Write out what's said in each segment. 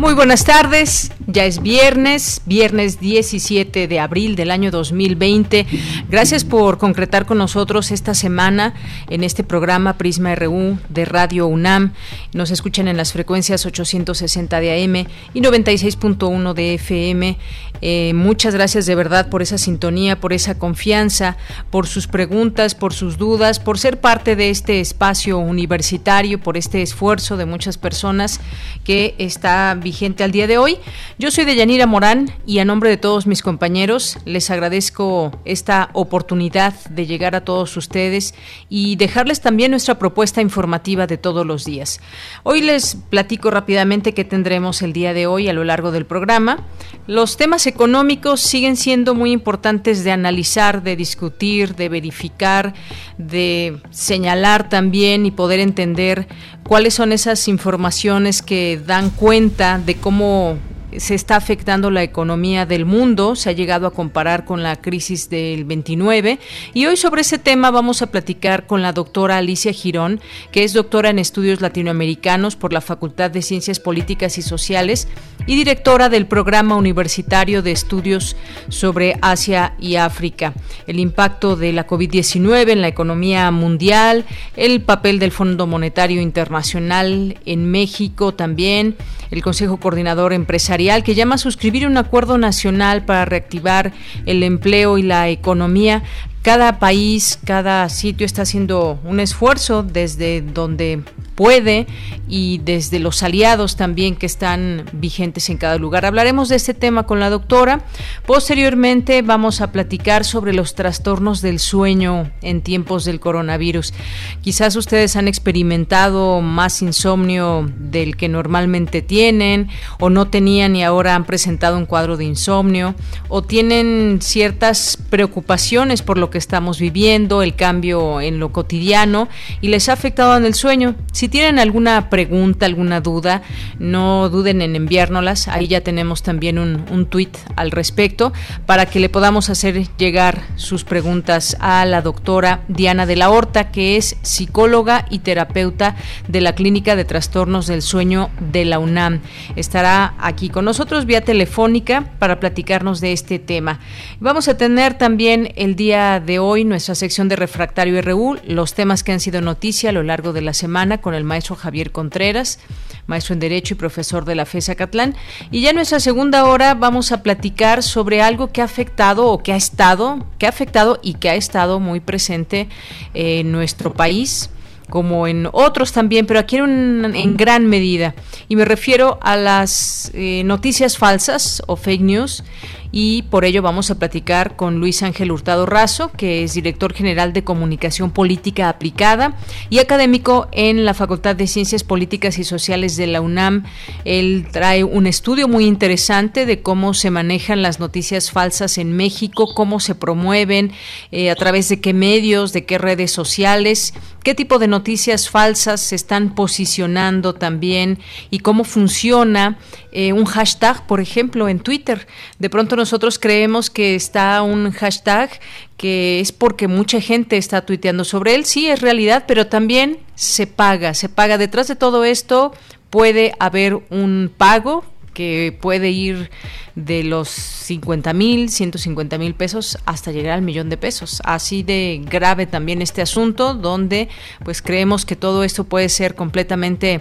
Muy buenas tardes. Ya es viernes, viernes 17 de abril del año 2020. Gracias por concretar con nosotros esta semana en este programa Prisma RU de Radio UNAM. Nos escuchan en las frecuencias 860 de AM y 96.1 de FM. Eh, muchas gracias de verdad por esa sintonía, por esa confianza, por sus preguntas, por sus dudas, por ser parte de este espacio universitario, por este esfuerzo de muchas personas que está al día de hoy. Yo soy Deyanira Morán y a nombre de todos mis compañeros les agradezco esta oportunidad de llegar a todos ustedes y dejarles también nuestra propuesta informativa de todos los días. Hoy les platico rápidamente qué tendremos el día de hoy a lo largo del programa. Los temas económicos siguen siendo muy importantes de analizar, de discutir, de verificar, de señalar también y poder entender cuáles son esas informaciones que dan cuenta de cómo se está afectando la economía del mundo, se ha llegado a comparar con la crisis del 29 y hoy sobre ese tema vamos a platicar con la doctora Alicia Girón, que es doctora en estudios latinoamericanos por la Facultad de Ciencias Políticas y Sociales y directora del programa universitario de estudios sobre Asia y África, el impacto de la COVID-19 en la economía mundial, el papel del Fondo Monetario Internacional en México también, el Consejo Coordinador Empresarial, que llama a suscribir un acuerdo nacional para reactivar el empleo y la economía. Cada país, cada sitio está haciendo un esfuerzo desde donde puede y desde los aliados también que están vigentes en cada lugar. Hablaremos de este tema con la doctora. Posteriormente vamos a platicar sobre los trastornos del sueño en tiempos del coronavirus. Quizás ustedes han experimentado más insomnio del que normalmente tienen o no tenían y ahora han presentado un cuadro de insomnio o tienen ciertas preocupaciones por lo que estamos viviendo, el cambio en lo cotidiano y les ha afectado en el sueño. Si tienen alguna pregunta, alguna duda, no duden en enviárnoslas. Ahí ya tenemos también un, un tuit al respecto para que le podamos hacer llegar sus preguntas a la doctora Diana de la Horta, que es psicóloga y terapeuta de la Clínica de Trastornos del Sueño de la UNAM. Estará aquí con nosotros vía telefónica para platicarnos de este tema. Vamos a tener también el día de hoy nuestra sección de Refractario RU, los temas que han sido noticia a lo largo de la semana con el maestro Javier Contreras, maestro en Derecho y profesor de la FESA Catlán. Y ya en nuestra segunda hora vamos a platicar sobre algo que ha afectado o que ha estado, que ha afectado y que ha estado muy presente en nuestro país como en otros también, pero aquí en, en gran medida. Y me refiero a las eh, noticias falsas o fake news y por ello vamos a platicar con Luis Ángel Hurtado Razo, que es director general de Comunicación Política Aplicada y académico en la Facultad de Ciencias Políticas y Sociales de la UNAM. Él trae un estudio muy interesante de cómo se manejan las noticias falsas en México, cómo se promueven, eh, a través de qué medios, de qué redes sociales, qué tipo de noticias falsas se están posicionando también y cómo funciona eh, un hashtag, por ejemplo, en Twitter. De pronto nosotros creemos que está un hashtag que es porque mucha gente está tuiteando sobre él. Sí, es realidad, pero también se paga, se paga. Detrás de todo esto puede haber un pago que puede ir de los 50 mil, 150 mil pesos hasta llegar al millón de pesos. Así de grave también este asunto, donde pues creemos que todo esto puede ser completamente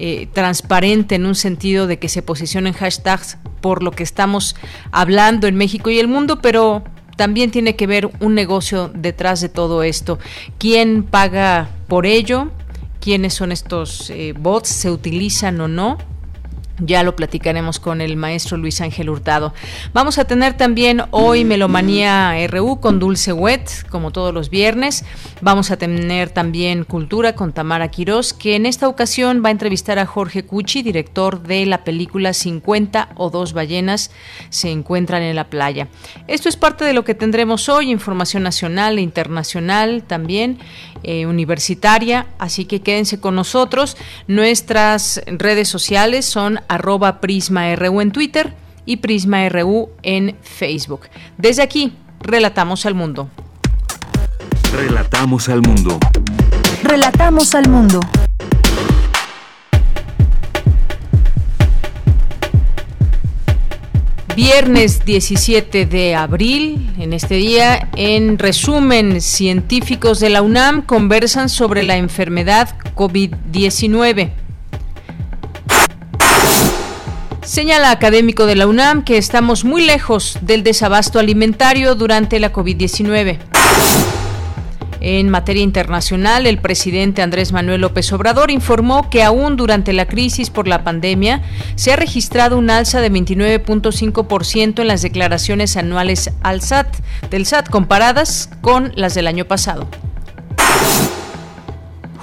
eh, transparente en un sentido de que se posicionen hashtags por lo que estamos hablando en México y el mundo, pero también tiene que ver un negocio detrás de todo esto. ¿Quién paga por ello? ¿Quiénes son estos eh, bots? ¿Se utilizan o no? Ya lo platicaremos con el maestro Luis Ángel Hurtado. Vamos a tener también hoy Melomanía RU con Dulce Wet, como todos los viernes. Vamos a tener también Cultura con Tamara Quirós, que en esta ocasión va a entrevistar a Jorge Cucci, director de la película 50 o dos ballenas se encuentran en la playa. Esto es parte de lo que tendremos hoy, información nacional e internacional también, eh, universitaria, así que quédense con nosotros. Nuestras redes sociales son arroba PrismaRU en Twitter y PrismaRU en Facebook. Desde aquí, relatamos al mundo. Relatamos al mundo. Relatamos al mundo. Viernes 17 de abril, en este día, en resumen, científicos de la UNAM conversan sobre la enfermedad COVID-19. Señala académico de la UNAM que estamos muy lejos del desabasto alimentario durante la COVID-19. En materia internacional, el presidente Andrés Manuel López Obrador informó que aún durante la crisis por la pandemia se ha registrado un alza de 29.5% en las declaraciones anuales al SAT, del SAT comparadas con las del año pasado.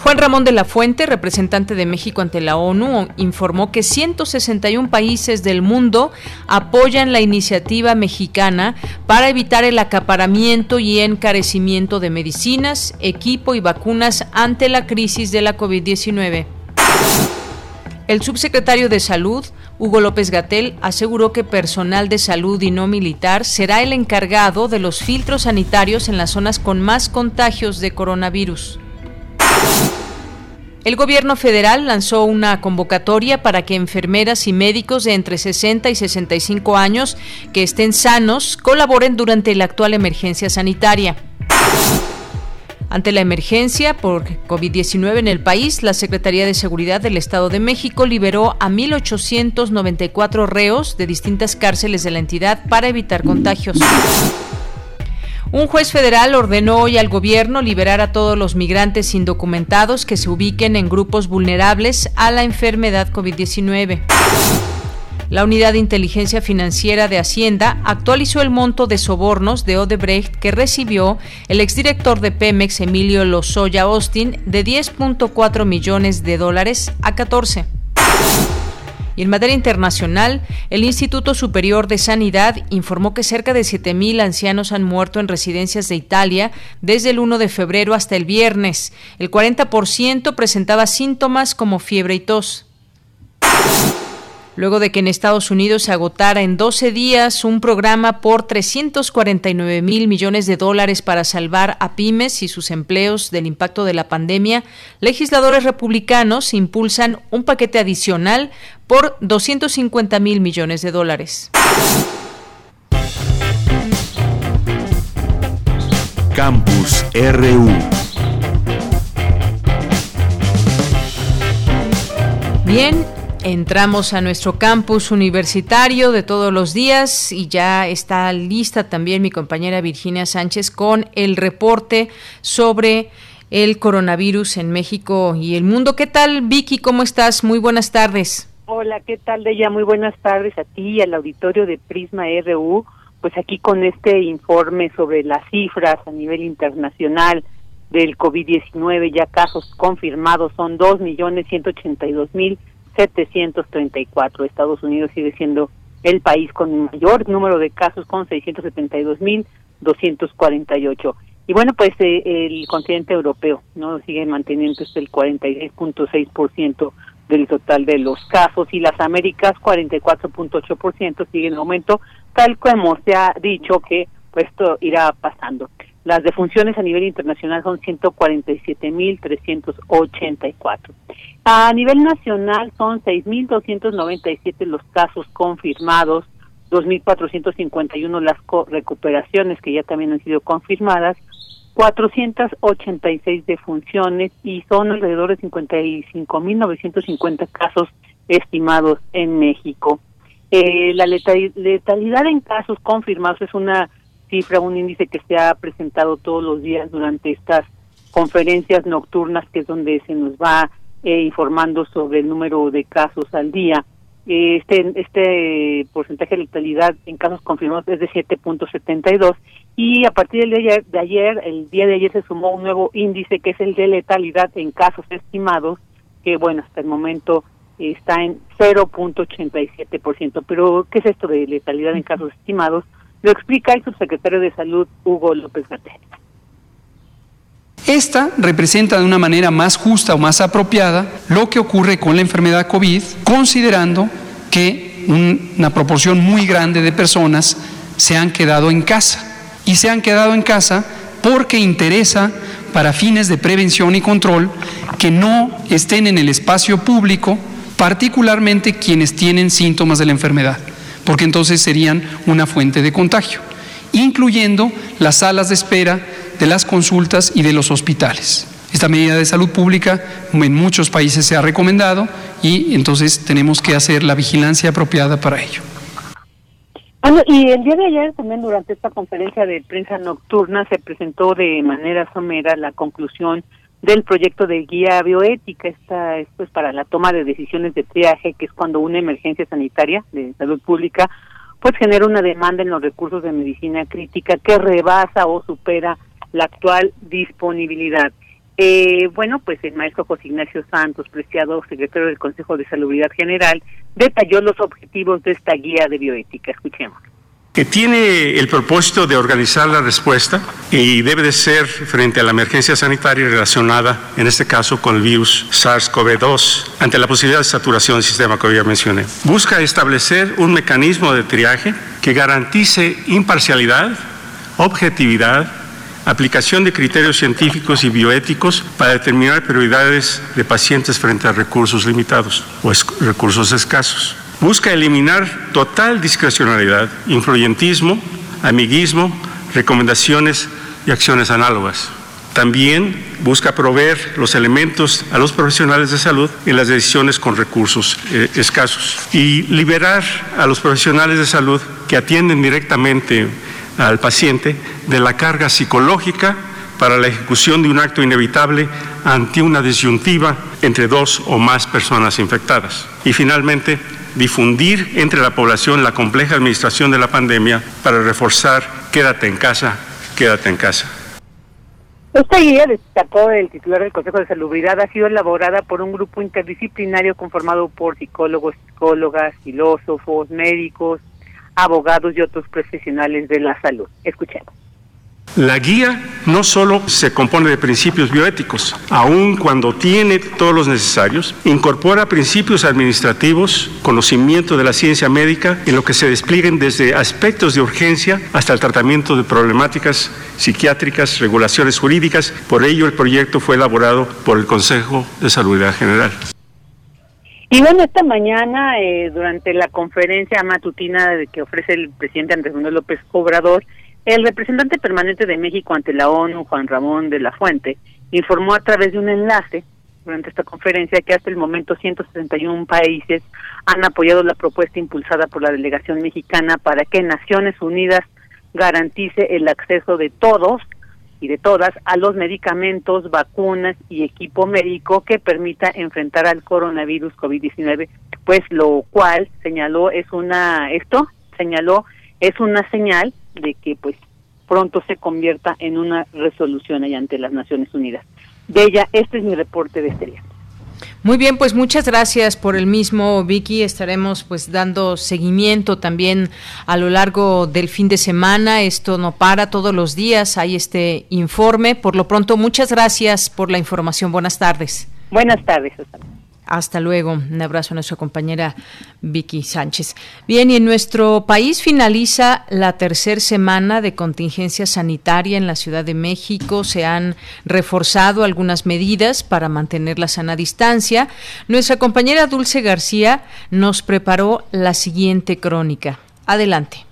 Juan Ramón de la Fuente, representante de México ante la ONU, informó que 161 países del mundo apoyan la iniciativa mexicana para evitar el acaparamiento y encarecimiento de medicinas, equipo y vacunas ante la crisis de la COVID-19. El subsecretario de Salud, Hugo López Gatel, aseguró que personal de salud y no militar será el encargado de los filtros sanitarios en las zonas con más contagios de coronavirus. El gobierno federal lanzó una convocatoria para que enfermeras y médicos de entre 60 y 65 años que estén sanos colaboren durante la actual emergencia sanitaria. Ante la emergencia por COVID-19 en el país, la Secretaría de Seguridad del Estado de México liberó a 1.894 reos de distintas cárceles de la entidad para evitar contagios. Un juez federal ordenó hoy al gobierno liberar a todos los migrantes indocumentados que se ubiquen en grupos vulnerables a la enfermedad COVID-19. La Unidad de Inteligencia Financiera de Hacienda actualizó el monto de sobornos de Odebrecht que recibió el exdirector de Pemex, Emilio Lozoya Austin, de 10.4 millones de dólares a 14. Y en materia internacional, el Instituto Superior de Sanidad informó que cerca de 7.000 ancianos han muerto en residencias de Italia desde el 1 de febrero hasta el viernes. El 40% presentaba síntomas como fiebre y tos luego de que en Estados Unidos se agotara en 12 días un programa por 349 mil millones de dólares para salvar a pymes y sus empleos del impacto de la pandemia, legisladores republicanos impulsan un paquete adicional por 250 mil millones de dólares. Campus RU Bien, Entramos a nuestro campus universitario de todos los días y ya está lista también mi compañera Virginia Sánchez con el reporte sobre el coronavirus en México y el mundo. ¿Qué tal, Vicky? ¿Cómo estás? Muy buenas tardes. Hola, ¿qué tal, Deya? Muy buenas tardes a ti y al auditorio de Prisma RU. Pues aquí con este informe sobre las cifras a nivel internacional del COVID-19, ya casos confirmados son 2.182.000 734. Estados Unidos sigue siendo el país con mayor número de casos, con 672.248. Y bueno, pues eh, el continente europeo no sigue manteniendo este el 46.6% del total de los casos y las Américas 44.8% sigue en aumento, tal como se ha dicho que pues esto irá pasando. Las defunciones a nivel internacional son 147.384. A nivel nacional son 6.297 los casos confirmados, 2.451 las recuperaciones que ya también han sido confirmadas, 486 defunciones y son alrededor de 55.950 casos estimados en México. Eh, la letalidad en casos confirmados es una cifra, un índice que se ha presentado todos los días durante estas conferencias nocturnas, que es donde se nos va eh, informando sobre el número de casos al día. este este porcentaje de letalidad en casos confirmados es de 7.72 y a partir del día de ayer, el día de ayer se sumó un nuevo índice que es el de letalidad en casos estimados, que bueno, hasta el momento está en 0.87%. Pero, ¿qué es esto de letalidad en casos estimados? Lo explica el subsecretario de Salud, Hugo López Gatell. Esta representa de una manera más justa o más apropiada lo que ocurre con la enfermedad COVID, considerando que una proporción muy grande de personas se han quedado en casa y se han quedado en casa porque interesa para fines de prevención y control que no estén en el espacio público, particularmente quienes tienen síntomas de la enfermedad, porque entonces serían una fuente de contagio, incluyendo las salas de espera de las consultas y de los hospitales. Esta medida de salud pública en muchos países se ha recomendado y entonces tenemos que hacer la vigilancia apropiada para ello. Bueno, y el día de ayer también durante esta conferencia de prensa nocturna se presentó de manera somera la conclusión del proyecto de guía bioética. Esta es pues para la toma de decisiones de triaje, que es cuando una emergencia sanitaria de salud pública pues genera una demanda en los recursos de medicina crítica que rebasa o supera la actual disponibilidad. Eh, bueno, pues el maestro José Ignacio Santos, preciado secretario del Consejo de Salubridad General, detalló los objetivos de esta guía de bioética. Escuchemos que tiene el propósito de organizar la respuesta y debe de ser frente a la emergencia sanitaria relacionada, en este caso, con el virus SARS-CoV-2, ante la posibilidad de saturación del sistema que ya mencioné. Busca establecer un mecanismo de triaje que garantice imparcialidad, objetividad, aplicación de criterios científicos y bioéticos para determinar prioridades de pacientes frente a recursos limitados o recursos escasos. Busca eliminar total discrecionalidad, influyentismo, amiguismo, recomendaciones y acciones análogas. También busca proveer los elementos a los profesionales de salud en las decisiones con recursos eh, escasos y liberar a los profesionales de salud que atienden directamente al paciente de la carga psicológica para la ejecución de un acto inevitable ante una disyuntiva entre dos o más personas infectadas. Y finalmente, difundir entre la población la compleja administración de la pandemia para reforzar quédate en casa, quédate en casa. Esta guía, destacó el titular del Consejo de Salubridad, ha sido elaborada por un grupo interdisciplinario conformado por psicólogos, psicólogas, filósofos, médicos, abogados y otros profesionales de la salud. Escuchemos. La guía no solo se compone de principios bioéticos, aun cuando tiene todos los necesarios, incorpora principios administrativos, conocimiento de la ciencia médica, en lo que se desplieguen desde aspectos de urgencia hasta el tratamiento de problemáticas psiquiátricas, regulaciones jurídicas. Por ello, el proyecto fue elaborado por el Consejo de Salud General. Y bueno, esta mañana, eh, durante la conferencia matutina que ofrece el presidente Andrés Manuel López Obrador, el representante permanente de México ante la ONU, Juan Ramón de la Fuente, informó a través de un enlace durante esta conferencia que hasta el momento 161 países han apoyado la propuesta impulsada por la delegación mexicana para que Naciones Unidas garantice el acceso de todos y de todas a los medicamentos, vacunas y equipo médico que permita enfrentar al coronavirus COVID-19, pues lo cual señaló es una esto señaló es una señal de que pues pronto se convierta en una resolución allá ante las Naciones Unidas. De ella, este es mi reporte de este día. Muy bien, pues muchas gracias por el mismo, Vicky. Estaremos pues dando seguimiento también a lo largo del fin de semana. Esto no para todos los días. Hay este informe. Por lo pronto, muchas gracias por la información. Buenas tardes. Buenas tardes, hasta luego. Un abrazo a nuestra compañera Vicky Sánchez. Bien, y en nuestro país finaliza la tercera semana de contingencia sanitaria en la Ciudad de México. Se han reforzado algunas medidas para mantener la sana distancia. Nuestra compañera Dulce García nos preparó la siguiente crónica. Adelante.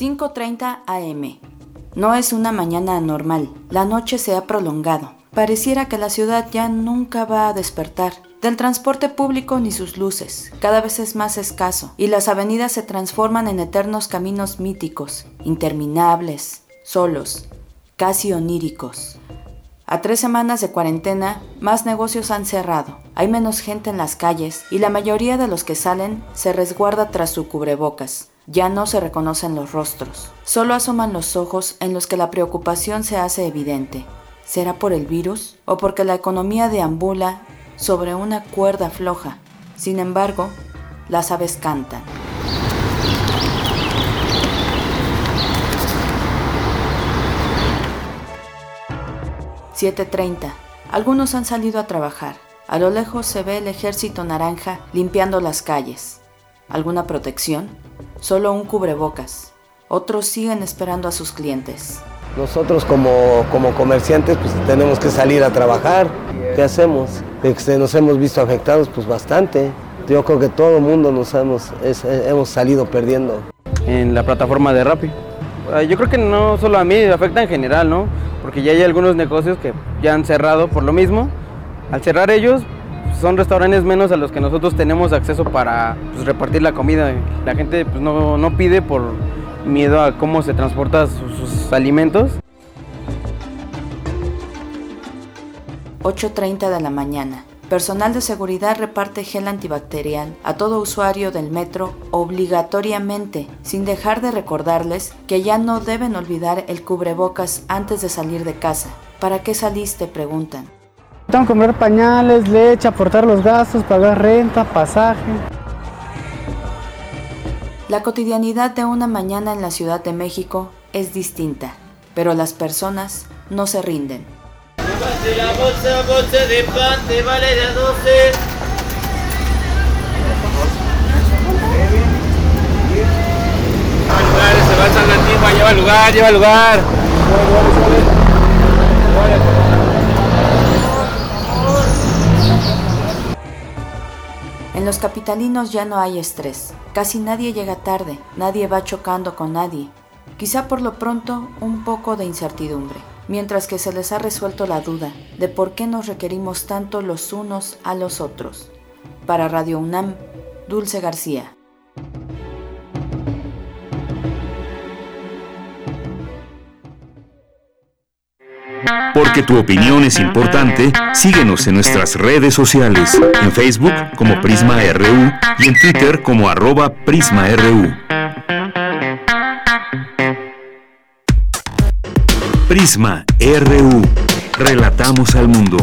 5.30 am. No es una mañana normal. La noche se ha prolongado. Pareciera que la ciudad ya nunca va a despertar. Del transporte público ni sus luces, cada vez es más escaso, y las avenidas se transforman en eternos caminos míticos, interminables, solos, casi oníricos. A tres semanas de cuarentena, más negocios han cerrado. Hay menos gente en las calles y la mayoría de los que salen se resguarda tras su cubrebocas. Ya no se reconocen los rostros, solo asoman los ojos en los que la preocupación se hace evidente. ¿Será por el virus o porque la economía deambula sobre una cuerda floja? Sin embargo, las aves cantan. «7.30. Algunos han salido a trabajar. A lo lejos se ve el ejército naranja limpiando las calles. ¿Alguna protección? Solo un cubrebocas. Otros siguen esperando a sus clientes. Nosotros como, como comerciantes pues tenemos que salir a trabajar. ¿Qué hacemos? Este, nos hemos visto afectados pues bastante. Yo creo que todo el mundo nos hemos, hemos salido perdiendo. En la plataforma de Rappi. Ah, yo creo que no solo a mí, afecta en general, ¿no? Porque ya hay algunos negocios que ya han cerrado por lo mismo. Al cerrar ellos, son restaurantes menos a los que nosotros tenemos acceso para pues, repartir la comida. La gente pues, no, no pide por miedo a cómo se transportan sus, alimentos. 8.30 de la mañana. Personal de seguridad reparte gel antibacterial a todo usuario del metro obligatoriamente, sin dejar de recordarles que ya no deben olvidar el cubrebocas antes de salir de casa. ¿Para qué saliste? preguntan. Tengo que comprar pañales, leche, aportar los gastos, pagar renta, pasaje. La cotidianidad de una mañana en la Ciudad de México es distinta, pero las personas no se rinden. La bolsa, bolsa de pan te vale de 12. Se va a San lleva lugar, lleva lugar. En los capitalinos ya no hay estrés. Casi nadie llega tarde, nadie va chocando con nadie. Quizá por lo pronto un poco de incertidumbre, mientras que se les ha resuelto la duda de por qué nos requerimos tanto los unos a los otros. Para Radio UNAM, Dulce García. Porque tu opinión es importante, síguenos en nuestras redes sociales, en Facebook como Prisma RU y en Twitter como arroba PrismaRU. Prisma RU. Relatamos al mundo.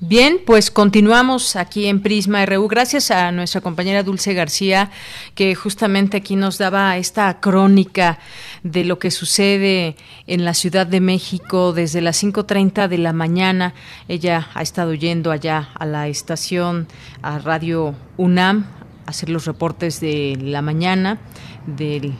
Bien, pues continuamos aquí en Prisma RU. Gracias a nuestra compañera Dulce García, que justamente aquí nos daba esta crónica de lo que sucede en la Ciudad de México desde las 5.30 de la mañana. Ella ha estado yendo allá a la estación, a Radio UNAM, a hacer los reportes de la mañana de eh,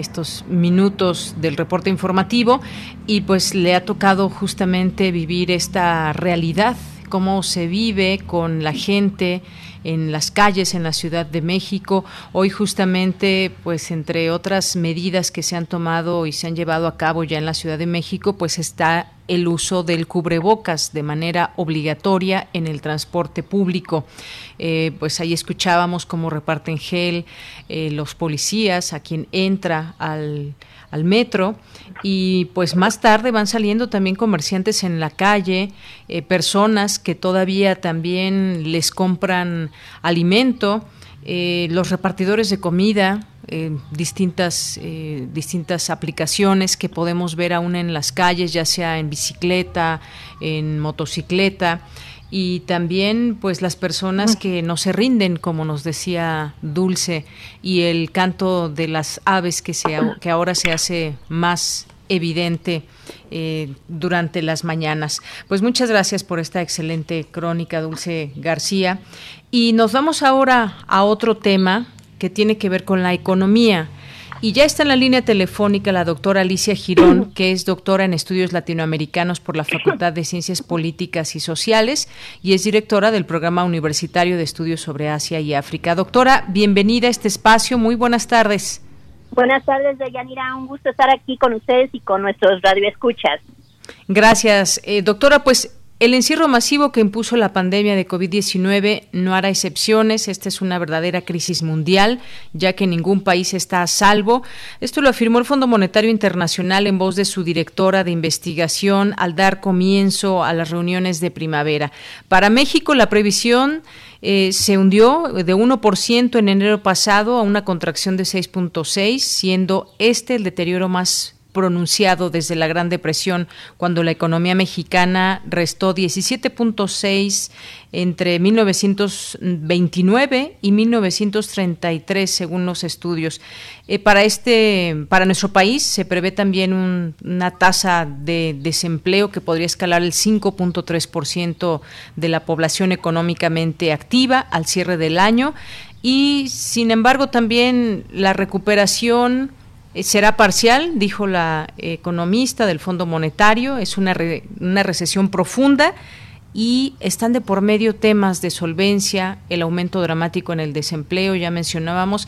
estos minutos del reporte informativo y pues le ha tocado justamente vivir esta realidad cómo se vive con la gente en las calles en la Ciudad de México. Hoy justamente, pues entre otras medidas que se han tomado y se han llevado a cabo ya en la Ciudad de México, pues está el uso del cubrebocas de manera obligatoria en el transporte público. Eh, pues ahí escuchábamos cómo reparten gel eh, los policías a quien entra al al metro y pues más tarde van saliendo también comerciantes en la calle, eh, personas que todavía también les compran alimento, eh, los repartidores de comida, eh, distintas, distintas aplicaciones que podemos ver aún en las calles, ya sea en bicicleta, en motocicleta y también pues las personas que no se rinden como nos decía Dulce y el canto de las aves que se que ahora se hace más evidente eh, durante las mañanas. Pues muchas gracias por esta excelente crónica, Dulce García. Y nos vamos ahora a otro tema que tiene que ver con la economía. Y ya está en la línea telefónica la doctora Alicia Girón, que es doctora en estudios latinoamericanos por la Facultad de Ciencias Políticas y Sociales y es directora del Programa Universitario de Estudios sobre Asia y África. Doctora, bienvenida a este espacio. Muy buenas tardes. Buenas tardes, Deyanira. Un gusto estar aquí con ustedes y con nuestros radioescuchas. Gracias, eh, doctora. Pues El encierro masivo que impuso la pandemia de COVID-19 no hará excepciones. Esta es una verdadera crisis mundial, ya que ningún país está a salvo. Esto lo afirmó el Fondo Monetario Internacional en voz de su directora de investigación al dar comienzo a las reuniones de primavera. Para México, la previsión eh, se hundió de 1% en enero pasado a una contracción de 6.6, siendo este el deterioro más pronunciado desde la Gran Depresión, cuando la economía mexicana restó 17.6 entre 1929 y 1933, según los estudios. Eh, para este, para nuestro país se prevé también una tasa de desempleo que podría escalar el 5.3% de la población económicamente activa al cierre del año y, sin embargo, también la recuperación será parcial, dijo la economista del Fondo Monetario, es una, una recesión profunda y están de por medio temas de solvencia, el aumento dramático en el desempleo, ya mencionábamos.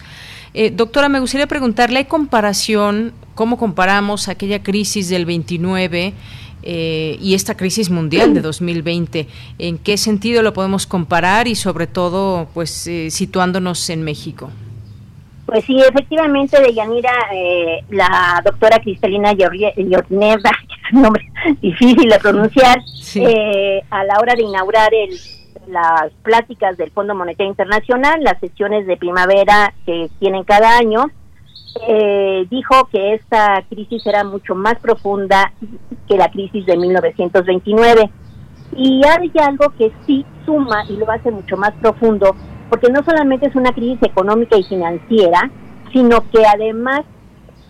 Eh, doctora, me gustaría preguntarle, ¿hay comparación, cómo comparamos aquella crisis del 29 eh, y esta crisis mundial de 2020? ¿En qué sentido lo podemos comparar y sobre todo, pues, situándonos en México? Pues sí, efectivamente, de Yanira, eh, la doctora Cristalina Yorneva, es un nombre difícil de pronunciar, eh, a la hora de inaugurar el, las pláticas del Fondo Monetario Internacional, las sesiones de primavera que tienen cada año, eh, dijo que esta crisis era mucho más profunda que la crisis de 1929. Y hay algo que sí suma y lo hace mucho más profundo, porque no solamente es una crisis económica y financiera, sino que además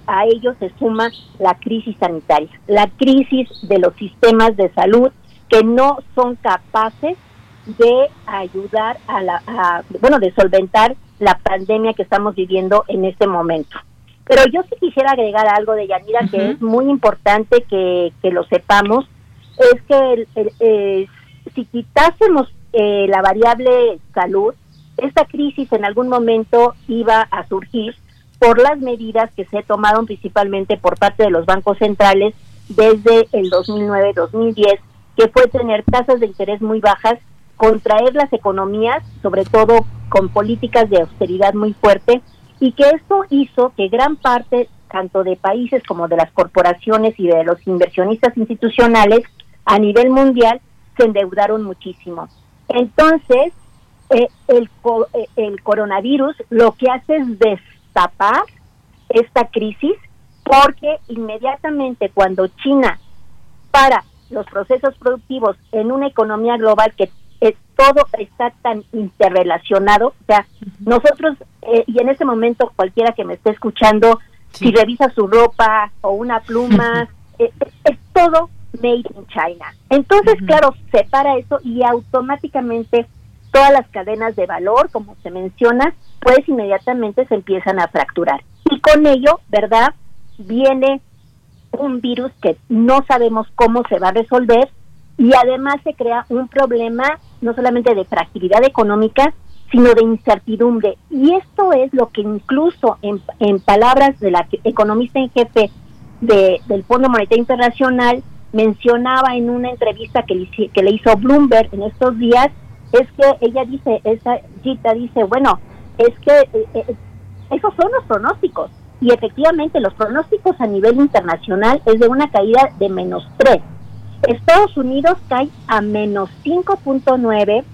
a ello se suma la crisis sanitaria, la crisis de los sistemas de salud que no son capaces de ayudar a la, bueno, de solventar la pandemia que estamos viviendo en este momento. Pero yo sí quisiera agregar algo de Yanira que es muy importante que, lo sepamos, es que eh, si quitásemos eh, la variable salud, esta crisis en algún momento iba a surgir por las medidas que se tomaron principalmente por parte de los bancos centrales desde el 2009-2010, que fue tener tasas de interés muy bajas, contraer las economías, sobre todo con políticas de austeridad muy fuerte, y que esto hizo que gran parte tanto de países como de las corporaciones y de los inversionistas institucionales a nivel mundial se endeudaron muchísimo. Entonces, eh, el, eh, el coronavirus lo que hace es destapar esta crisis porque inmediatamente cuando China para los procesos productivos en una economía global que todo está tan interrelacionado, o sea, nosotros, eh, y en este momento cualquiera que me esté escuchando, si revisa su ropa o una pluma, es, todo made in China. Entonces, claro, separa eso y automáticamente todas las cadenas de valor, como se menciona, pues inmediatamente se empiezan a fracturar. Y con ello, ¿verdad? Viene un virus que no sabemos cómo se va a resolver y además se crea un problema no solamente de fragilidad económica, sino de incertidumbre. Y esto es lo que incluso en, en palabras de la economista en jefe de, del Fondo Monetario Internacional mencionaba en una entrevista que que le hizo Bloomberg en estos días, es que ella dice, esa Gita dice, bueno, es que eh, eh, esos son los pronósticos. Y efectivamente los pronósticos a nivel internacional es de una caída de menos 3. Estados Unidos cae a menos 5.9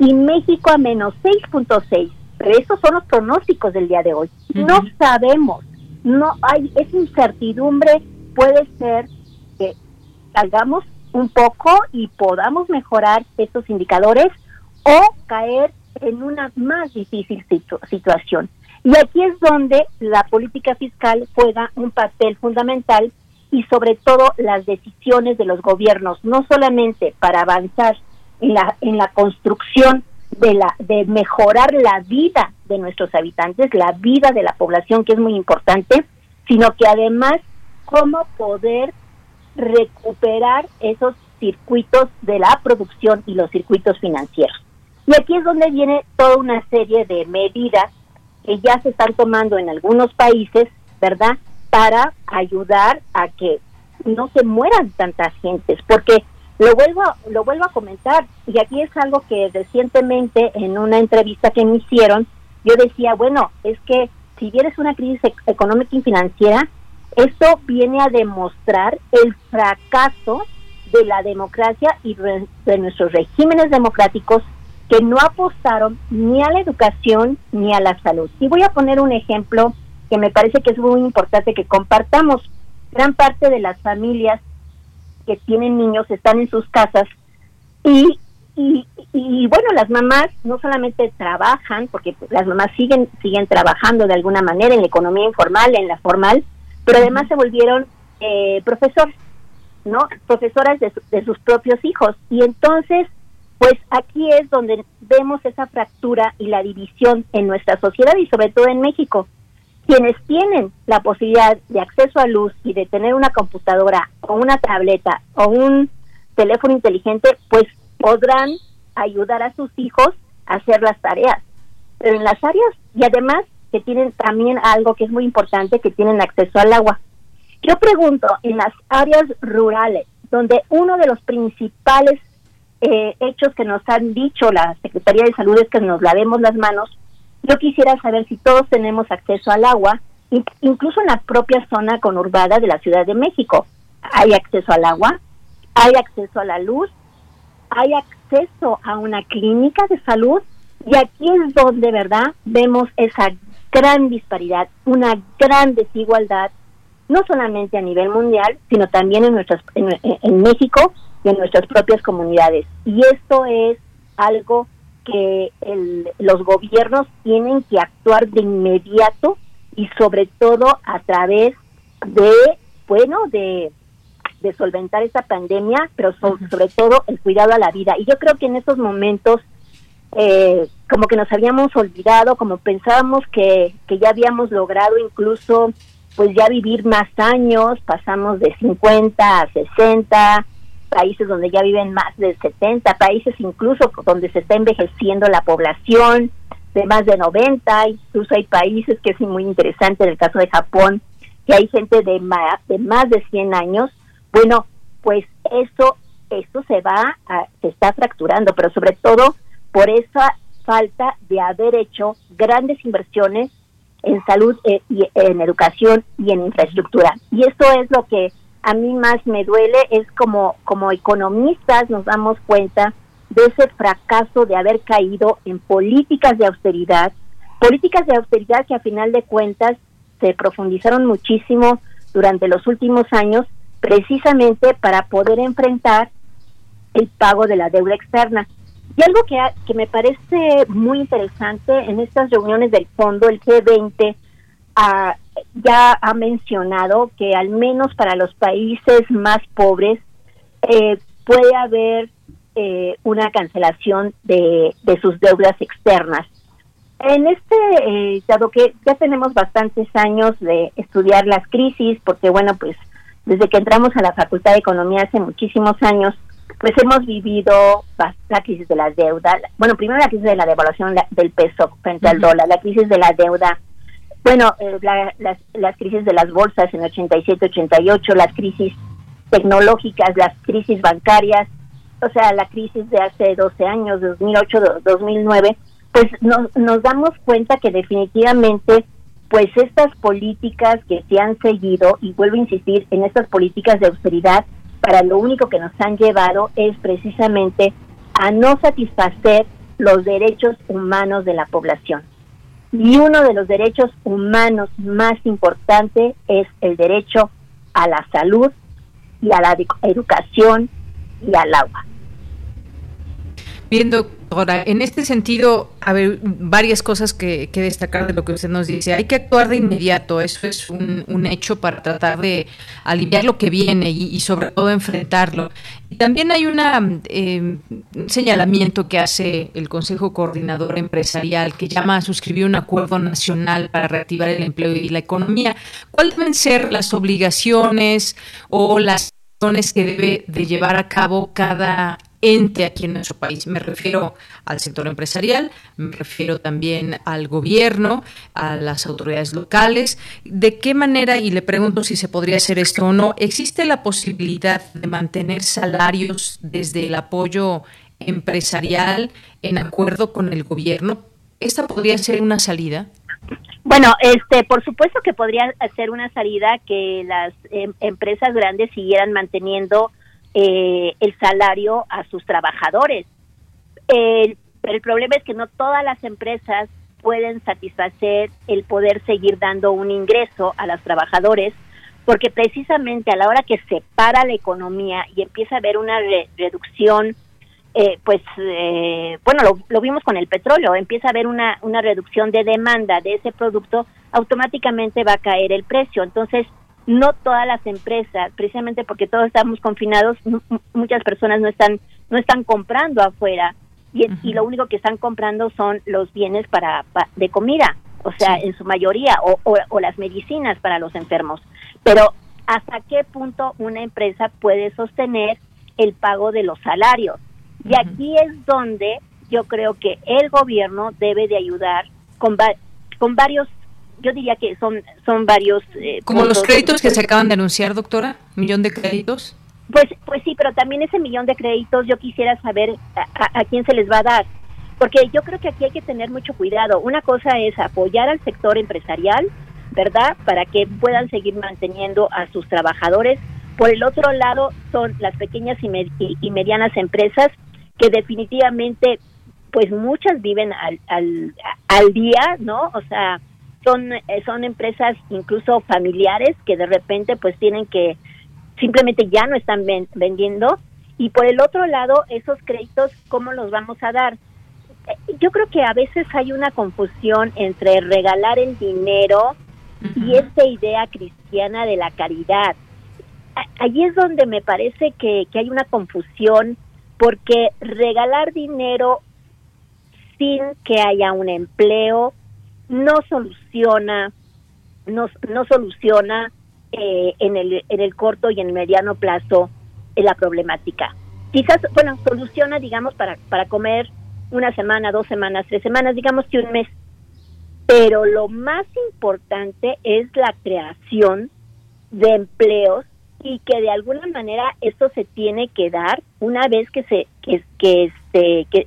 y México a menos 6.6. Pero esos son los pronósticos del día de hoy. No sabemos, no hay, esa incertidumbre puede ser que salgamos un poco y podamos mejorar estos indicadores o caer en una más difícil situación. Y aquí es donde la política fiscal juega un papel fundamental y sobre todo las decisiones de los gobiernos, no solamente para avanzar en la, en la construcción de, la, de mejorar la vida de nuestros habitantes, la vida de la población, que es muy importante, sino que además cómo poder recuperar esos circuitos de la producción y los circuitos financieros. Y aquí es donde viene toda una serie de medidas que ya se están tomando en algunos países, ¿verdad? Para ayudar a que no se mueran tantas gentes, porque Lo vuelvo, lo vuelvo a comentar y aquí es algo que recientemente en una entrevista que me hicieron, yo decía, bueno, es que si vienes una crisis económica y financiera, esto viene a demostrar el fracaso de la democracia y de nuestros regímenes democráticos que no apostaron ni a la educación ni a la salud. Y voy a poner un ejemplo que me parece que es muy importante que compartamos. Gran parte de las familias que tienen niños están en sus casas y, y, y bueno, las mamás no solamente trabajan, porque las mamás siguen, siguen trabajando de alguna manera en la economía informal, en la formal, pero además se volvieron eh, profesores, ¿no? Profesoras de, de sus propios hijos. Y entonces, pues aquí es donde vemos esa fractura y la división en nuestra sociedad y sobre todo en México. Quienes tienen la posibilidad de acceso a luz y de tener una computadora o una tableta o un teléfono inteligente, pues podrán ayudar a sus hijos a hacer las tareas. Pero en las áreas, y además que tienen también algo que es muy importante, que tienen acceso al agua. Yo pregunto, en las áreas rurales, donde uno de los principales eh, hechos que nos han dicho la Secretaría de Salud es que nos lavemos las manos, yo quisiera saber si todos tenemos acceso al agua, incluso en la propia zona conurbada de la Ciudad de México. Hay acceso al agua, hay acceso a la luz, hay acceso a una clínica de salud y aquí es donde, ¿verdad?, vemos esa gran disparidad, una gran desigualdad, no solamente a nivel mundial, sino también en, nuestras, en, México y en nuestras propias comunidades. Y esto es algo que los gobiernos tienen que actuar de inmediato y sobre todo a través de, bueno, de, de solventar esta pandemia, pero sobre todo el cuidado a la vida. Y yo creo que en estos momentos eh, como que nos habíamos olvidado, como pensábamos que, que ya habíamos logrado incluso pues ya vivir más años, pasamos de 50 a 60, países donde ya viven más de 70, países incluso donde se está envejeciendo la población de más de 90, incluso hay países que es muy interesante, en el caso de Japón, que hay gente de más de, más de 100 años. Bueno, pues eso, eso se va, a, se está fracturando, pero sobre todo por esa falta de haber hecho grandes inversiones en salud eh, y en educación y en infraestructura. Y esto es lo que a mí más me duele, es como, como economistas nos damos cuenta de ese fracaso de haber caído en políticas de austeridad, políticas de austeridad que a final de cuentas se profundizaron muchísimo durante los últimos años, precisamente para poder enfrentar el pago de la deuda externa. Y algo que, que me parece muy interesante en estas reuniones del fondo, el G20 ah, ya ha mencionado que al menos para los países más pobres eh, puede haber eh, una cancelación de, de, sus deudas externas. En este, eh, dado que ya tenemos bastantes años de estudiar las crisis, porque bueno, pues desde que entramos a la Facultad de Economía hace muchísimos años, pues hemos vivido la crisis de la deuda, bueno, primero la crisis de la devaluación del peso frente al dólar, la crisis de la deuda, bueno, eh, las, las crisis de las bolsas en 87, 88, las crisis tecnológicas, las crisis bancarias, o sea, la crisis de hace 12 años, 2008, 2009, pues nos, nos damos cuenta que definitivamente pues estas políticas que se han seguido, y vuelvo a insistir en estas políticas de austeridad, para lo único que nos han llevado es precisamente a no satisfacer los derechos humanos de la población. Y uno de los derechos humanos más importantes es el derecho a la salud y a la educación y al agua. Bien, doctora, en este sentido, a ver, varias cosas que, destacar de lo que usted nos dice. Hay que actuar de inmediato, eso es un, hecho para tratar de aliviar lo que viene y, sobre todo enfrentarlo. También hay un señalamiento que hace el Consejo Coordinador Empresarial que llama a suscribir un acuerdo nacional para reactivar el empleo y la economía. ¿Cuáles deben ser las obligaciones o las que debe de llevar a cabo cada ente aquí en nuestro país. Me refiero al sector empresarial, me refiero también al gobierno, a las autoridades locales. ¿De qué manera, y le pregunto si se podría hacer esto o no, existe la posibilidad de mantener salarios desde el apoyo empresarial en acuerdo con el gobierno? ¿Esta podría ser una salida? Bueno, este, por supuesto que podría ser una salida que las em, empresas grandes siguieran manteniendo eh, el salario a sus trabajadores. pero el problema es que no todas las empresas pueden satisfacer el poder seguir dando un ingreso a los trabajadores, porque precisamente a la hora que se para la economía y empieza a haber una reducción eh, pues eh, bueno, lo, vimos con el petróleo, empieza a haber una, una reducción de demanda de ese producto, automáticamente va a caer el precio. Entonces, no todas las empresas, precisamente porque todos estamos confinados, muchas personas no están, no están comprando afuera y, y lo único que están comprando son los bienes para, de comida, o sea, en su mayoría, o, o las medicinas para los enfermos. Pero, ¿hasta qué punto una empresa puede sostener el pago de los salarios? Y aquí es donde yo creo que el gobierno debe de ayudar con, con varios, yo diría que son, son varios... Eh, Como los créditos que se acaban de anunciar, doctora, millón de créditos. Pues, pues sí, pero también ese millón de créditos yo quisiera saber a, quién se les va a dar, porque yo creo que aquí hay que tener mucho cuidado. Una cosa es apoyar al sector empresarial, ¿verdad? Para que puedan seguir manteniendo a sus trabajadores. Por el otro lado son las pequeñas y medianas empresas que definitivamente pues muchas viven al, al, al día, ¿no? O sea, son, eh, son empresas incluso familiares que de repente pues tienen que simplemente ya no están vendiendo. Y por el otro lado esos créditos cómo los vamos a dar eh, yo creo que a veces hay una confusión entre regalar el dinero y esta idea cristiana de la caridad. Allí es donde me parece que, que hay una confusión porque regalar dinero sin que haya un empleo no soluciona no, no soluciona eh, en, el, en el corto y en el mediano plazo eh, la problemática. Quizás, bueno, soluciona, digamos, para, para comer una semana, dos semanas, tres semanas, digamos que un mes. Pero lo más importante es la creación de empleos y que de alguna manera esto se tiene que dar una vez que se que, que este que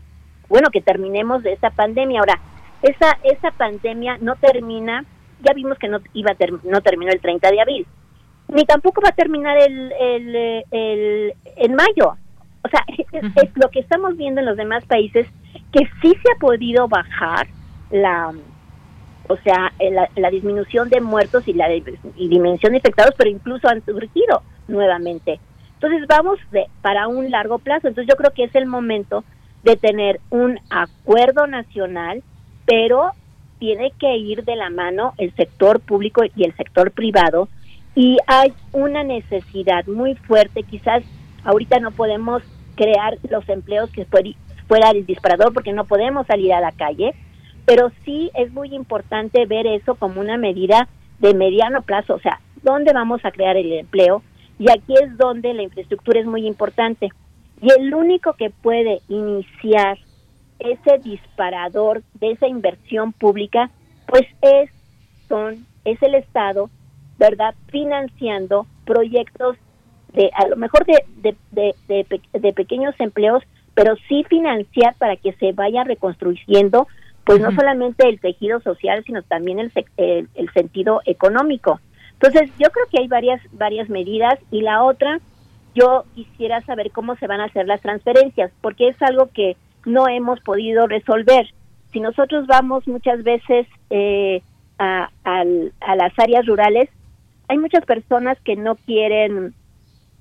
bueno que terminemos de esta pandemia ahora esa esa pandemia no termina ya vimos que no iba a no terminó el 30 de abril ni tampoco va a terminar el el, el en mayo o sea es, lo que estamos viendo en los demás países que sí se ha podido bajar la o sea, eh, la, disminución de muertos y la dimensión de infectados, pero incluso han surgido nuevamente. Entonces vamos de, para un largo plazo. Entonces yo creo que es el momento de tener un acuerdo nacional, pero tiene que ir de la mano el sector público y el sector privado y hay una necesidad muy fuerte, quizás ahorita no podemos crear los empleos que fuera el disparador porque no podemos salir a la calle, pero sí es muy importante ver eso como una medida de mediano plazo, o sea, ¿dónde vamos a crear el empleo? Y aquí es donde la infraestructura es muy importante. Y el único que puede iniciar ese disparador de esa inversión pública, pues es, son, es el Estado, ¿verdad? Financiando proyectos de, a lo mejor de, de, de, de pequeños empleos, pero sí financiar para que se vaya reconstruyendo pues no solamente el tejido social, sino también el, el, sentido económico. Entonces, yo creo que hay varias, varias medidas y la otra, yo quisiera saber cómo se van a hacer las transferencias, porque es algo que no hemos podido resolver. Si nosotros vamos muchas veces eh, a, a las áreas rurales, hay muchas personas que no quieren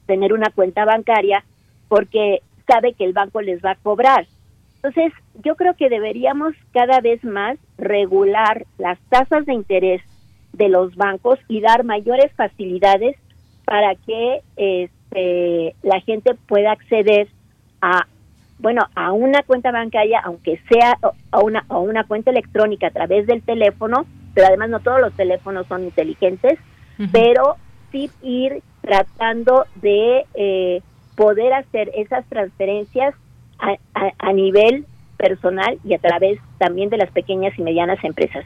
tener una cuenta bancaria porque sabe que el banco les va a cobrar entonces, yo creo que deberíamos cada vez más regular las tasas de interés de los bancos y dar mayores facilidades para que este, la gente pueda acceder a bueno a una cuenta bancaria aunque sea a una a una cuenta electrónica a través del teléfono pero además no todos los teléfonos son inteligentes pero sí ir tratando de eh, poder hacer esas transferencias a, nivel personal y a través también de las pequeñas y medianas empresas.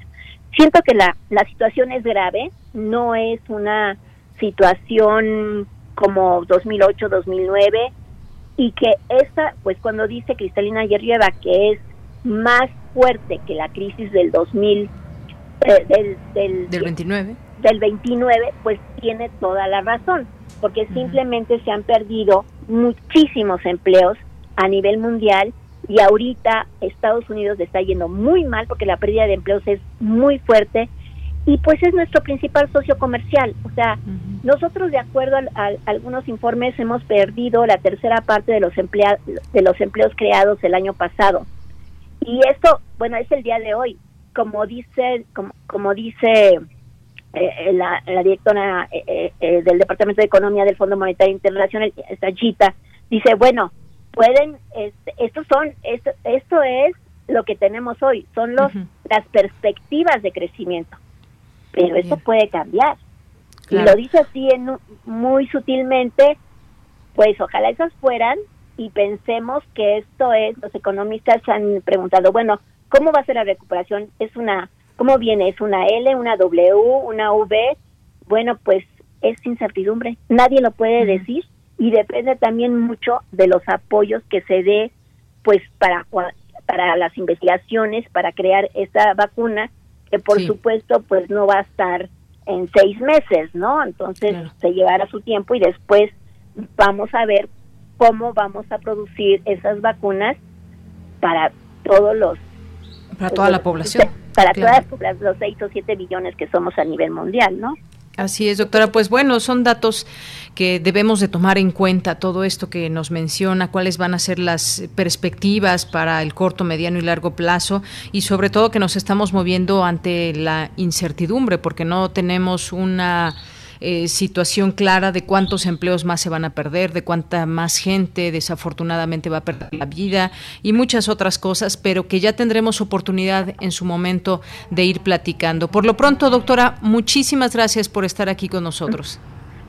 Siento que la, la situación es grave, no es una situación como 2008, 2009 y que esta, pues cuando dice Cristalina Yerrieva que es más fuerte que la crisis del 2000, eh, del, del, del 29, del 29, pues tiene toda la razón, porque simplemente se han perdido muchísimos empleos a nivel mundial y ahorita Estados Unidos está yendo muy mal porque la pérdida de empleos es muy fuerte y pues es nuestro principal socio comercial. O sea, nosotros de acuerdo a, algunos informes hemos perdido la tercera parte de los, de los empleos creados el año pasado. Y esto, bueno, es el día de hoy. Como dice, como, como dice eh, la, directora eh, eh, del Departamento de Economía del Fondo Monetario Internacional, esta Gita, dice, bueno, pueden, este, estos son, esto, esto es lo que tenemos hoy, son los, las perspectivas de crecimiento, pero eso puede cambiar. Y lo dice así en, muy sutilmente, pues ojalá esas fueran y pensemos que esto es, los economistas han preguntado, bueno, ¿cómo va a ser la recuperación? Es una ¿Cómo viene? ¿Es una L, una W, una V? Bueno, pues es incertidumbre. Nadie lo puede decir y depende también mucho de los apoyos que se dé pues para para las investigaciones para crear esta vacuna que por supuesto pues no va a estar en seis meses no entonces se llevará su tiempo y después vamos a ver cómo vamos a producir esas vacunas para todos los para toda la población. Para todas los 6 o 7 billones que somos a nivel mundial, ¿no? Así es, doctora. Pues bueno, son datos que debemos de tomar en cuenta, todo esto que nos menciona, cuáles van a ser las perspectivas para el corto, mediano y largo plazo y sobre todo que nos estamos moviendo ante la incertidumbre porque no tenemos una eh, situación clara de cuántos empleos más se van a perder, de cuánta más gente desafortunadamente va a perder la vida y muchas otras cosas, pero que ya tendremos oportunidad en su momento de ir platicando. Por lo pronto, doctora, muchísimas gracias por estar aquí con nosotros.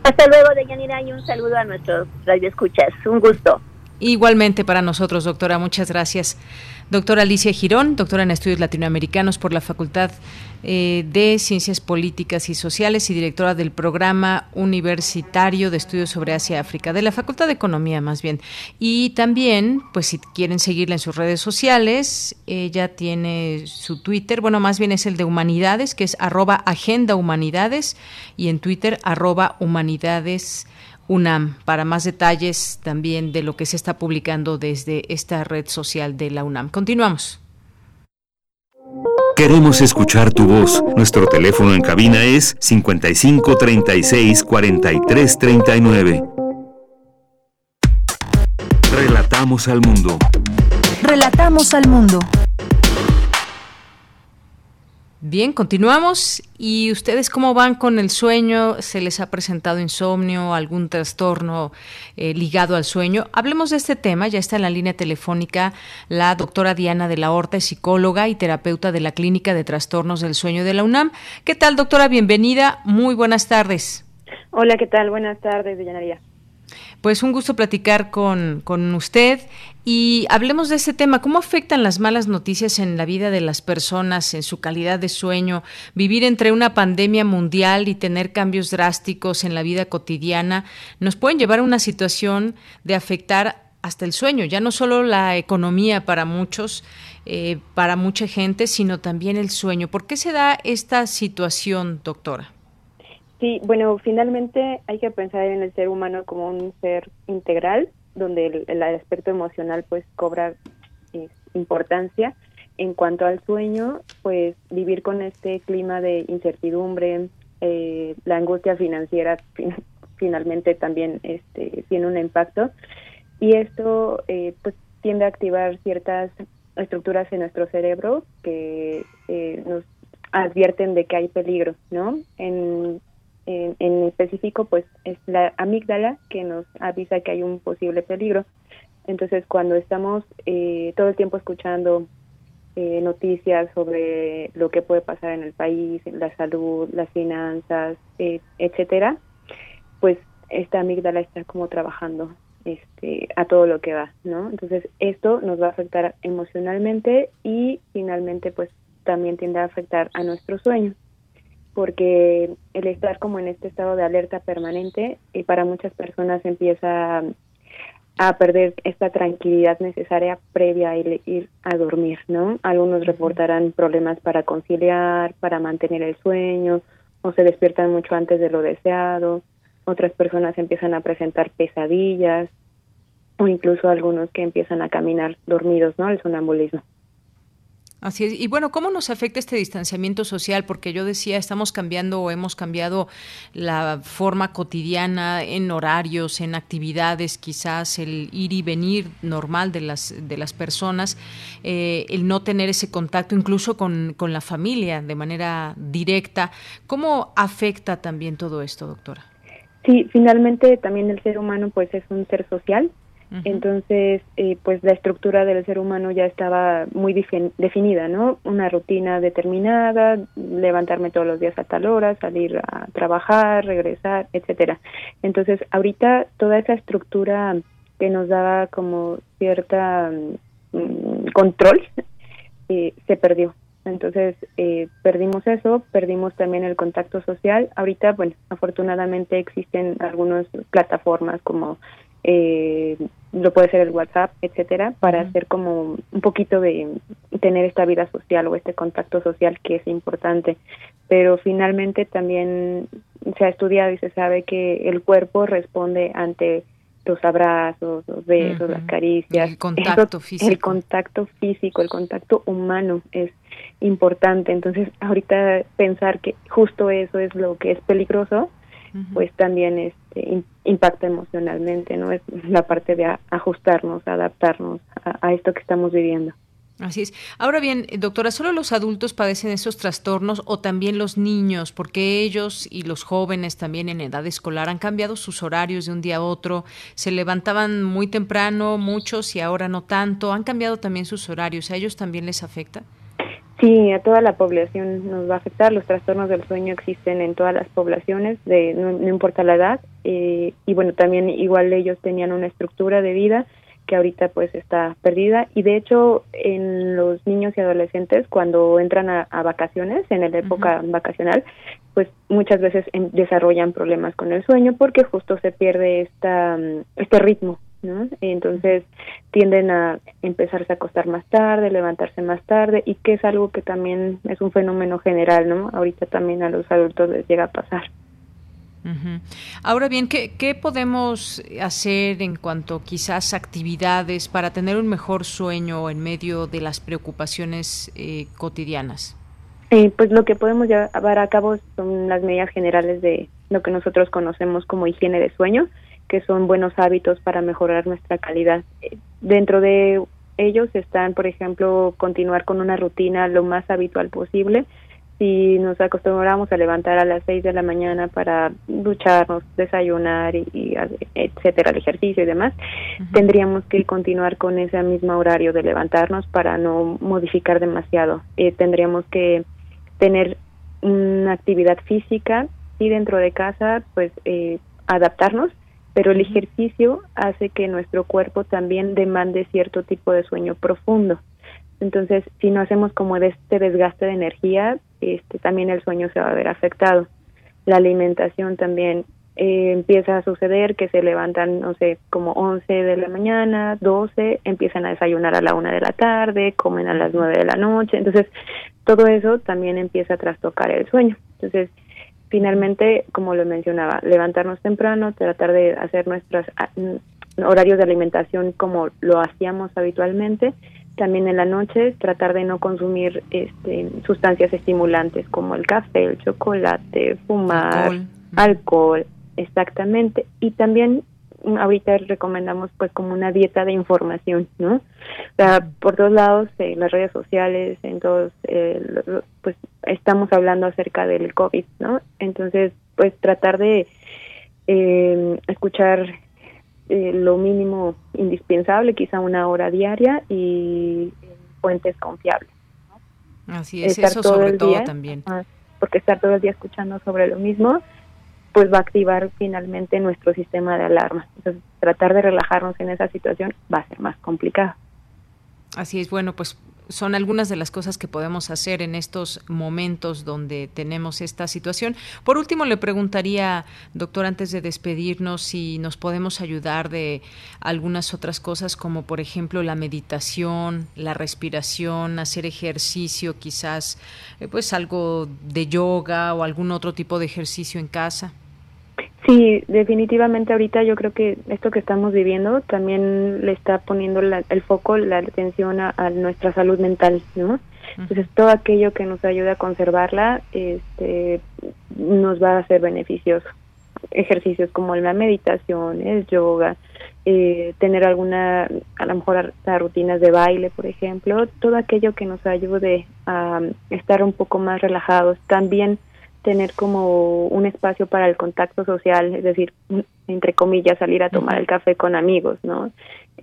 Hasta luego, Deyanira, y un saludo a nuestros radioescuchas. Un gusto. Igualmente para nosotros, doctora, muchas gracias. Doctora Alicia Girón, doctora en estudios latinoamericanos por la Facultad eh, de Ciencias Políticas y Sociales y directora del programa universitario de estudios sobre Asia y África, de la Facultad de Economía más bien. Y también, pues si quieren seguirla en sus redes sociales, ella tiene su Twitter, bueno, más bien es el de Humanidades, que es arroba Agenda Humanidades, y en Twitter arroba Humanidades UNAM para más detalles también de lo que se está publicando desde esta red social de la UNAM. Continuamos. Queremos escuchar tu voz. Nuestro teléfono en cabina es 55 36 43 39. Relatamos al mundo. Relatamos al mundo. Bien, continuamos. ¿Y ustedes cómo van con el sueño? ¿Se les ha presentado insomnio, algún trastorno eh, ligado al sueño? Hablemos de este tema. Ya está en la línea telefónica la doctora Diana de la Horta, psicóloga y terapeuta de la Clínica de Trastornos del Sueño de la UNAM. ¿Qué tal, doctora? Bienvenida. Muy buenas tardes. Hola, ¿qué tal? Buenas tardes, Diana. Pues un gusto platicar con, con usted y hablemos de este tema. ¿Cómo afectan las malas noticias en la vida de las personas, en su calidad de sueño? Vivir entre una pandemia mundial y tener cambios drásticos en la vida cotidiana nos pueden llevar a una situación de afectar hasta el sueño, ya no solo la economía para muchos, eh, para mucha gente, sino también el sueño. ¿Por qué se da esta situación, doctora? Sí, bueno, finalmente hay que pensar en el ser humano como un ser integral, donde el, aspecto emocional pues cobra eh, importancia. En cuanto al sueño, pues vivir con este clima de incertidumbre, eh, la angustia financiera finalmente también este, tiene un impacto y esto eh, pues tiende a activar ciertas estructuras en nuestro cerebro que nos advierten de que hay peligro, ¿no? En en, específico, pues es la amígdala que nos avisa que hay un posible peligro. Entonces, cuando estamos eh, todo el tiempo escuchando eh, noticias sobre lo que puede pasar en el país, la salud, las finanzas, eh, etcétera, pues esta amígdala está como trabajando este, a todo lo que va, ¿no? Entonces esto nos va a afectar emocionalmente y finalmente pues también tiende a afectar a nuestro sueño, porque el estar como en este estado de alerta permanente y para muchas personas empieza a perder esta tranquilidad necesaria previa a ir, a dormir, ¿no? Algunos reportarán problemas para conciliar, para mantener el sueño, o se despiertan mucho antes de lo deseado, otras personas empiezan a presentar pesadillas, o incluso algunos que empiezan a caminar dormidos, ¿no? El sonambulismo. Así es. Y bueno, ¿cómo nos afecta este distanciamiento social? Porque yo decía, estamos cambiando o hemos cambiado la forma cotidiana en horarios, en actividades, quizás el ir y venir normal de las, de las personas, eh, el no tener ese contacto incluso con, con la familia de manera directa. ¿Cómo afecta también todo esto, doctora? Sí, finalmente también el ser humano pues es un ser social entonces, eh, pues la estructura del ser humano ya estaba muy definida, ¿no? Una rutina determinada, levantarme todos los días a tal hora, salir a trabajar, regresar, etcétera. Entonces, ahorita toda esa estructura que nos daba como cierta mm, control eh, se perdió. Entonces, eh, perdimos eso, perdimos también el contacto social. Ahorita, bueno, afortunadamente existen algunas plataformas como eh, lo puede ser el WhatsApp, etcétera, para hacer como un poquito de tener esta vida social o este contacto social que es importante. Pero finalmente también se ha estudiado y se sabe que el cuerpo responde ante los abrazos, los besos, las caricias. El contacto físico. El contacto físico, el contacto humano es importante. Entonces, ahorita pensar que justo eso es lo que es peligroso, pues también impacta emocionalmente, ¿no? Es la parte de ajustarnos, adaptarnos a, esto que estamos viviendo. Así es. Ahora bien, doctora, ¿solo los adultos padecen esos trastornos o también los niños? Porque ellos y los jóvenes también en edad escolar han cambiado sus horarios de un día a otro. Se levantaban muy temprano muchos y ahora no tanto. Han cambiado también sus horarios. ¿A ellos también les afecta? Sí, a toda la población nos va a afectar. Los trastornos del sueño existen en todas las poblaciones, de, no, importa la edad. Eh, y bueno, también igual ellos tenían una estructura de vida que ahorita pues está perdida. Y de hecho, en los niños y adolescentes, cuando entran a, vacaciones, en la época vacacional, pues muchas veces desarrollan problemas con el sueño porque justo se pierde esta, este ritmo ¿no? Entonces tienden a empezarse a acostar más tarde, levantarse más tarde y que es algo que también es un fenómeno general, ¿no? Ahorita también a los adultos les llega a pasar. Ahora bien, ¿qué, ¿qué, podemos hacer en cuanto quizás actividades para tener un mejor sueño en medio de las preocupaciones eh, cotidianas? Eh, pues lo que podemos llevar a cabo son las medidas generales de lo que nosotros conocemos como higiene de sueño, que son buenos hábitos para mejorar nuestra calidad. Dentro de ellos están, por ejemplo, continuar con una rutina lo más habitual posible. Si nos acostumbramos a levantar a las 6 de la mañana para ducharnos, desayunar y, etcétera, el ejercicio y demás, tendríamos que continuar con ese mismo horario de levantarnos para no modificar demasiado. Eh, tendríamos que tener una actividad física y dentro de casa, pues eh, adaptarnos pero el ejercicio hace que nuestro cuerpo también demande cierto tipo de sueño profundo. Entonces, si no hacemos como de este desgaste de energía, este, también el sueño se va a ver afectado. La alimentación también eh, empieza a suceder que se levantan, no sé, como 11 de la mañana, 12, empiezan a desayunar a la 1 de la tarde, comen a las 9 de la noche. Entonces, todo eso también empieza a trastocar el sueño. Entonces, finalmente, como lo mencionaba, levantarnos temprano, tratar de hacer nuestros ah, mm, horarios de alimentación como lo hacíamos habitualmente. También en la noche tratar de no consumir este, sustancias estimulantes como el café, el chocolate, fumar, alcohol exactamente. Y también ahorita recomendamos pues como una dieta de información, ¿no? O sea, por todos lados, en las redes sociales, en todos, eh, pues estamos hablando acerca del COVID, ¿no? Entonces, pues tratar de eh, escuchar eh, lo mínimo indispensable, quizá una hora diaria y fuentes confiables. Así es, eso sobre todo también. porque estar todo el día escuchando sobre lo mismo, pues va a activar finalmente nuestro sistema de alarma. Entonces, tratar de relajarnos en esa situación va a ser más complicado. Así es, bueno, pues son algunas de las cosas que podemos hacer en estos momentos donde tenemos esta situación. Por último, le preguntaría, doctor, antes de despedirnos, si nos podemos ayudar de algunas otras cosas, como por ejemplo la meditación, la respiración, hacer ejercicio, quizás eh, pues algo de yoga o algún otro tipo de ejercicio en casa. Sí, definitivamente ahorita yo creo que esto que estamos viviendo también le está poniendo el foco, la atención a, nuestra salud mental, ¿no? Entonces todo aquello que nos ayude a conservarla este, nos va a ser beneficioso. Ejercicios como la meditación, el yoga, eh, tener alguna, a lo mejor rutinas de baile, por ejemplo, todo aquello que nos ayude a estar un poco más relajados. También tener como un espacio para el contacto social, es decir, entre comillas, salir a tomar el café con amigos, ¿no?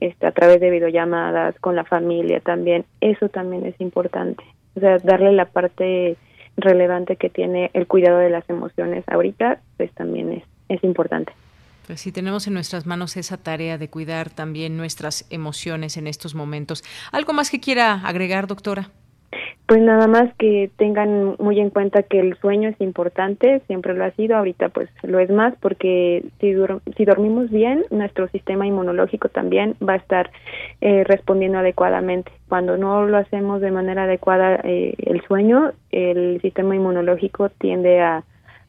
Este, a través de videollamadas, con la familia también, eso también es importante. O sea, darle la parte relevante que tiene el cuidado de las emociones ahorita, pues también es, es importante. Pues sí, tenemos en nuestras manos esa tarea de cuidar también nuestras emociones en estos momentos. ¿Algo más que quiera agregar, doctora? Pues nada más que tengan muy en cuenta que el sueño es importante, siempre lo ha sido, ahorita pues lo es más porque si, si dormimos bien, nuestro sistema inmunológico también va a estar eh, respondiendo adecuadamente. Cuando no lo hacemos de manera adecuada eh, el sueño, el sistema inmunológico tiende a,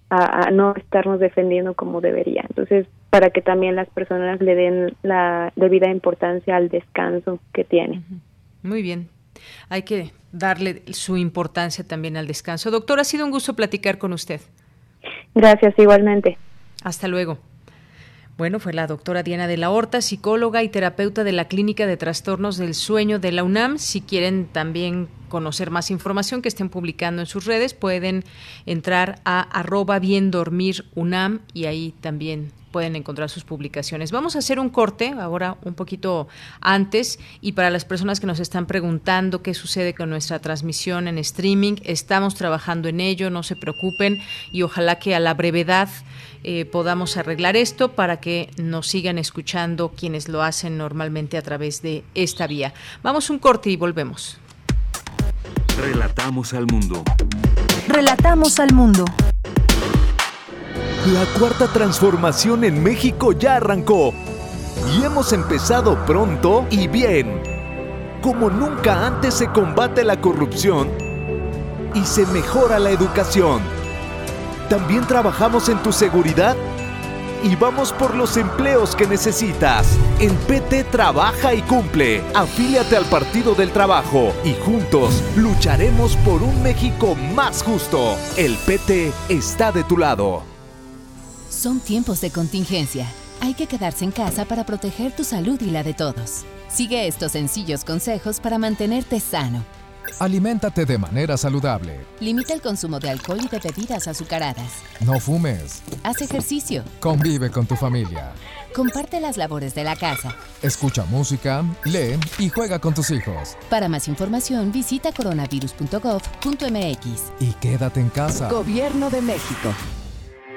a, no estarnos defendiendo como debería. Entonces, para que también las personas le den la debida importancia al descanso que tiene. Muy bien, hay que darle su importancia también al descanso. Doctor, ha sido un gusto platicar con usted. Gracias, igualmente. Hasta luego. Bueno, fue la doctora Diana de la Horta, psicóloga y terapeuta de la Clínica de Trastornos del Sueño de la UNAM. Si quieren también conocer más información que estén publicando en sus redes, pueden entrar a arroba bien dormir UNAM y ahí también pueden encontrar sus publicaciones. Vamos a hacer un corte ahora un poquito antes y para las personas que nos están preguntando qué sucede con nuestra transmisión en streaming, estamos trabajando en ello, no se preocupen y ojalá que a la brevedad eh, podamos arreglar esto para que nos sigan escuchando quienes lo hacen normalmente a través de esta vía. Vamos un corte y volvemos. Relatamos al mundo. Relatamos al mundo. La cuarta transformación en México ya arrancó y hemos empezado pronto y bien. Como nunca antes se combate la corrupción y se mejora la educación. También trabajamos en tu seguridad y vamos por los empleos que necesitas. En PT trabaja y cumple. Afíliate al Partido del Trabajo y juntos lucharemos por un México más justo. El PT está de tu lado. Son tiempos de contingencia. Hay que quedarse en casa para proteger tu salud y la de todos. Sigue estos sencillos consejos para mantenerte sano. Aliméntate de manera saludable. Limita el consumo de alcohol y de bebidas azucaradas. No fumes. Haz ejercicio. Convive con tu familia. Comparte las labores de la casa. Escucha música, lee y juega con tus hijos. Para más información visita coronavirus.gov.mx. Y quédate en casa. Gobierno de México.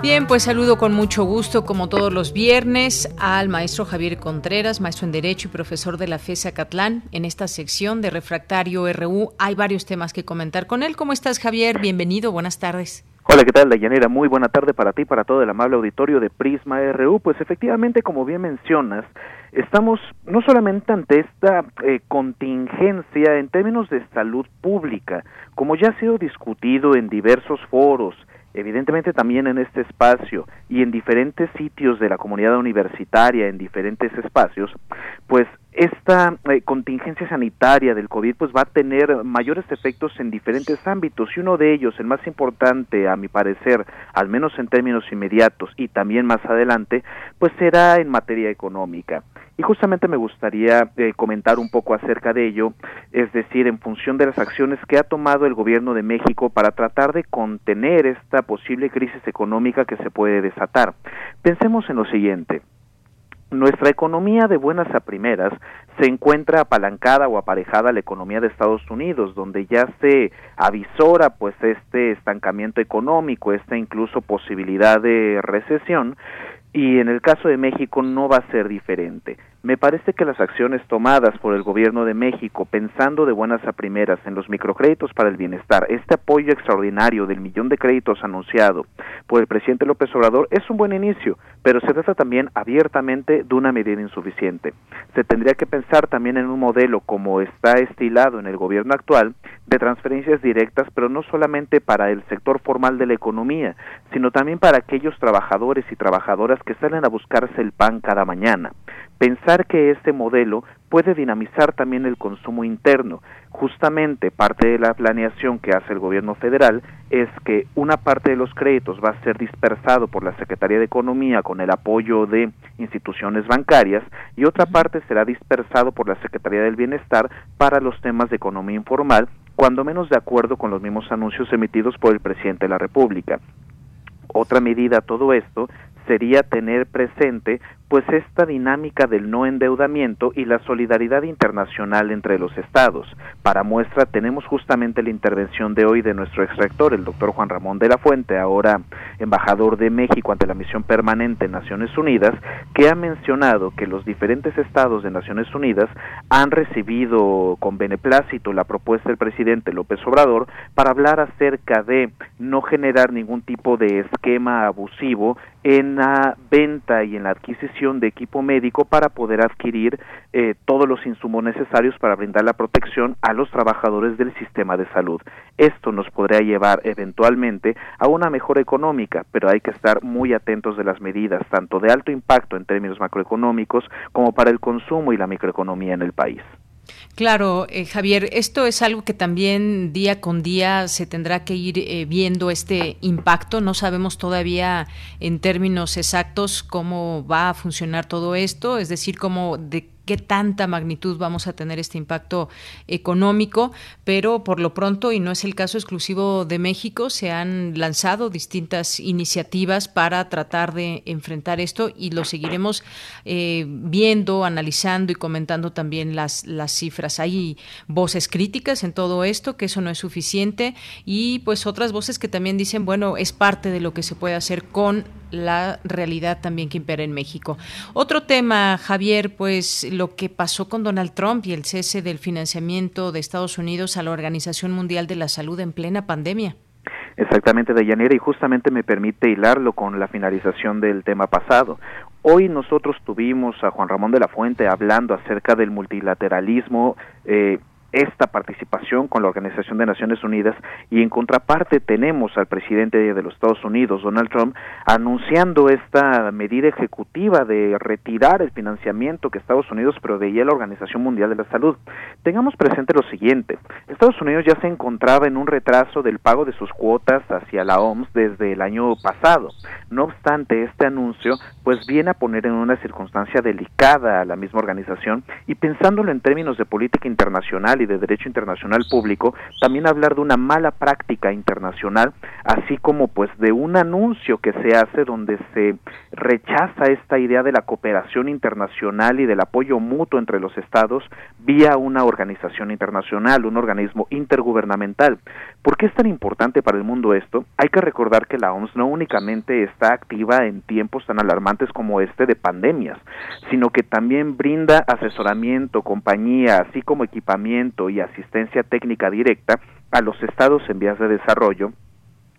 Bien, pues saludo con mucho gusto, como todos los viernes, al maestro Javier Contreras, maestro en Derecho y profesor de la FESA Catlán. En esta sección de Refractario RU hay varios temas que comentar con él. ¿Cómo estás, Javier? Bienvenido, buenas tardes. Hola, ¿qué tal, Dayanera? Muy buena tarde para ti, para todo el amable auditorio de Prisma RU. Pues efectivamente, como bien mencionas, estamos no solamente ante esta eh, contingencia en términos de salud pública, como ya ha sido discutido en diversos foros, evidentemente también en este espacio y en diferentes sitios de la comunidad universitaria, en diferentes espacios, pues esta eh, contingencia sanitaria del COVID pues va a tener mayores efectos en diferentes ámbitos y uno de ellos, el más importante a mi parecer, al menos en términos inmediatos y también más adelante, pues será en materia económica. Y justamente me gustaría eh, comentar un poco acerca de ello, es decir, en función de las acciones que ha tomado el gobierno de México para tratar de contener esta posible crisis económica que se puede desatar. Pensemos en lo siguiente. Nuestra economía de buenas a primeras se encuentra apalancada o aparejada a la economía de Estados Unidos, donde ya se avisora pues este estancamiento económico, esta incluso posibilidad de recesión, y en el caso de México no va a ser diferente. Me parece que las acciones tomadas por el gobierno de México, pensando de buenas a primeras en los microcréditos para el bienestar, este apoyo extraordinario del millón de créditos anunciado por el presidente López Obrador es un buen inicio, pero se trata también abiertamente de una medida insuficiente. Se tendría que pensar también en un modelo como está estilado en el gobierno actual de transferencias directas, pero no solamente para el sector formal de la economía, sino también para aquellos trabajadores y trabajadoras que salen a buscarse el pan cada mañana pensar que este modelo puede dinamizar también el consumo interno. Justamente parte de la planeación que hace el gobierno federal es que una parte de los créditos va a ser dispersado por la Secretaría de Economía con el apoyo de instituciones bancarias y otra parte será dispersado por la Secretaría del Bienestar para los temas de economía informal, cuando menos de acuerdo con los mismos anuncios emitidos por el presidente de la República. Otra medida a todo esto sería tener presente pues esta dinámica del no endeudamiento y la solidaridad internacional entre los estados. Para muestra tenemos justamente la intervención de hoy de nuestro ex rector, el doctor Juan Ramón de la Fuente, ahora embajador de México ante la misión permanente en Naciones Unidas, que ha mencionado que los diferentes estados de Naciones Unidas han recibido con beneplácito la propuesta del presidente López Obrador para hablar acerca de no generar ningún tipo de esquema abusivo en la venta y en la adquisición de equipo médico para poder adquirir eh, todos los insumos necesarios para brindar la protección a los trabajadores del sistema de salud. Esto nos podría llevar eventualmente a una mejora económica, pero hay que estar muy atentos de las medidas, tanto de alto impacto en términos macroeconómicos como para el consumo y la microeconomía en el país. Claro, eh, Javier, esto es algo que también día con día se tendrá que ir eh, viendo este impacto. No sabemos todavía en términos exactos cómo va a funcionar todo esto, es decir, cómo de qué tanta magnitud vamos a tener este impacto económico, pero por lo pronto, y no es el caso exclusivo de México, se han lanzado distintas iniciativas para tratar de enfrentar esto y lo seguiremos eh, viendo, analizando y comentando también las, las cifras. Hay voces críticas en todo esto, que eso no es suficiente, y pues otras voces que también dicen, bueno, es parte de lo que se puede hacer con la realidad también que impera en México. Otro tema, Javier, pues lo que pasó con Donald Trump y el cese del financiamiento de Estados Unidos a la Organización Mundial de la Salud en plena pandemia. Exactamente, Deyanira, y justamente me permite hilarlo con la finalización del tema pasado. Hoy nosotros tuvimos a Juan Ramón de la Fuente hablando acerca del multilateralismo eh, esta participación con la Organización de Naciones Unidas y en contraparte tenemos al presidente de los Estados Unidos, Donald Trump, anunciando esta medida ejecutiva de retirar el financiamiento que Estados Unidos proveía a la Organización Mundial de la Salud. Tengamos presente lo siguiente, Estados Unidos ya se encontraba en un retraso del pago de sus cuotas hacia la OMS desde el año pasado. No obstante, este anuncio pues viene a poner en una circunstancia delicada a la misma organización y pensándolo en términos de política internacional y de derecho internacional público, también hablar de una mala práctica internacional, así como pues de un anuncio que se hace donde se rechaza esta idea de la cooperación internacional y del apoyo mutuo entre los estados vía una organización internacional, un organismo intergubernamental. ¿Por qué es tan importante para el mundo esto? Hay que recordar que la OMS no únicamente está activa en tiempos tan alarmantes como este de pandemias, sino que también brinda asesoramiento, compañía, así como equipamiento, y asistencia técnica directa a los estados en vías de desarrollo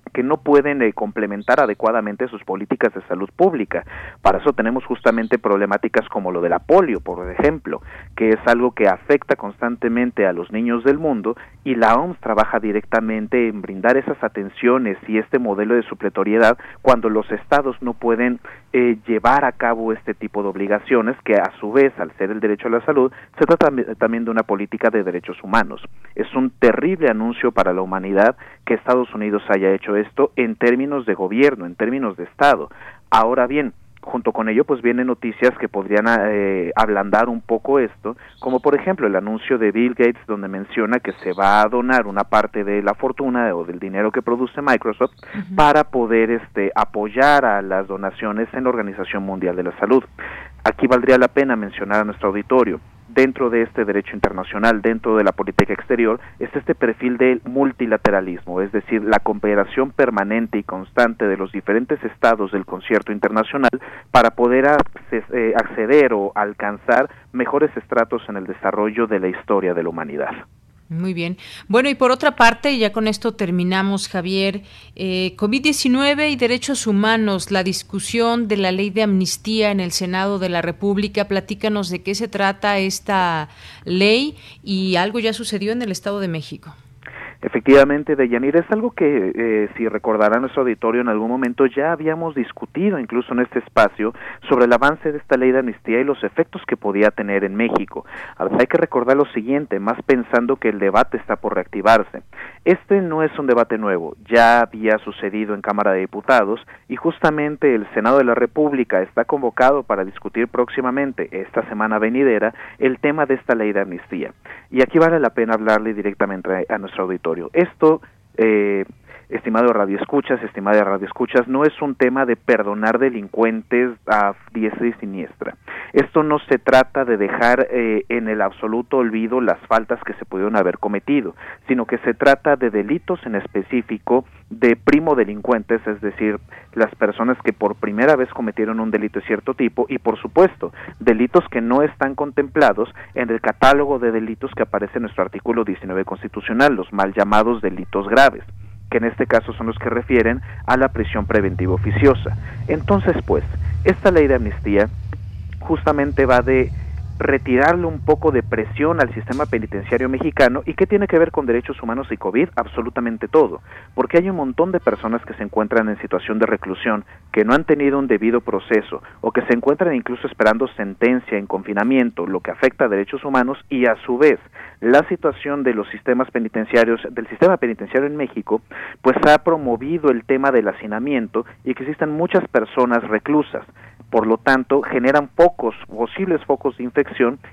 que no pueden eh, complementar adecuadamente sus políticas de salud pública. Para eso tenemos justamente problemáticas como lo de la polio, por ejemplo, que es algo que afecta constantemente a los niños del mundo y la OMS trabaja directamente en brindar esas atenciones y este modelo de supletoriedad cuando los estados no pueden eh, llevar a cabo este tipo de obligaciones que a su vez, al ser el derecho a la salud, se trata también de una política de derechos humanos. Es un terrible anuncio para la humanidad que Estados Unidos haya hecho esto en términos de gobierno, en términos de Estado. Ahora bien, junto con ello pues vienen noticias que podrían eh, ablandar un poco esto, como por ejemplo el anuncio de Bill Gates donde menciona que se va a donar una parte de la fortuna o del dinero que produce Microsoft para poder este apoyar a las donaciones en la Organización Mundial de la Salud. Aquí valdría la pena mencionar a nuestro auditorio dentro de este derecho internacional, dentro de la política exterior, es este perfil de multilateralismo, es decir, la cooperación permanente y constante de los diferentes estados del concierto internacional para poder eh, acceder o alcanzar mejores estratos en el desarrollo de la historia de la humanidad. Muy bien. Bueno, y por otra parte, ya con esto terminamos, Javier, eh, COVID-19 y derechos humanos, la discusión de la ley de amnistía en el Senado de la República. Platícanos de qué se trata esta ley y algo ya sucedió en el Estado de México. Efectivamente, Deyanira, es algo que, eh, si recordará nuestro auditorio, en algún momento ya habíamos discutido, incluso en este espacio, sobre el avance de esta ley de amnistía y los efectos que podía tener en México. hay que recordar lo siguiente, más pensando que el debate está por reactivarse. Este no es un debate nuevo, ya había sucedido en Cámara de Diputados y justamente el Senado de la República está convocado para discutir próximamente, esta semana venidera, el tema de esta ley de amnistía. Y aquí vale la pena hablarle directamente a nuestro auditorio. Esto eh, estimado Radio Escuchas, estimada Radio Escuchas, no es un tema de perdonar delincuentes a diestra y siniestra. Esto no se trata de dejar eh, en el absoluto olvido las faltas que se pudieron haber cometido, sino que se trata de delitos en específico de primo delincuentes, es decir, las personas que por primera vez cometieron un delito de cierto tipo y por supuesto, delitos que no están contemplados en el catálogo de delitos que aparece en nuestro artículo 19 constitucional, los mal llamados delitos graves que en este caso son los que refieren a la prisión preventiva oficiosa. Entonces, pues, esta ley de amnistía justamente va de retirarle un poco de presión al sistema penitenciario mexicano y qué tiene que ver con derechos humanos y COVID, absolutamente todo, porque hay un montón de personas que se encuentran en situación de reclusión, que no han tenido un debido proceso o que se encuentran incluso esperando sentencia en confinamiento, lo que afecta a derechos humanos y a su vez la situación de los sistemas penitenciarios, del sistema penitenciario en México, pues ha promovido el tema del hacinamiento y que existen muchas personas reclusas. Por lo tanto generan pocos posibles focos de infección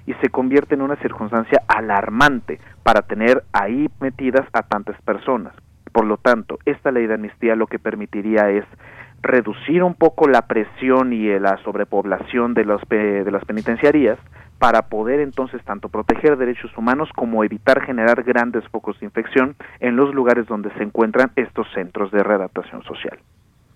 y se convierte en una circunstancia alarmante para tener ahí metidas a tantas personas. Por lo tanto, esta ley de amnistía lo que permitiría es reducir un poco la presión y la sobrepoblación de, de las penitenciarías para poder entonces tanto proteger derechos humanos como evitar generar grandes focos de infección en los lugares donde se encuentran estos centros de readaptación social.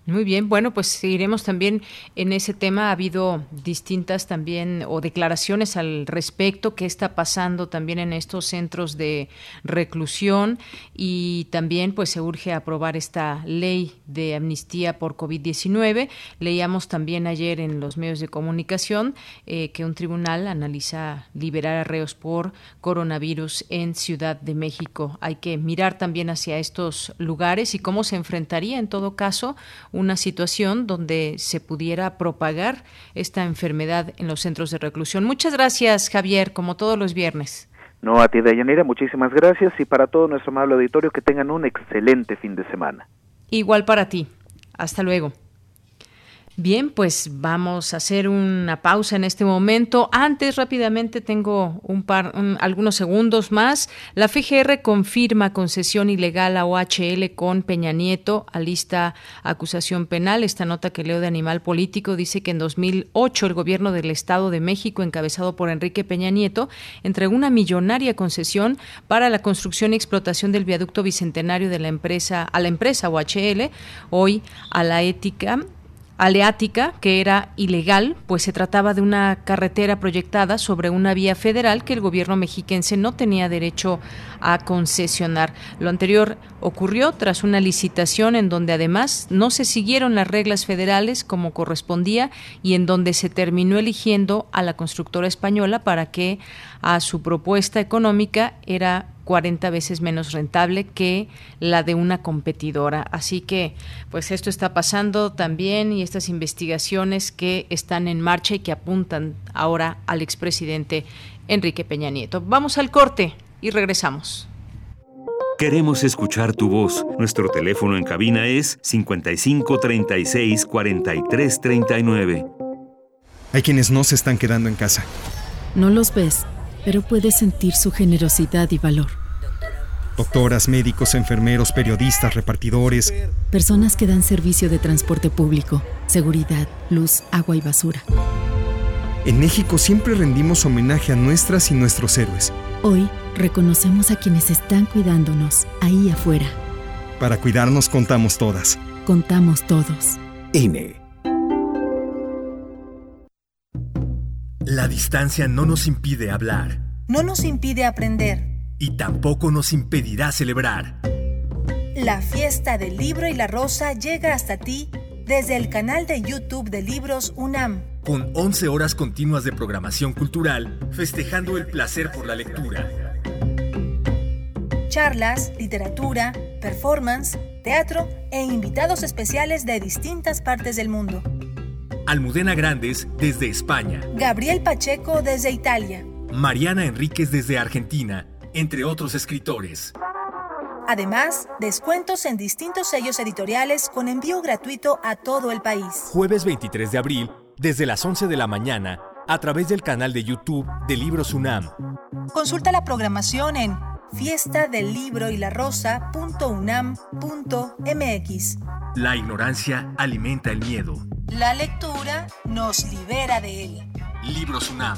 Muy bien, bueno, pues seguiremos también en ese tema. Ha habido distintas también o declaraciones al respecto, qué está pasando también en estos centros de reclusión y también pues se urge aprobar esta ley de amnistía por COVID-19. Leíamos también ayer en los medios de comunicación eh, que un tribunal analiza liberar a reos por coronavirus en Ciudad de México. Hay que mirar también hacia estos lugares y cómo se enfrentaría en todo caso una situación donde se pudiera propagar esta enfermedad en los centros de reclusión. Muchas gracias, Javier, como todos los viernes. No, a ti, Dayanira, muchísimas gracias y para todo nuestro amable auditorio que tengan un excelente fin de semana. Igual para ti. Hasta luego. Bien, pues vamos a hacer una pausa en este momento. Antes, rápidamente, tengo un par, algunos segundos más. La FGR confirma concesión ilegal a OHL con Peña Nieto, a lista acusación penal. Esta nota que leo de Animal Político dice que en 2008 el gobierno del Estado de México, encabezado por Enrique Peña Nieto, entregó una millonaria concesión para la construcción y explotación del viaducto bicentenario de la empresa a la empresa OHL, hoy a la ética aleática, que era ilegal, pues se trataba de una carretera proyectada sobre una vía federal que el gobierno mexiquense no tenía derecho a concesionar. Lo anterior ocurrió tras una licitación en donde además no se siguieron las reglas federales como correspondía y en donde se terminó eligiendo a la constructora española para que a su propuesta económica era 40 veces menos rentable que la de una competidora. Así que, pues esto está pasando también y estas investigaciones que están en marcha y que apuntan ahora al expresidente Enrique Peña Nieto. Vamos al corte y regresamos. Queremos escuchar tu voz. Nuestro teléfono en cabina es 55 36 43 39. Hay quienes no se están quedando en casa. No los ves, pero puedes sentir su generosidad y valor. Doctoras, médicos, enfermeros, periodistas, repartidores. Personas que dan servicio de transporte público, seguridad, luz, agua y basura. En México siempre rendimos homenaje a nuestras y nuestros héroes. Hoy reconocemos a quienes están cuidándonos ahí afuera. Para cuidarnos contamos todas. Contamos todos. INE. La distancia no nos impide hablar. No nos impide aprender. Y tampoco nos impedirá celebrar. La fiesta del libro y la rosa llega hasta ti desde el canal de YouTube de Libros UNAM. Con 11 horas continuas de programación cultural, festejando el placer por la lectura. Charlas, literatura, performance, teatro e invitados especiales de distintas partes del mundo. Almudena Grandes desde España. Gabriel Pacheco desde Italia. Mariana Enríquez desde Argentina, entre otros escritores. Además, descuentos en distintos sellos editoriales con envío gratuito a todo el país. Jueves 23 de abril, desde las 11 de la mañana, a través del canal de YouTube de Libros UNAM. Consulta la programación en fiesta del libro y la rosa.unam.mx. La ignorancia alimenta el miedo. La lectura nos libera de él. Libros UNAM.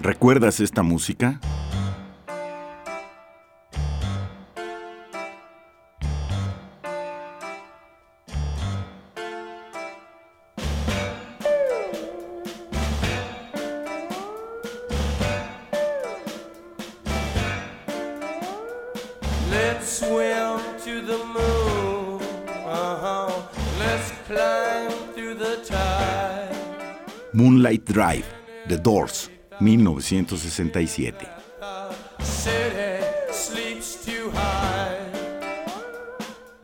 ¿Recuerdas esta música? Drive, The Doors, 1967. City sleeps too high.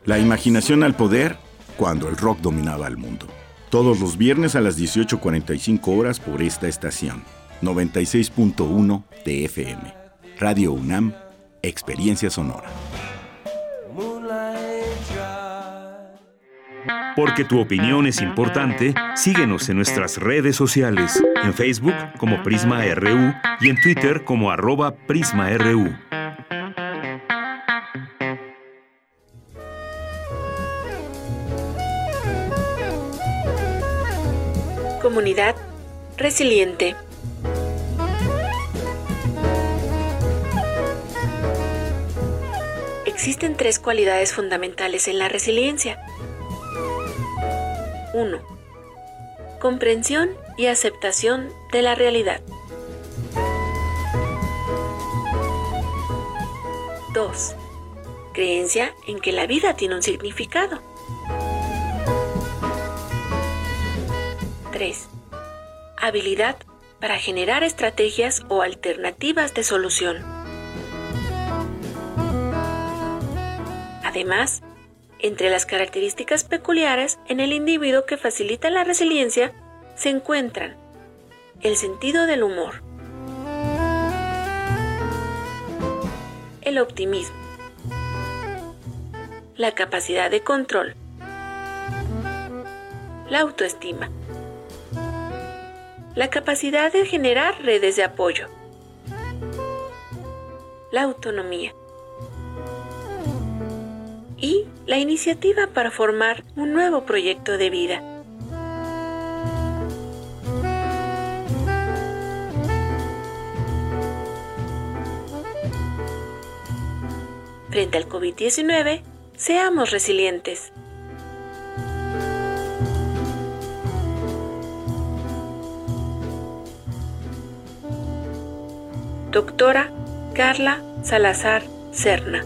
La imaginación al poder cuando el rock dominaba el mundo. Todos los viernes a las 18.45 horas por esta estación. 96.1 de FM. Radio UNAM, Experiencia Sonora. Porque tu opinión es importante, síguenos en nuestras redes sociales, en Facebook como Prisma RU y en Twitter como arroba PrismaRU. Comunidad resiliente. Existen tres cualidades fundamentales en la resiliencia. 1. Comprensión y aceptación de la realidad. 2. Creencia en que la vida tiene un significado. 3. Habilidad para generar estrategias o alternativas de solución. Además, entre las características peculiares en el individuo que facilitan la resiliencia se encuentran el sentido del humor, el optimismo, la capacidad de control, la autoestima, la capacidad de generar redes de apoyo, la autonomía y la iniciativa para formar un nuevo proyecto de vida. Frente al COVID-19, seamos resilientes. Doctora Carla Salazar Serna.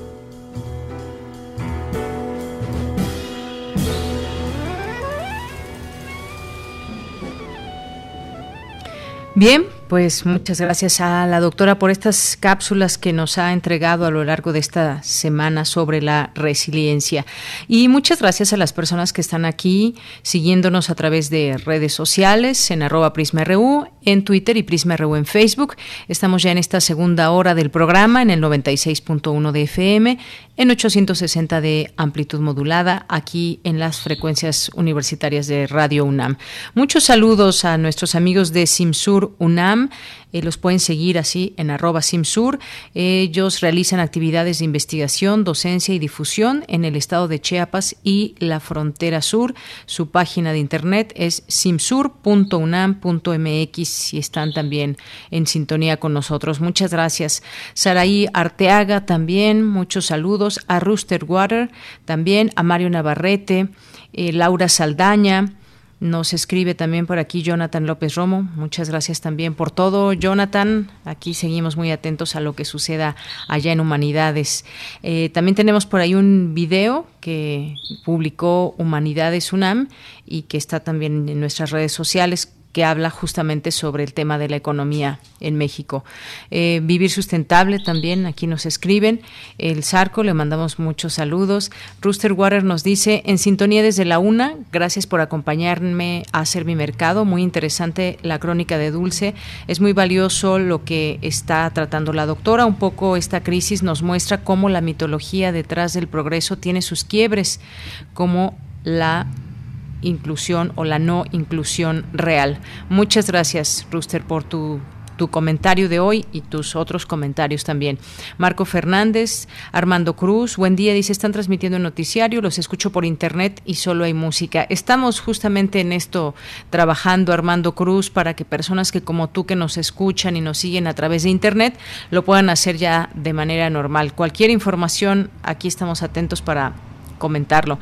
Bien, pues muchas gracias a la doctora por estas cápsulas que nos ha entregado a lo largo de esta semana sobre la resiliencia. Y muchas gracias a las personas que están aquí siguiéndonos a través de redes sociales, en arroba PrismaRU, en Twitter y PrismaRU en Facebook. Estamos ya en esta segunda hora del programa, en el 96.1 de FM, en 860 de amplitud modulada, aquí en las frecuencias universitarias de Radio UNAM. Muchos saludos a nuestros amigos de Simsur UNAM eh, los pueden seguir así en arroba simsur. Ellos realizan actividades de investigación, docencia y difusión en el estado de Chiapas y la frontera sur. Su página de internet es simsur.unam.mx y están también en sintonía con nosotros. Muchas gracias. Saraí Arteaga también, muchos saludos. A Rooster Water también, a Mario Navarrete, eh, Laura Saldaña. Nos escribe también por aquí Jonathan López Romo. Muchas gracias también por todo, Jonathan. Aquí seguimos muy atentos a lo que suceda allá en Humanidades. Eh, también tenemos por ahí un video que publicó Humanidades UNAM y que está también en nuestras redes sociales que habla justamente sobre el tema de la economía en México. Eh, vivir sustentable también, aquí nos escriben. El Zarco, le mandamos muchos saludos. Rooster Water nos dice, en sintonía desde la una, gracias por acompañarme a hacer mi mercado. Muy interesante la crónica de Dulce. Es muy valioso lo que está tratando la doctora. Un poco esta crisis nos muestra cómo la mitología detrás del progreso tiene sus quiebres, como la inclusión o la no inclusión real. Muchas gracias, Rooster, por tu tu comentario de hoy y tus otros comentarios también. Marco Fernández, Armando Cruz, buen día, dice, están transmitiendo el noticiario, los escucho por internet y solo hay música. Estamos justamente en esto trabajando, Armando Cruz, para que personas que como tú que nos escuchan y nos siguen a través de internet lo puedan hacer ya de manera normal. Cualquier información, aquí estamos atentos para comentarlo.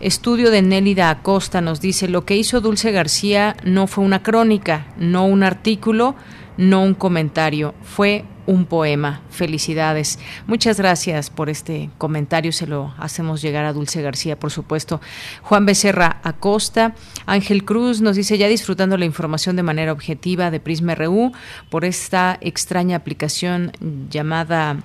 Estudio de Nélida Acosta nos dice, lo que hizo Dulce García no fue una crónica, no un artículo, no un comentario, fue un poema. Felicidades. Muchas gracias por este comentario. Se lo hacemos llegar a Dulce García, por supuesto. Juan Becerra Acosta. Ángel Cruz nos dice ya disfrutando la información de manera objetiva de Prisma RU por esta extraña aplicación llamada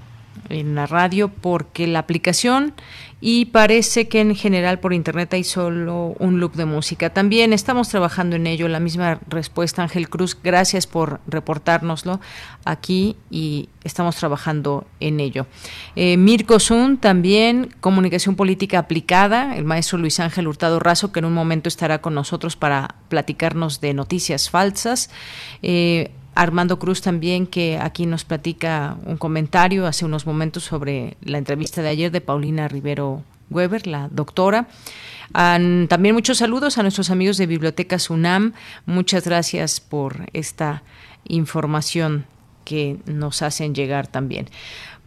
en la radio porque la aplicación y parece que en general por internet hay solo un loop de música. También estamos trabajando en ello. La misma respuesta, Ángel Cruz. Gracias por reportárnoslo aquí y estamos trabajando en ello. Eh, Mirko Zun también, comunicación política aplicada, el maestro Luis Ángel Hurtado Razo, que en un momento estará con nosotros para platicarnos de noticias falsas. Eh, Armando Cruz también, que aquí nos platica un comentario hace unos momentos sobre la entrevista de ayer de Paulina Rivero Weber, la doctora. también muchos saludos a nuestros amigos de Biblioteca SUNAM. Muchas gracias por esta información que nos hacen llegar también.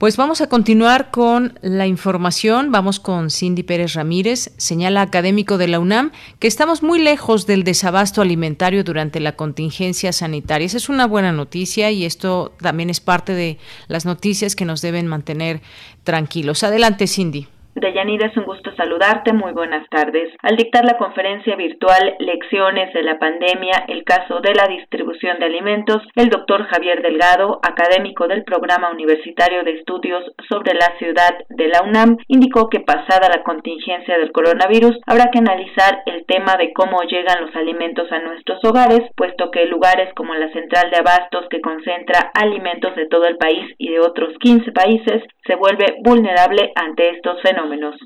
Pues vamos a continuar con la información. Vamos con Cindy Pérez Ramírez, señala académico de la UNAM que estamos muy lejos del desabasto alimentario durante la contingencia sanitaria. Esa es una buena noticia y esto también es parte de las noticias que nos deben mantener tranquilos. Adelante, Cindy. Deyanira, es un gusto saludarte. Muy buenas tardes. Al dictar la conferencia virtual Lecciones de la pandemia, el caso de la distribución de alimentos, el doctor Javier Delgado, académico del Programa Universitario de Estudios sobre la Ciudad de la UNAM, indicó que pasada la contingencia del coronavirus, habrá que analizar el tema de cómo llegan los alimentos a nuestros hogares, puesto que lugares como la central de abastos que concentra alimentos de todo el país y de otros 15 países se vuelve vulnerable ante estos fenómenos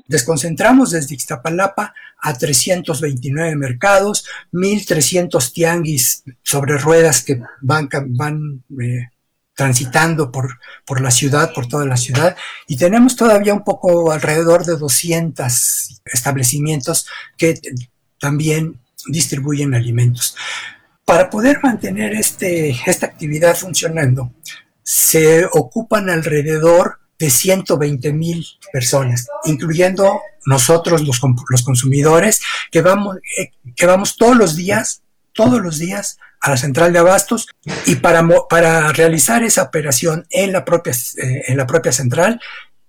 Desconcentramos desde Ixtapalapa a 329 mercados, 1.300 tianguis sobre ruedas que van, eh, transitando por, por la ciudad, por toda la ciudad, y tenemos todavía un poco alrededor de 200 establecimientos que también distribuyen alimentos. Para poder mantener este, esta actividad funcionando, se ocupan alrededor de 120 mil personas, incluyendo nosotros los, los consumidores, que vamos, eh, que vamos todos los días, todos los días a la central de abastos y para, para realizar esa operación en la, propia, eh, en la propia central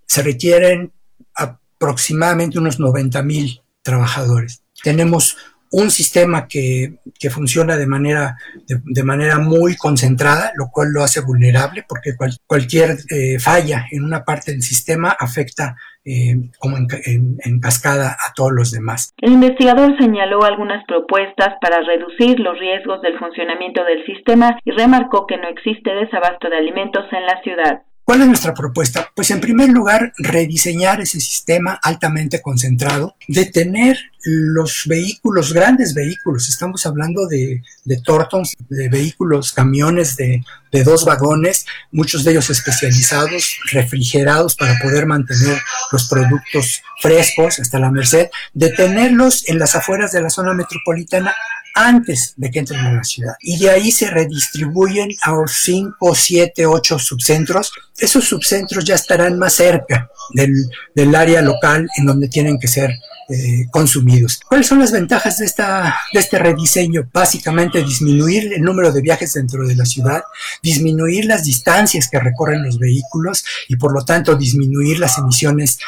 se requieren aproximadamente unos 90 mil trabajadores. Tenemos un sistema que, que funciona de manera, de, manera muy concentrada, lo cual lo hace vulnerable porque cualquier eh, falla en una parte del sistema afecta eh, como en, en, cascada a todos los demás. El investigador señaló algunas propuestas para reducir los riesgos del funcionamiento del sistema y remarcó que no existe desabasto de alimentos en la ciudad. ¿Cuál es nuestra propuesta? Pues en primer lugar, rediseñar ese sistema altamente concentrado, detener los vehículos, grandes vehículos, estamos hablando de, de Tortons, de vehículos, camiones de, de dos vagones, muchos de ellos especializados, refrigerados para poder mantener los productos frescos hasta la merced, detenerlos en las afueras de la zona metropolitana antes de que entren a la ciudad. Y de ahí se redistribuyen a 5, 7, 8 subcentros. Esos subcentros ya estarán más cerca del, del área local en donde tienen que ser eh, consumidos. ¿Cuáles son las ventajas de, esta, de este rediseño? Básicamente disminuir el número de viajes dentro de la ciudad, disminuir las distancias que recorren los vehículos y por lo tanto disminuir las emisiones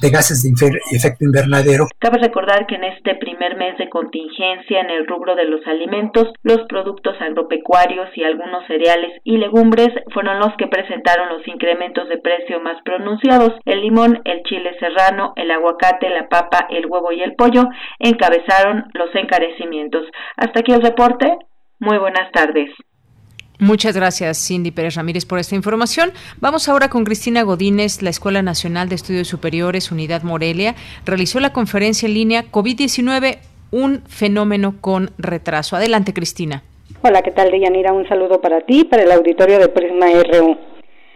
de, gases de efecto invernadero. Cabe recordar que en este primer mes de contingencia en el rubro de los alimentos, los productos agropecuarios y algunos cereales y legumbres fueron los que presentaron los incrementos de precio más pronunciados. El limón, el chile serrano, el aguacate, la papa, el huevo y el pollo encabezaron los encarecimientos. Hasta aquí el reporte. Muy buenas tardes. Muchas gracias, Cindy Pérez Ramírez, por esta información. Vamos ahora con Cristina Godínez. La Escuela Nacional de Estudios Superiores, Unidad Morelia, realizó la conferencia en línea COVID-19, un fenómeno con retraso. Adelante, Cristina. Hola, ¿qué tal, Deyanira? Un saludo para ti, para el auditorio de Prisma RU.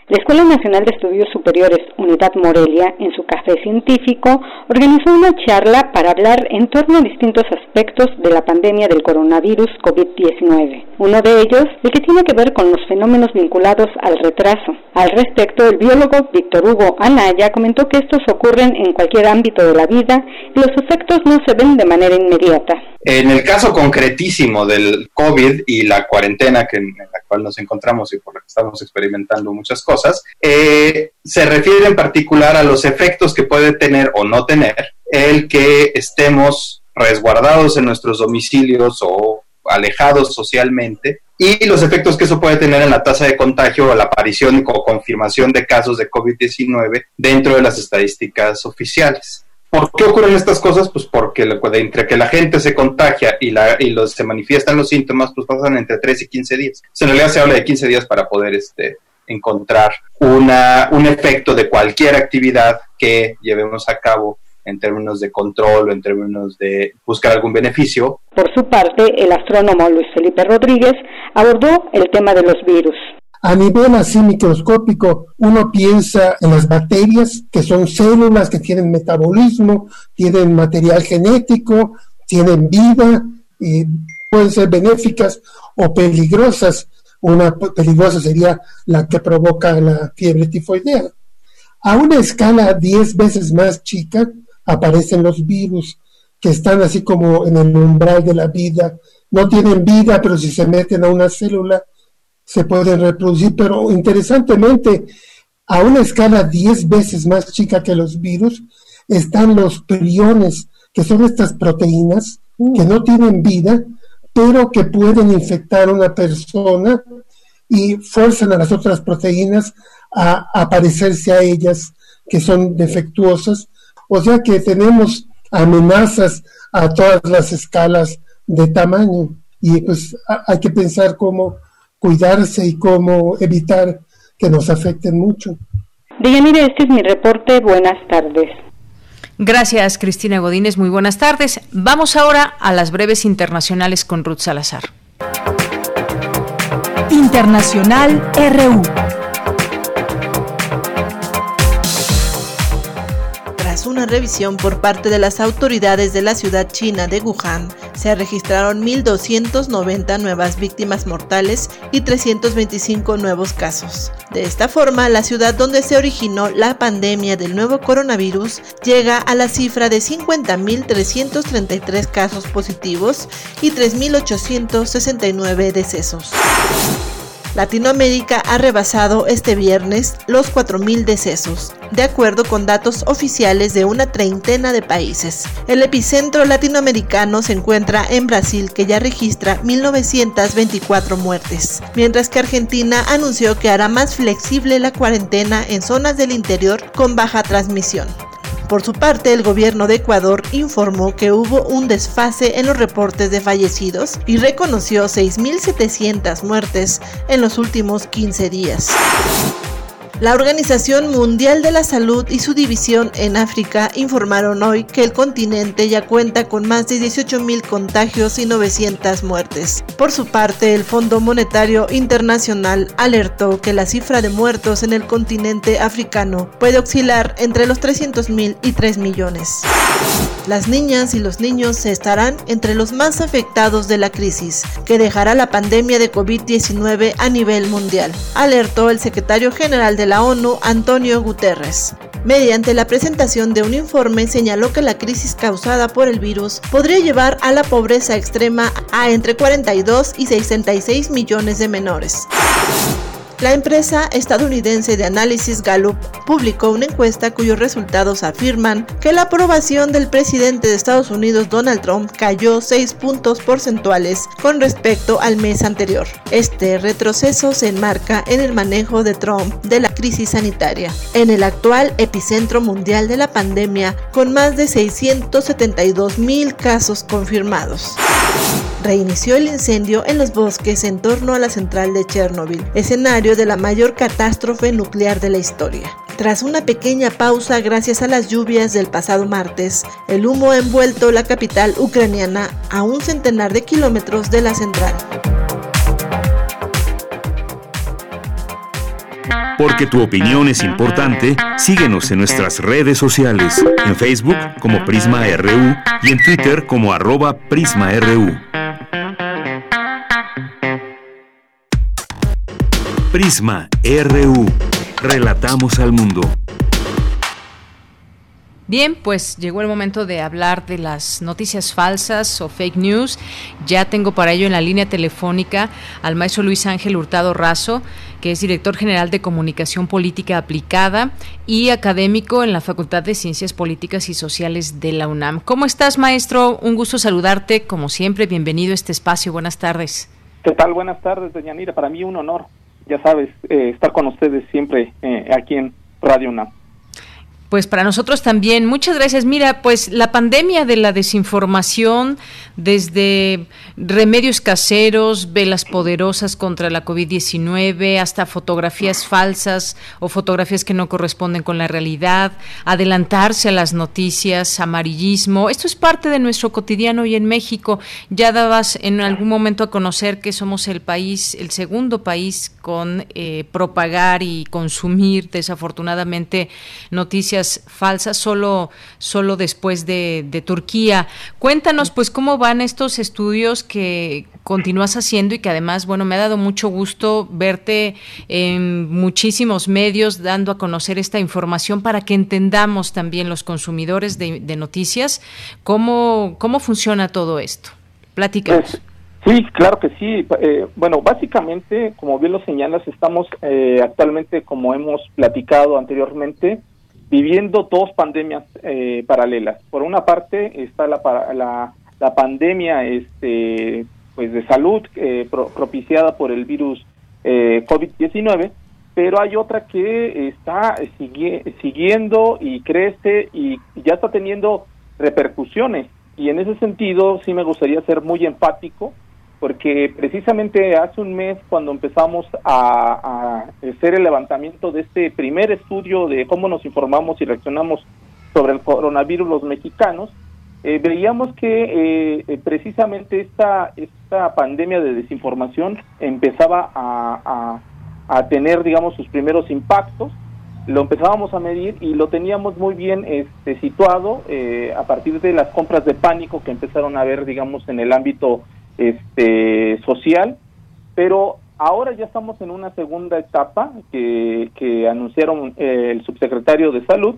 La Escuela Nacional de Estudios Superiores Unidad Morelia, en su café científico, organizó una charla para hablar en torno a distintos aspectos de la pandemia del coronavirus COVID-19. Uno de ellos, el que tiene que ver con los fenómenos vinculados al retraso. Al respecto, el biólogo Víctor Hugo Anaya comentó que estos ocurren en cualquier ámbito de la vida y los efectos no se ven de manera inmediata. En el caso concretísimo del COVID y la cuarentena en la cual nos encontramos y por la que estamos experimentando muchas cosas, eh, se refiere en particular a los efectos que puede tener o no tener el que estemos resguardados en nuestros domicilios o alejados socialmente y los efectos que eso puede tener en la tasa de contagio o la aparición o confirmación de casos de COVID-19 dentro de las estadísticas oficiales. ¿Por qué ocurren estas cosas? Pues porque entre que la gente se contagia y, la, y los, se manifiestan los síntomas, pues pasan entre 3 y 15 días. en realidad se habla de 15 días para poder este, encontrar una, un efecto de cualquier actividad que llevemos a cabo en términos de control o en términos de buscar algún beneficio. Por su parte, el astrónomo Luis Felipe Rodríguez abordó el tema de los virus. A nivel así microscópico, uno piensa en las bacterias, que son células que tienen metabolismo, tienen material genético, tienen vida, y pueden ser benéficas o peligrosas. Una peligrosa sería la que provoca la fiebre tifoidea. A una escala 10 veces más chica aparecen los virus, que están así como en el umbral de la vida. No tienen vida, pero si se meten a una célula, se pueden reproducir, pero interesantemente, a una escala 10 veces más chica que los virus, están los priones, que son estas proteínas que no tienen vida, pero que pueden infectar a una persona y fuerzan a las otras proteínas a, a parecerse a ellas, que son defectuosas. O sea que tenemos amenazas a todas las escalas de tamaño y pues hay que pensar cómo cuidarse y cómo evitar que nos afecten mucho. Deyanira, este es mi reporte. Buenas tardes. Gracias, Cristina Godínez. Muy buenas tardes. Vamos ahora a las breves internacionales con Ruth Salazar. Internacional RU. Una revisión por parte de las autoridades de la ciudad china de Wuhan, Se registraron 1.290 nuevas víctimas mortales y 325 nuevos casos. De esta forma, la ciudad donde se originó la pandemia del nuevo coronavirus llega a la cifra de 50.333 casos positivos y 3.869 decesos. Latinoamérica ha rebasado este viernes los 4.000 decesos, de acuerdo con datos oficiales de una treintena de países. El epicentro latinoamericano se encuentra en Brasil, que ya registra 1.924 muertes, mientras que Argentina anunció que hará más flexible la cuarentena en zonas del interior con baja transmisión. Por su parte, el gobierno de Ecuador informó que hubo un desfase en los reportes de fallecidos y reconoció 6.700 muertes en los últimos 15 días. La Organización Mundial de la Salud y su división en África informaron hoy que el continente ya cuenta con más de 18.000 contagios y 900 muertes. Por su parte, el Fondo Monetario Internacional alertó que la cifra de muertos en el continente africano puede oscilar entre los 300.000 y 3 millones. Las niñas y los niños estarán entre los más afectados de la crisis que dejará la pandemia de COVID-19 a nivel mundial, alertó el secretario general de la ONU, Antonio Guterres. Mediante la presentación de un informe señaló que la crisis causada por el virus podría llevar a la pobreza extrema a entre 42 y 66 millones de menores. La empresa estadounidense de análisis Gallup publicó una encuesta cuyos resultados afirman que la aprobación del presidente de Estados Unidos Donald Trump cayó 6 puntos porcentuales con respecto al mes anterior. Este retroceso se enmarca en el manejo de Trump de la crisis sanitaria, en el actual epicentro mundial de la pandemia con más de 672 mil casos confirmados reinició el incendio en los bosques en torno a la central de Chernobyl, escenario de la mayor catástrofe nuclear de la historia. Tras una pequeña pausa gracias a las lluvias del pasado martes, el humo ha envuelto la capital ucraniana a un centenar de kilómetros de la central. Porque tu opinión es importante, síguenos en nuestras redes sociales, en Facebook como Prisma RU y en Twitter como arroba PrismaRU. Prisma RU. Relatamos al mundo. Bien, pues llegó el momento de hablar de las noticias falsas o fake news. Ya tengo para ello en la línea telefónica al maestro Luis Ángel Hurtado Razo, que es director general de Comunicación Política Aplicada y académico en la Facultad de Ciencias Políticas y Sociales de la UNAM. ¿Cómo estás, maestro? Un gusto saludarte, como siempre. Bienvenido a este espacio. Buenas tardes. ¿Qué tal? Buenas tardes, doña Nira. Para mí un honor ya sabes, eh, estar con ustedes siempre eh, aquí en Radio UNAM. Pues para nosotros también. Muchas gracias. Mira, pues la pandemia de la desinformación, desde remedios caseros, velas poderosas contra la COVID-19, hasta fotografías falsas o fotografías que no corresponden con la realidad, adelantarse a las noticias, amarillismo. Esto es parte de nuestro cotidiano y en México ya dabas en algún momento a conocer que somos el país, el segundo país con eh, propagar y consumir desafortunadamente noticias falsas solo, solo después de, Turquía. Cuéntanos, pues, cómo van estos estudios que continúas haciendo y que además, bueno, me ha dado mucho gusto verte en muchísimos medios dando a conocer esta información para que entendamos también los consumidores de, noticias cómo, cómo funciona todo esto. Platícanos. Pues, sí, claro que sí. Eh, bueno, básicamente, como bien lo señalas, estamos eh, actualmente, como hemos platicado anteriormente, viviendo dos pandemias eh, paralelas. Por una parte está la, la, la pandemia este, pues de salud eh, propiciada por el virus eh, COVID-19, pero hay otra que está siguiendo y crece y ya está teniendo repercusiones. Y en ese sentido sí me gustaría ser muy empático porque precisamente hace un mes cuando empezamos a, hacer el levantamiento de este primer estudio de cómo nos informamos y reaccionamos sobre el coronavirus los mexicanos, eh, veíamos que eh, eh, precisamente esta, esta pandemia de desinformación empezaba a, a, tener, digamos, sus primeros impactos. Lo empezábamos a medir y lo teníamos muy bien este, situado eh, a partir de las compras de pánico que empezaron a ver, digamos, en el ámbito este, social, pero ahora ya estamos en una segunda etapa que, que anunciaron eh, el subsecretario de Salud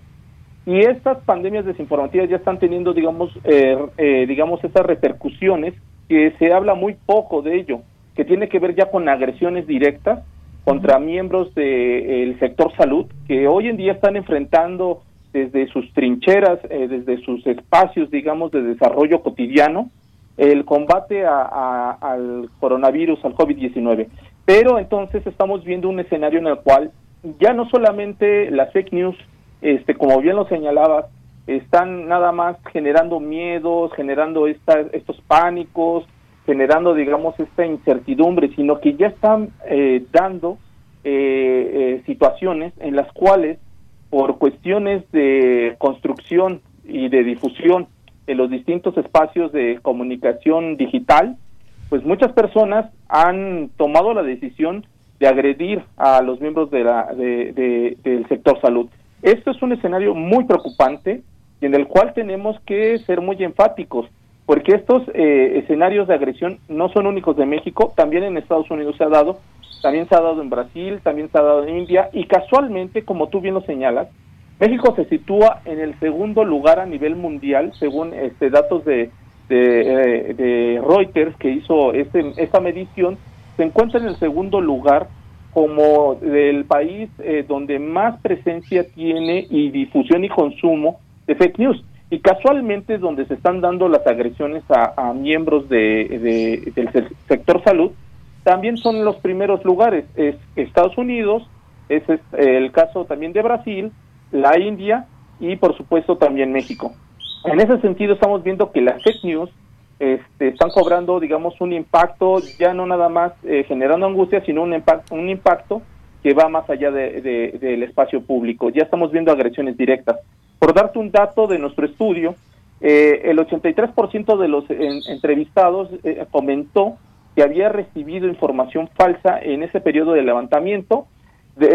y estas pandemias desinformativas ya están teniendo, digamos, eh, digamos, esas repercusiones que se habla muy poco de ello, que tiene que ver ya con agresiones directas contra miembros del sector salud que hoy en día están enfrentando desde sus trincheras, eh, desde sus espacios, digamos, de desarrollo cotidiano, el combate al coronavirus, al COVID-19. Pero entonces estamos viendo un escenario en el cual ya no solamente las fake news, este, como bien lo señalabas, están nada más generando miedos, generando estos pánicos, generando, digamos, esta incertidumbre, sino que ya están eh, dando eh, eh, situaciones en las cuales, por cuestiones de construcción y de difusión en los distintos espacios de comunicación digital, pues muchas personas han tomado la decisión de agredir a los miembros de la, del sector salud. Esto es un escenario muy preocupante y en el cual tenemos que ser muy enfáticos porque estos eh, escenarios de agresión no son únicos de México, también en Estados Unidos se ha dado, también se ha dado en Brasil, también se ha dado en India, y casualmente, como tú bien lo señalas, México se sitúa en el segundo lugar a nivel mundial, según este, datos de, de, eh, Reuters que hizo este, esta medición, se encuentra en el segundo lugar como del país eh, donde más presencia tiene y difusión y consumo de fake news. Y casualmente donde se están dando las agresiones a, miembros de, del sector salud, también son los primeros lugares, es Estados Unidos, es el caso también de Brasil, la India y por supuesto también México. En ese sentido estamos viendo que las fake news este, están cobrando, digamos, un impacto ya no nada más eh, generando angustia, sino un, un impacto que va más allá del espacio público. Ya estamos viendo agresiones directas. Por darte un dato de nuestro estudio, eh, el 83% de los entrevistados eh, comentó que había recibido información falsa en ese periodo de levantamiento de,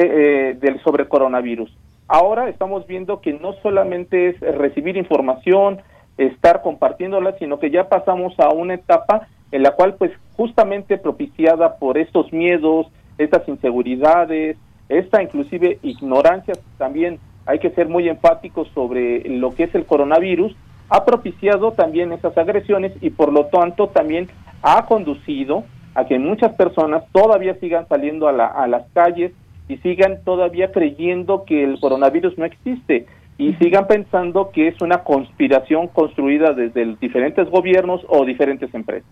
eh, del sobre coronavirus. Ahora estamos viendo que no solamente es recibir información, estar compartiéndola, sino que ya pasamos a una etapa en la cual, pues, justamente propiciada por estos miedos, estas inseguridades, esta inclusive ignorancia también hay que ser muy enfáticos sobre lo que es el coronavirus, ha propiciado también esas agresiones y por lo tanto también ha conducido a que muchas personas todavía sigan saliendo a, a las calles y sigan todavía creyendo que el coronavirus no existe y sigan pensando que es una conspiración construida desde diferentes gobiernos o diferentes empresas.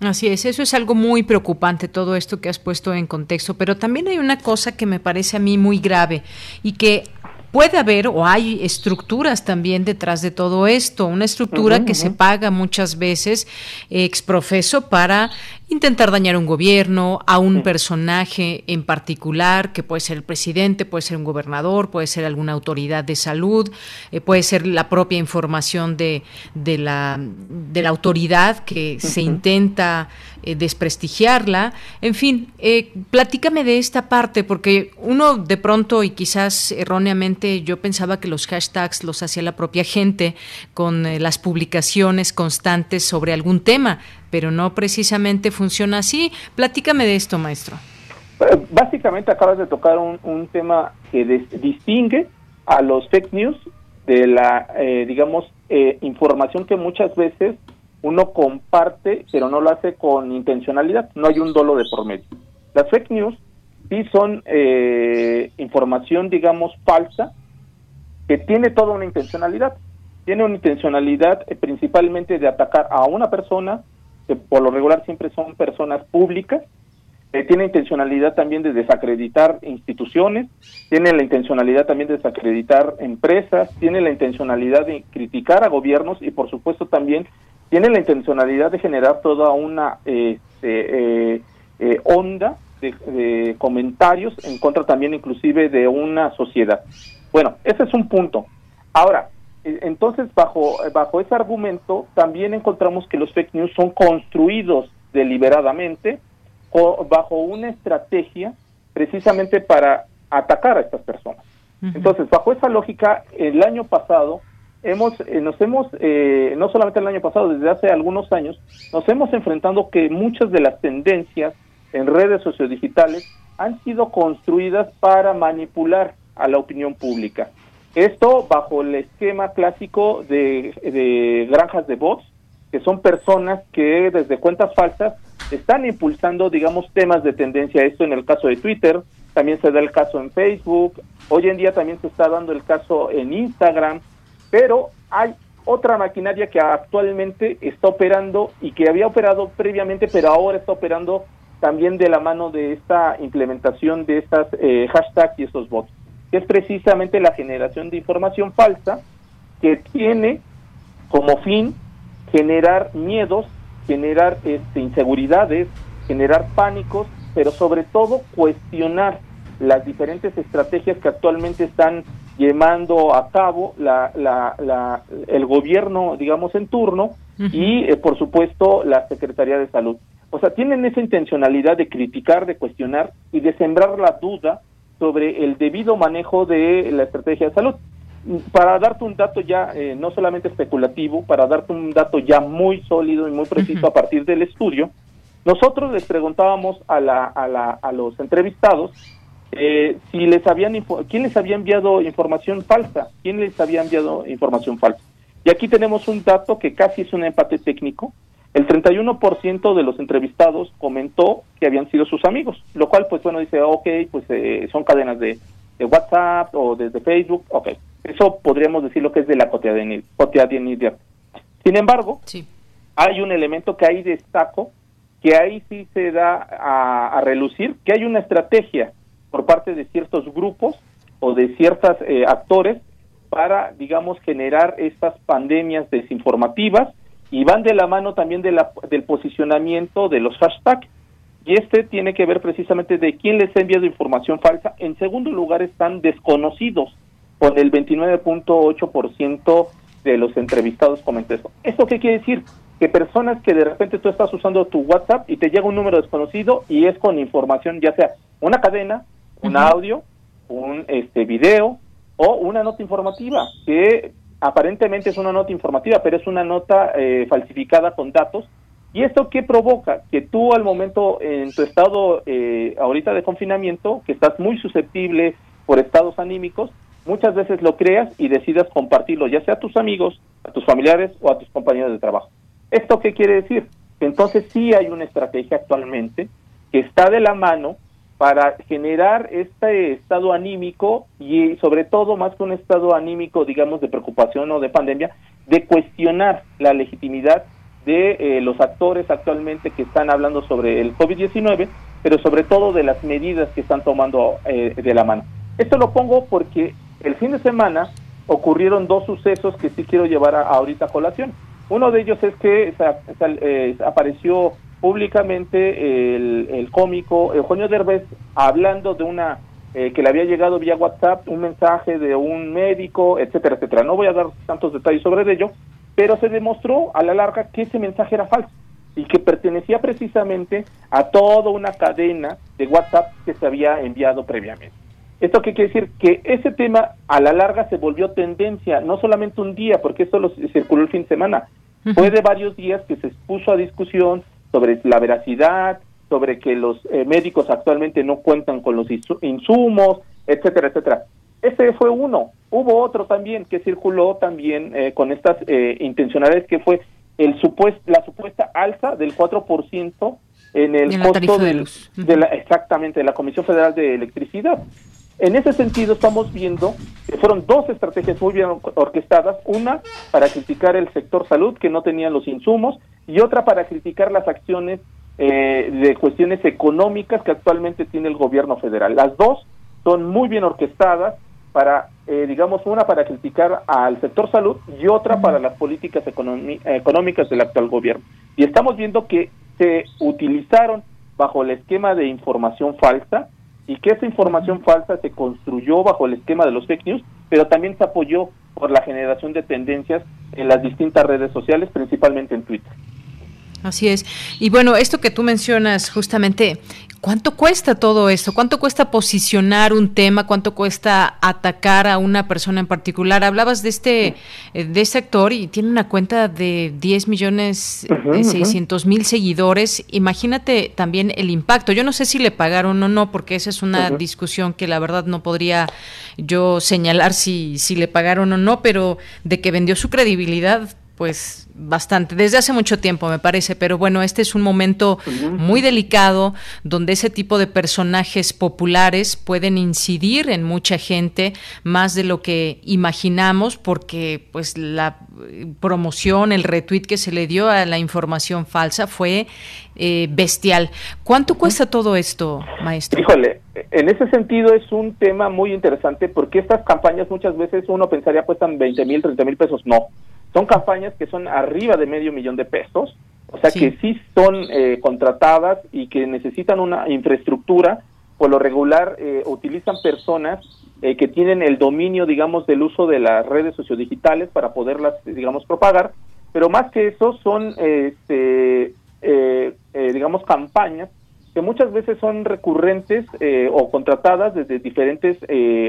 Así es, eso es algo muy preocupante, todo esto que has puesto en contexto, pero también hay una cosa que me parece a mí muy grave y que puede haber o hay estructuras también detrás de todo esto, una estructura que se paga muchas veces ex profeso para intentar dañar un gobierno, a un personaje en particular, que puede ser el presidente, puede ser un gobernador, puede ser alguna autoridad de salud, eh, puede ser la propia información de, de, la, de la autoridad que se intenta eh, desprestigiarla. En fin, eh, platícame de esta parte, porque uno de pronto y quizás erróneamente yo pensaba que los hashtags los hacía la propia gente con las publicaciones constantes sobre algún tema pero no precisamente funciona así. Platícame de esto, maestro. Eh, básicamente acabas de tocar un, tema que distingue a los fake news de la, eh, digamos, eh, información que muchas veces uno comparte, pero no lo hace con intencionalidad, no hay un dolo de por medio. Las fake news sí son información, digamos, falsa, que tiene toda una intencionalidad. Tiene una intencionalidad principalmente de atacar a una persona, que por lo regular siempre son personas públicas, eh, tiene intencionalidad también de desacreditar instituciones, tiene la intencionalidad también de desacreditar empresas, tiene la intencionalidad de criticar a gobiernos y por supuesto también tiene la intencionalidad de generar toda una este, eh, eh, onda de, de, comentarios en contra también inclusive de una sociedad. Bueno, ese es un punto. Ahora, entonces, bajo, bajo ese argumento, también encontramos que los fake news son construidos deliberadamente o bajo una estrategia precisamente para atacar a estas personas. Entonces, bajo esa lógica, el año pasado hemos, eh, nos hemos, eh, no solamente el año pasado, desde hace algunos años, nos hemos enfrentado que muchas de las tendencias en redes sociodigitales han sido construidas para manipular a la opinión pública. Esto bajo el esquema clásico de, de granjas de bots, que son personas que desde cuentas falsas están impulsando, digamos, temas de tendencia. Esto en el caso de Twitter, también se da el caso en Facebook, hoy en día también se está dando el caso en Instagram, pero hay otra maquinaria que actualmente está operando y que había operado previamente, pero ahora está operando también de la mano de esta implementación de estas eh, hashtags y estos bots, que es precisamente la generación de información falsa que tiene como fin generar miedos, generar este, inseguridades, generar pánicos, pero sobre todo cuestionar las diferentes estrategias que actualmente están llevando a cabo la, la, el gobierno, digamos, en turno y, eh, por supuesto, la Secretaría de Salud. O sea, tienen esa intencionalidad de criticar, de cuestionar y de sembrar la duda sobre el debido manejo de la estrategia de salud. Para darte un dato ya, eh, no solamente especulativo, para darte un dato ya muy sólido y muy preciso a partir del estudio, nosotros les preguntábamos a, la, a, la, a los entrevistados eh, si les habían quién les había enviado información falsa, quién les había enviado información falsa. Y aquí tenemos un dato que casi es un empate técnico. El 31% de los entrevistados comentó que habían sido sus amigos, lo cual, pues bueno, dice, ok, pues eh, son cadenas de, WhatsApp o desde Facebook, ok. Eso podríamos decir lo que es de la cotidianidad. Sin embargo, sí. hay un elemento que ahí destaco, que ahí sí se da a, a relucir, que hay una estrategia por parte de ciertos grupos o de ciertos eh, actores para, digamos, generar estas pandemias desinformativas y van de la mano también de la, del posicionamiento de los hashtags. Y este tiene que ver precisamente de quién les ha enviado información falsa. En segundo lugar están desconocidos, con el 29.8% de los entrevistados comentó eso. ¿Eso qué quiere decir? Que personas que de repente tú estás usando tu WhatsApp y te llega un número desconocido y es con información, ya sea una cadena, un audio, un este video o una nota informativa que aparentemente es una nota informativa, pero es una nota eh, falsificada con datos. ¿Y esto qué provoca? Que tú al momento, en tu estado eh, ahorita de confinamiento, que estás muy susceptible por estados anímicos, muchas veces lo creas y decidas compartirlo, ya sea a tus amigos, a tus familiares o a tus compañeros de trabajo. ¿Esto qué quiere decir? Entonces sí hay una estrategia actualmente que está de la mano para generar este estado anímico y sobre todo más que un estado anímico, digamos, de preocupación o de pandemia, de cuestionar la legitimidad de eh, los actores actualmente que están hablando sobre el COVID-19, pero sobre todo de las medidas que están tomando eh, de la mano. Esto lo pongo porque el fin de semana ocurrieron dos sucesos que sí quiero llevar a, ahorita a colación. Uno de ellos es que eh, apareció públicamente el, el cómico Eugenio Derbez hablando de una eh, que le había llegado vía WhatsApp un mensaje de un médico, etcétera, etcétera. No voy a dar tantos detalles sobre ello, pero se demostró a la larga que ese mensaje era falso y que pertenecía precisamente a toda una cadena de WhatsApp que se había enviado previamente. ¿Esto qué quiere decir? Que ese tema a la larga se volvió tendencia, no solamente un día, porque esto lo circuló el fin de semana, fue de varios días que se expuso a discusión, sobre la veracidad, sobre que los eh, médicos actualmente no cuentan con los insumos, etcétera, etcétera. Ese fue uno. Hubo otro también que circuló también eh, con estas eh, intencionalidades que fue el supuest, la supuesta alza del 4% en el costo de, de la, exactamente de la Comisión Federal de Electricidad. En ese sentido, estamos viendo que fueron dos estrategias muy bien orquestadas, una para criticar el sector salud, que no tenía los insumos, y otra para criticar las acciones eh, de cuestiones económicas que actualmente tiene el gobierno federal. Las dos son muy bien orquestadas para, eh, digamos, una para criticar al sector salud y otra para las políticas económicas del actual gobierno. Y estamos viendo que se utilizaron bajo el esquema de información falsa, y que esa información falsa se construyó bajo el esquema de los fake news, pero también se apoyó por la generación de tendencias en las distintas redes sociales, principalmente en Twitter. Así es. Y bueno, esto que tú mencionas justamente ¿Cuánto cuesta todo esto? ¿Cuánto cuesta posicionar un tema? ¿Cuánto cuesta atacar a una persona en particular? Hablabas de este, eh, de este actor y tiene una cuenta de 10 millones de 600 mil seguidores. Imagínate también el impacto. Yo no sé si le pagaron o no, porque esa es una discusión que la verdad no podría yo señalar si, si le pagaron o no, pero de que vendió su credibilidad, pues bastante, desde hace mucho tiempo me parece, pero bueno, este es un momento muy delicado donde ese tipo de personajes populares pueden incidir en mucha gente más de lo que imaginamos porque pues la promoción, el retweet que se le dio a la información falsa fue eh, bestial. ¿Cuánto cuesta todo esto, maestro? Híjole, en ese sentido es un tema muy interesante porque estas campañas muchas veces uno pensaría cuestan 20 mil, 30 mil pesos, no son campañas que son arriba de medio millón de pesos, o sea que sí son eh, contratadas y que necesitan una infraestructura, por lo regular eh, utilizan personas eh, que tienen el dominio, digamos, del uso de las redes sociodigitales para poderlas, digamos, propagar, pero más que eso son, este, digamos, campañas que muchas veces son recurrentes o contratadas desde diferentes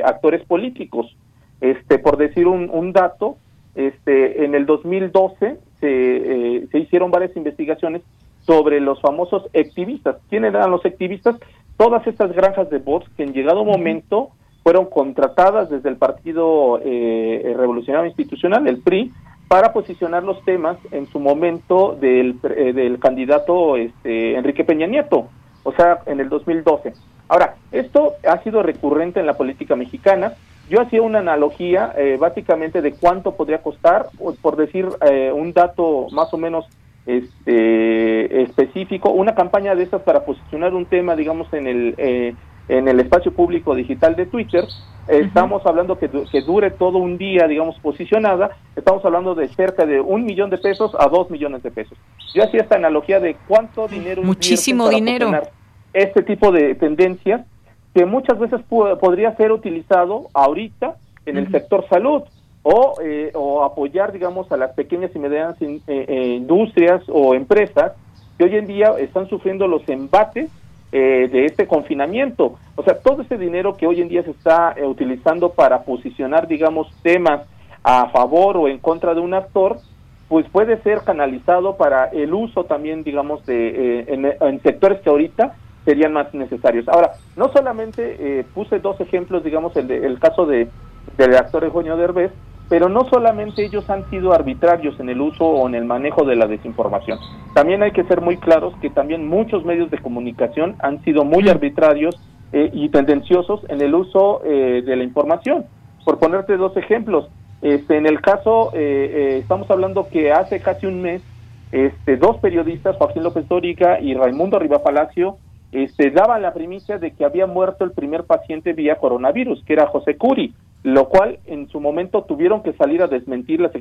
actores políticos. Este, por decir un, un dato, este, en el 2012 eh, se, hicieron varias investigaciones sobre los famosos activistas. ¿Quiénes eran los activistas? Todas estas granjas de bots que en llegado momento fueron contratadas desde el Partido eh, Revolucionario Institucional, el PRI, para posicionar los temas en su momento del, eh, del candidato este, Enrique Peña Nieto, o sea, en el 2012. Ahora, esto ha sido recurrente en la política mexicana, yo hacía una analogía eh, básicamente de cuánto podría costar, por decir eh, un dato más o menos este, específico, una campaña de estas para posicionar un tema, digamos, en el, eh, en el espacio público digital de Twitter. Estamos hablando que, que dure todo un día, digamos, posicionada. Estamos hablando de cerca de un millón de pesos a dos millones de pesos. Yo hacía esta analogía de cuánto dinero. Muchísimo dinero. Este tipo de tendencias que muchas veces podría ser utilizado ahorita en el sector salud o, eh, o apoyar, digamos, a las pequeñas y medianas eh, eh, industrias o empresas que hoy en día están sufriendo los embates de este confinamiento. O sea, todo ese dinero que hoy en día se está utilizando para posicionar, digamos, temas a favor o en contra de un actor, pues puede ser canalizado para el uso también, digamos, de en sectores que ahorita serían más necesarios. Ahora, no solamente eh, puse dos ejemplos, digamos, el, el caso de, del actor Eugenio Derbez, pero no solamente ellos han sido arbitrarios en el uso o en el manejo de la desinformación. También hay que ser muy claros que también muchos medios de comunicación han sido muy arbitrarios eh, y tendenciosos en el uso eh, de la información. Por ponerte dos ejemplos, este, en el caso, estamos hablando que hace casi un mes, este, dos periodistas, Joaquín López Dóriga y Raimundo Riva Palacio, este, daban la primicia de que había muerto el primer paciente vía coronavirus, que era José Curi, lo cual en su momento tuvieron que salir a desmentir la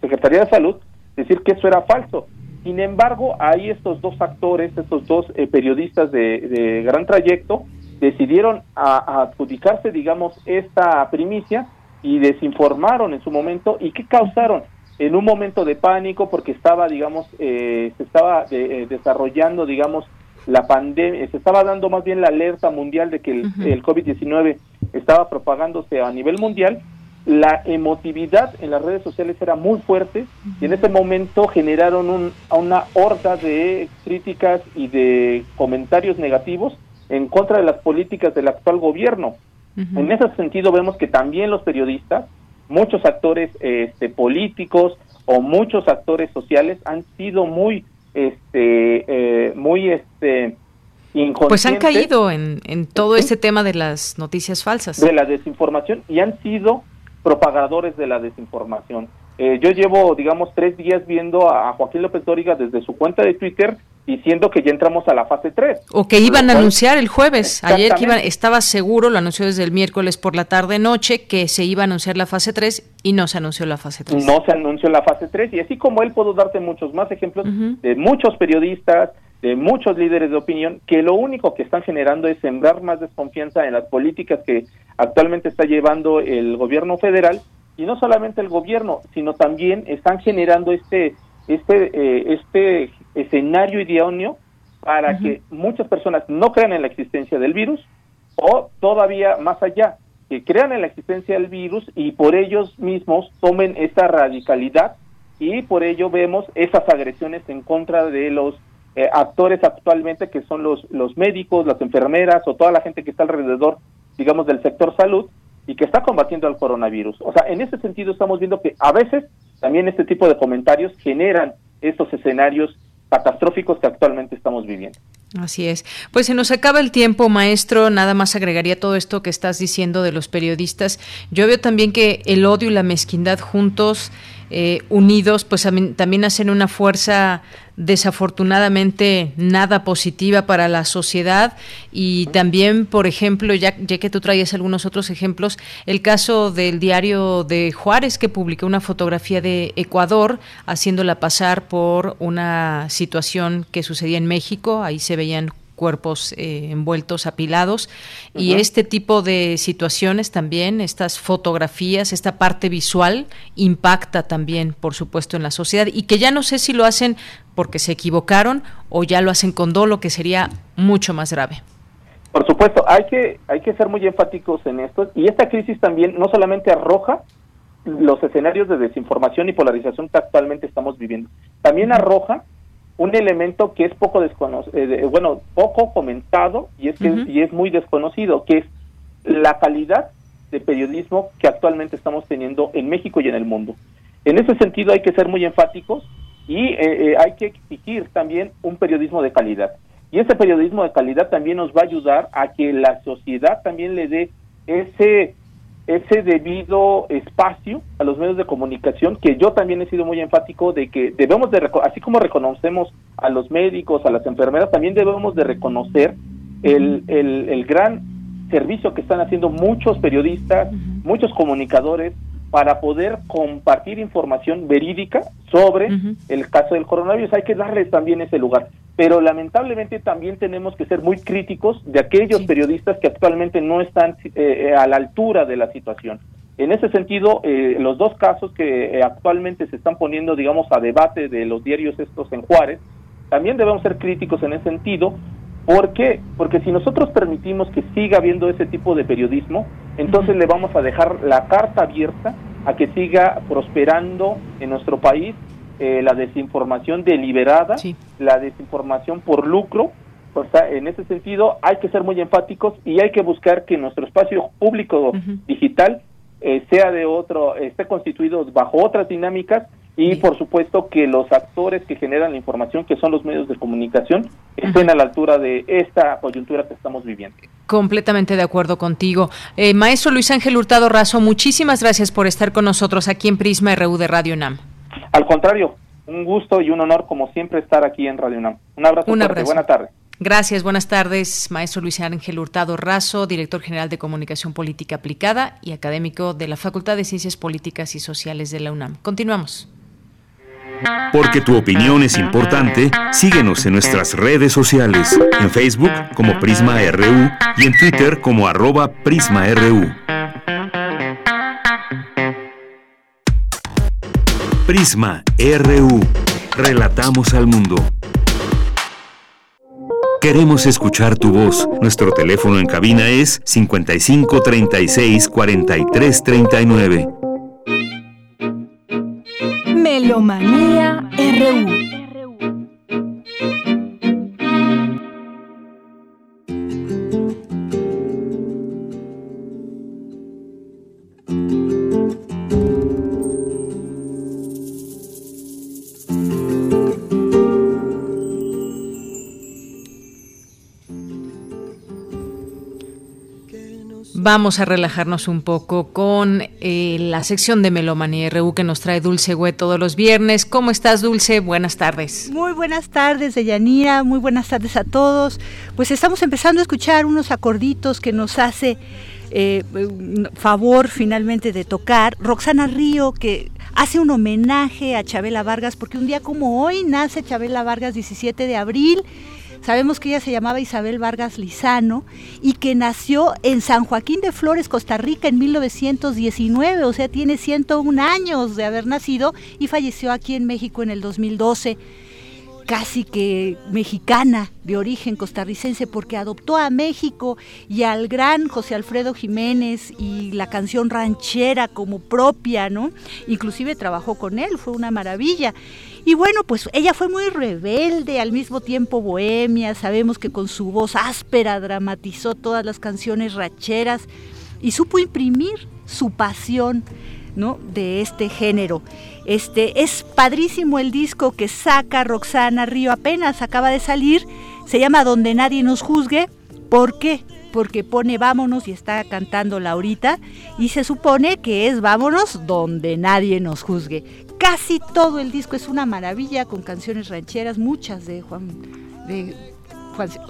Secretaría de Salud, decir que eso era falso. Sin embargo, ahí estos dos actores, estos dos eh, periodistas de, gran trayecto, decidieron adjudicarse, digamos, esta primicia y desinformaron en su momento. ¿Y qué causaron? En un momento de pánico, porque estaba, digamos, eh, se estaba eh, desarrollando, digamos, la pandemia, se estaba dando más bien la alerta mundial de que el, COVID-19 estaba propagándose a nivel mundial, la emotividad en las redes sociales era muy fuerte y en ese momento generaron un, una horda de críticas y de comentarios negativos en contra de las políticas del actual gobierno. En ese sentido vemos que también los periodistas, muchos actores este, políticos o muchos actores sociales han sido muy este, eh, muy este, Pues han caído en, en todo este tema de las noticias falsas. De la desinformación y han sido propagadores de la desinformación. Eh, yo llevo, digamos, tres días viendo a Joaquín López Dóriga desde su cuenta de Twitter diciendo que ya entramos a la fase 3. O que iban a anunciar el jueves. Ayer que iban, estaba seguro, lo anunció desde el miércoles por la tarde noche, que se iba a anunciar la fase 3 y no se anunció la fase 3. No se anunció la fase 3 y así como él puedo darte muchos más ejemplos de muchos periodistas, de muchos líderes de opinión, que lo único que están generando es sembrar más desconfianza en las políticas que actualmente está llevando el gobierno federal y no solamente el gobierno, sino también están generando este este eh, este escenario idóneo para que muchas personas no crean en la existencia del virus o todavía más allá, que crean en la existencia del virus y por ellos mismos tomen esa radicalidad y por ello vemos esas agresiones en contra de los eh, actores actualmente que son los, los médicos, las enfermeras o toda la gente que está alrededor, digamos, del sector salud y que está combatiendo al coronavirus. O sea, en ese sentido estamos viendo que a veces también este tipo de comentarios generan estos escenarios catastróficos que actualmente estamos viviendo. Así es. Pues se nos acaba el tiempo, maestro. Nada más agregaría todo esto que estás diciendo de los periodistas. Yo veo también que el odio y la mezquindad juntos, eh, unidos, pues también hacen una fuerza desafortunadamente nada positiva para la sociedad. Y también, por ejemplo, ya, ya que tú traías algunos otros ejemplos, el caso del diario de Juárez que publicó una fotografía de Ecuador haciéndola pasar por una situación que sucedía en México, ahí se veían cuerpos eh, envueltos, apilados, y este tipo de situaciones también, estas fotografías, esta parte visual, impacta también, por supuesto, en la sociedad, y que ya no sé si lo hacen porque se equivocaron o ya lo hacen con dolo, que sería mucho más grave. Por supuesto, hay que, hay que ser muy enfáticos en esto, y esta crisis también no solamente arroja los escenarios de desinformación y polarización que actualmente estamos viviendo, también arroja un elemento que es poco desconocido, eh, bueno, poco comentado y es que y es muy desconocido, que es la calidad de periodismo que actualmente estamos teniendo en México y en el mundo. En ese sentido hay que ser muy enfáticos y eh, eh, hay que exigir también un periodismo de calidad. Y ese periodismo de calidad también nos va a ayudar a que la sociedad también le dé ese ese debido espacio a los medios de comunicación, que yo también he sido muy enfático de que debemos de, así como reconocemos a los médicos, a las enfermeras, también debemos de reconocer el, el, el gran servicio que están haciendo muchos periodistas, muchos comunicadores, para poder compartir información verídica sobre el caso del coronavirus. Hay que darles también ese lugar. Pero lamentablemente también tenemos que ser muy críticos de aquellos periodistas que actualmente no están eh, eh, a la altura de la situación. En ese sentido, eh, los dos casos que actualmente se están poniendo, digamos, a debate de los diarios estos en Juárez, también debemos ser críticos en ese sentido, ¿Por qué? Porque si nosotros permitimos que siga habiendo ese tipo de periodismo, entonces le vamos a dejar la carta abierta a que siga prosperando en nuestro país eh, la desinformación deliberada, la desinformación por lucro. O sea, en ese sentido hay que ser muy enfáticos y hay que buscar que nuestro espacio público digital eh, sea de otro, esté constituido bajo otras dinámicas y por supuesto que los actores que generan la información, que son los medios de comunicación, estén a la altura de esta coyuntura que estamos viviendo. Completamente de acuerdo contigo. Eh, maestro Luis Ángel Hurtado Razo, muchísimas gracias por estar con nosotros aquí en Prisma RU de Radio NAM. Al contrario, un gusto y un honor como siempre estar aquí en Radio NAM. Un abrazo. Un abrazo. Buena tarde. Gracias, buenas tardes, maestro Luis Ángel Hurtado Razo, director general de Comunicación Política Aplicada y académico de la Facultad de Ciencias Políticas y Sociales de la UNAM. Continuamos. Porque tu opinión es importante, síguenos en nuestras redes sociales, en Facebook como Prisma RU y en Twitter como arroba PrismaRU. Prisma RU. Relatamos al mundo. Queremos escuchar tu voz. Nuestro teléfono en cabina es 55 36 43 39. Melomanía RU. Vamos a relajarnos un poco con eh, la sección de Melomanía RU que nos trae Dulce Güe todos los viernes. ¿Cómo estás, Dulce? Buenas tardes. Muy buenas tardes, Deyanira. Muy buenas tardes a todos. Pues estamos empezando a escuchar unos acorditos que nos hace eh, favor finalmente de tocar. Roxana Río, que hace un homenaje a Chabela Vargas, porque un día como hoy nace Chabela Vargas, 17 de abril. Sabemos que ella se llamaba Isabel Vargas Lizano y que nació en San Joaquín de Flores, Costa Rica, en 1919, o sea, tiene 101 años de haber nacido y falleció aquí en México en el 2012. casi que mexicana de origen costarricense porque adoptó a México y al gran José Alfredo Jiménez y la canción ranchera como propia, ¿no? Inclusive trabajó con él, fue una maravilla. Y bueno, pues ella fue muy rebelde, al mismo tiempo bohemia, sabemos que con su voz áspera dramatizó todas las canciones rancheras y supo imprimir su pasión ¿no? de este género. Este es padrísimo el disco que saca Roxana Río apenas acaba de salir, se llama Donde nadie nos juzgue. ¿Por qué? Porque pone vámonos y está cantando ahorita y se supone que es vámonos donde nadie nos juzgue. Casi todo el disco es una maravilla con canciones rancheras, muchas de Juan de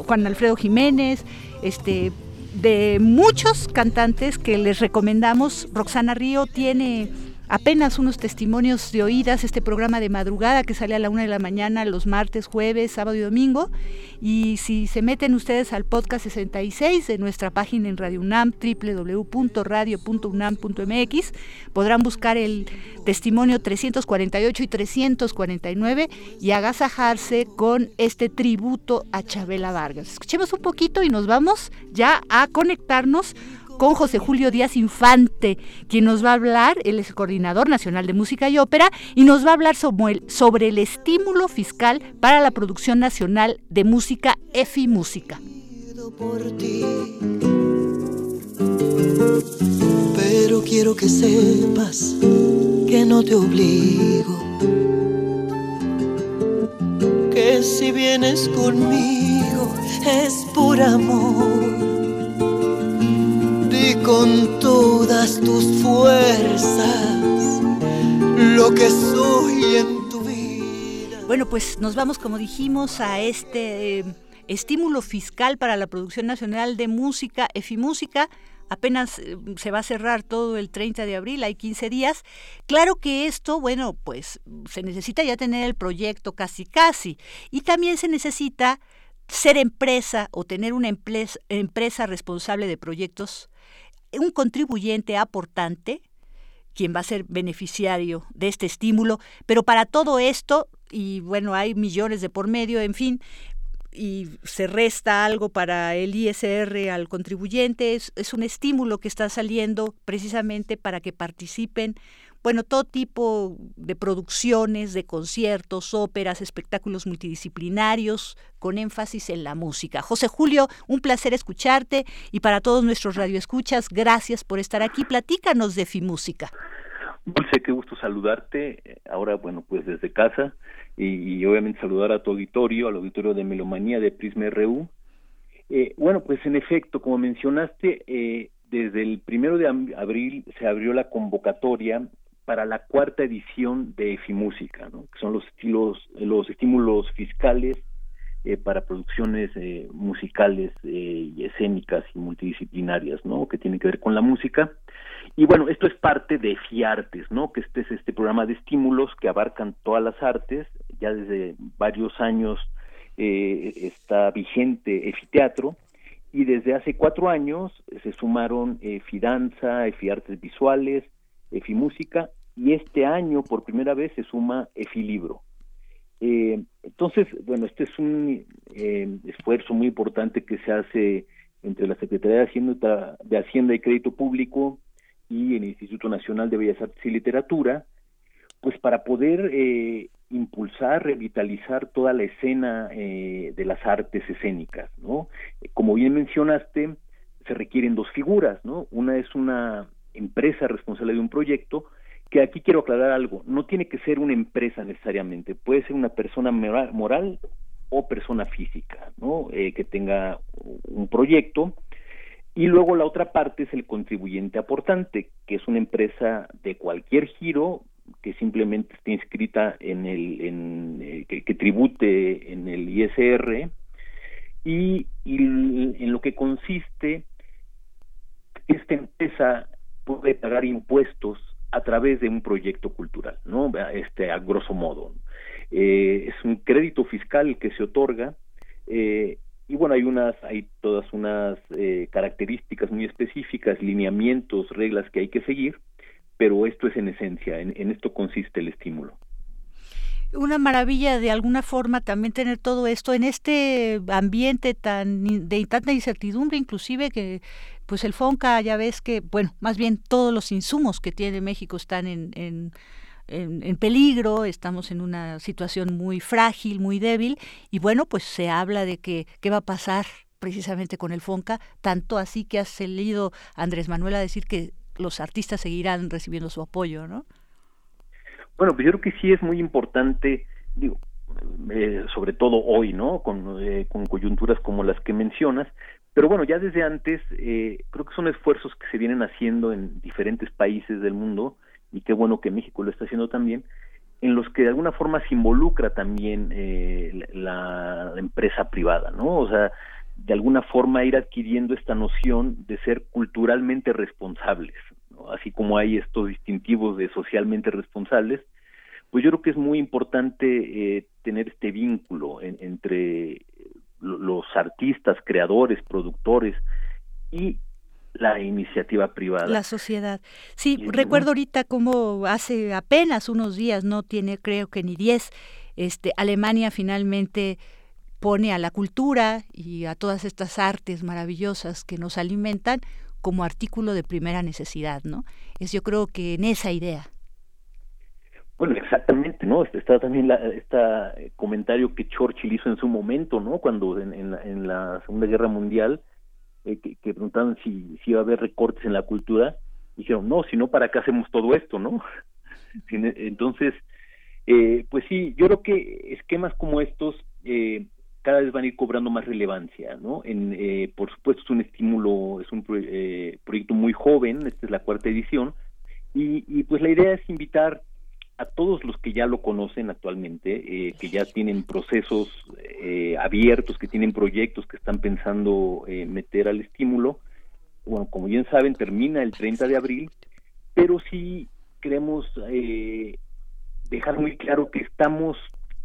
Juan, Alfredo Jiménez, este de muchos cantantes que les recomendamos. Roxana Río tiene apenas unos testimonios de oídas, este programa de madrugada que sale a la una de la mañana los martes, jueves, sábado y domingo. Y si se meten ustedes al podcast 66 de nuestra página en Radio UNAM, www.radio.unam.mx, podrán buscar el testimonio 348 y 349 y agasajarse con este tributo a Chabela Vargas. Escuchemos un poquito y nos vamos ya a conectarnos con José Julio Díaz Infante, quien nos va a hablar, él es el coordinador nacional de música y ópera, y nos va a hablar sobre el, sobre el estímulo fiscal para la producción nacional de música EFI Música. Pero quiero que sepas que no te obligo, que si vienes conmigo es por amor y con todas tus fuerzas lo que soy en tu vida. Bueno, pues nos vamos, como dijimos, a este eh, estímulo fiscal para la producción nacional de música, EFIMúsica. Apenas eh, se va a cerrar todo el 30 de abril, hay 15 días. Claro que esto, bueno, pues se necesita ya tener el proyecto casi casi. Y también se necesita ser empresa o tener una empresa responsable de proyectos un contribuyente aportante, quien va a ser beneficiario de este estímulo, pero para todo esto, y bueno, hay millones de por medio, en fin, y se resta algo para el ISR al contribuyente, es, es un estímulo que está saliendo precisamente para que participen bueno, todo tipo de producciones, de conciertos, óperas, espectáculos multidisciplinarios, con énfasis en la música. José Julio, un placer escucharte y para todos nuestros radioescuchas, gracias por estar aquí. Platícanos de FIMúsica. Dulce, qué gusto saludarte. Ahora, bueno, pues desde casa y, obviamente saludar a tu auditorio, al auditorio de Melomanía de Prisma RU. Eh, bueno, pues en efecto, como mencionaste, eh, desde el primero de abril se abrió la convocatoria para la cuarta edición de EFIMúsica, ¿no? que son los estilos, los estímulos fiscales eh, para producciones eh, musicales eh, y escénicas y multidisciplinarias, ¿no? que tienen que ver con la música. Y bueno, esto es parte de FIARTES, ¿no? que este es este programa de estímulos que abarcan todas las artes, ya desde varios años está vigente EFITEATRO, y desde hace cuatro años se sumaron FIDANZA, EFIARTES Visuales, EFIMúsica y este año por primera vez se suma EFILibro. Eh, entonces, bueno, este es un eh, esfuerzo muy importante que se hace entre la Secretaría de Hacienda, de Hacienda y Crédito Público y el Instituto Nacional de Bellas Artes y Literatura, pues para poder eh, impulsar, revitalizar toda la escena eh, de las artes escénicas, ¿no? Como bien mencionaste, se requieren dos figuras, ¿no? Una es una empresa responsable de un proyecto, que aquí quiero aclarar algo, no tiene que ser una empresa necesariamente, puede ser una persona moral o persona física, ¿no? Eh, que tenga un proyecto. Y luego la otra parte es el contribuyente aportante, que es una empresa de cualquier giro que simplemente esté inscrita en el, eh, que, tribute en el ISR y en lo que consiste esta empresa puede pagar impuestos a través de un proyecto cultural, ¿no? Este, a grosso modo. Eh, es un crédito fiscal que se otorga eh, y bueno, hay unas, hay todas unas eh, características muy específicas, lineamientos, reglas que hay que seguir, pero esto es en esencia, en, esto consiste el estímulo. una maravilla de alguna forma también tener todo esto en este ambiente tan de tanta incertidumbre, inclusive que pues el FONCA ya ves que, bueno, más bien todos los insumos que tiene México están en, en, en, peligro, estamos en una situación muy frágil, muy débil, y bueno, pues se habla de que qué va a pasar precisamente con el FONCA, tanto así que ha salido Andrés Manuel a decir que los artistas seguirán recibiendo su apoyo, ¿no? Bueno, pues yo creo que sí es muy importante, digo, eh, sobre todo hoy, ¿no? Con, eh, con coyunturas como las que mencionas, pero bueno, ya desde antes eh, creo que son esfuerzos que se vienen haciendo en diferentes países del mundo y qué bueno que México lo está haciendo también, en los que de alguna forma se involucra también la, la, empresa privada, ¿no? O sea, de alguna forma ir adquiriendo esta noción de ser culturalmente responsables, así como hay estos distintivos de socialmente responsables, pues yo creo que es muy importante eh, tener este vínculo entre los artistas, creadores, productores y la iniciativa privada. La sociedad. Sí, recuerdo ahorita como hace apenas unos días, no tiene creo que ni diez, este, Alemania finalmente pone a la cultura y a todas estas artes maravillosas que nos alimentan como artículo de primera necesidad, ¿no? Es yo creo que en esa idea. Bueno, exactamente, ¿no? Este, está también la, este comentario que Churchill hizo en su momento, ¿no? Cuando en, en, la, Segunda Guerra Mundial, eh, que, preguntaban si, si iba a haber recortes en la cultura, dijeron, no, si no, ¿para qué hacemos todo esto, no? Entonces, eh, pues sí, yo creo que esquemas como estos eh, cada vez van a ir cobrando más relevancia, ¿no? En, eh, por supuesto es un estímulo, es un eh, proyecto muy joven, esta es la cuarta edición, y, y, pues la idea es invitar a todos los que ya lo conocen actualmente, eh, que ya tienen procesos eh, abiertos, que tienen proyectos que están pensando eh, meter al estímulo. Bueno, como bien saben, termina el 30 de abril, pero sí queremos eh, dejar muy claro que estamos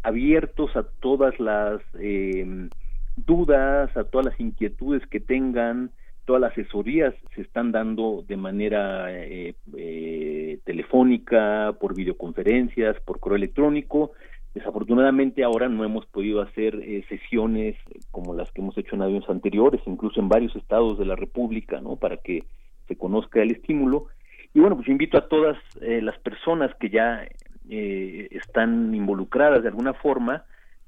abiertos a todas las eh, dudas, a todas las inquietudes que tengan, todas las asesorías se están dando de manera eh, eh, telefónica, por videoconferencias, por correo electrónico. Desafortunadamente ahora no hemos podido hacer eh, sesiones como las que hemos hecho en años anteriores, incluso en varios estados de la República, ¿no? Para que se conozca el estímulo. Y bueno, pues invito a todas eh, las personas que ya eh, están involucradas de alguna forma,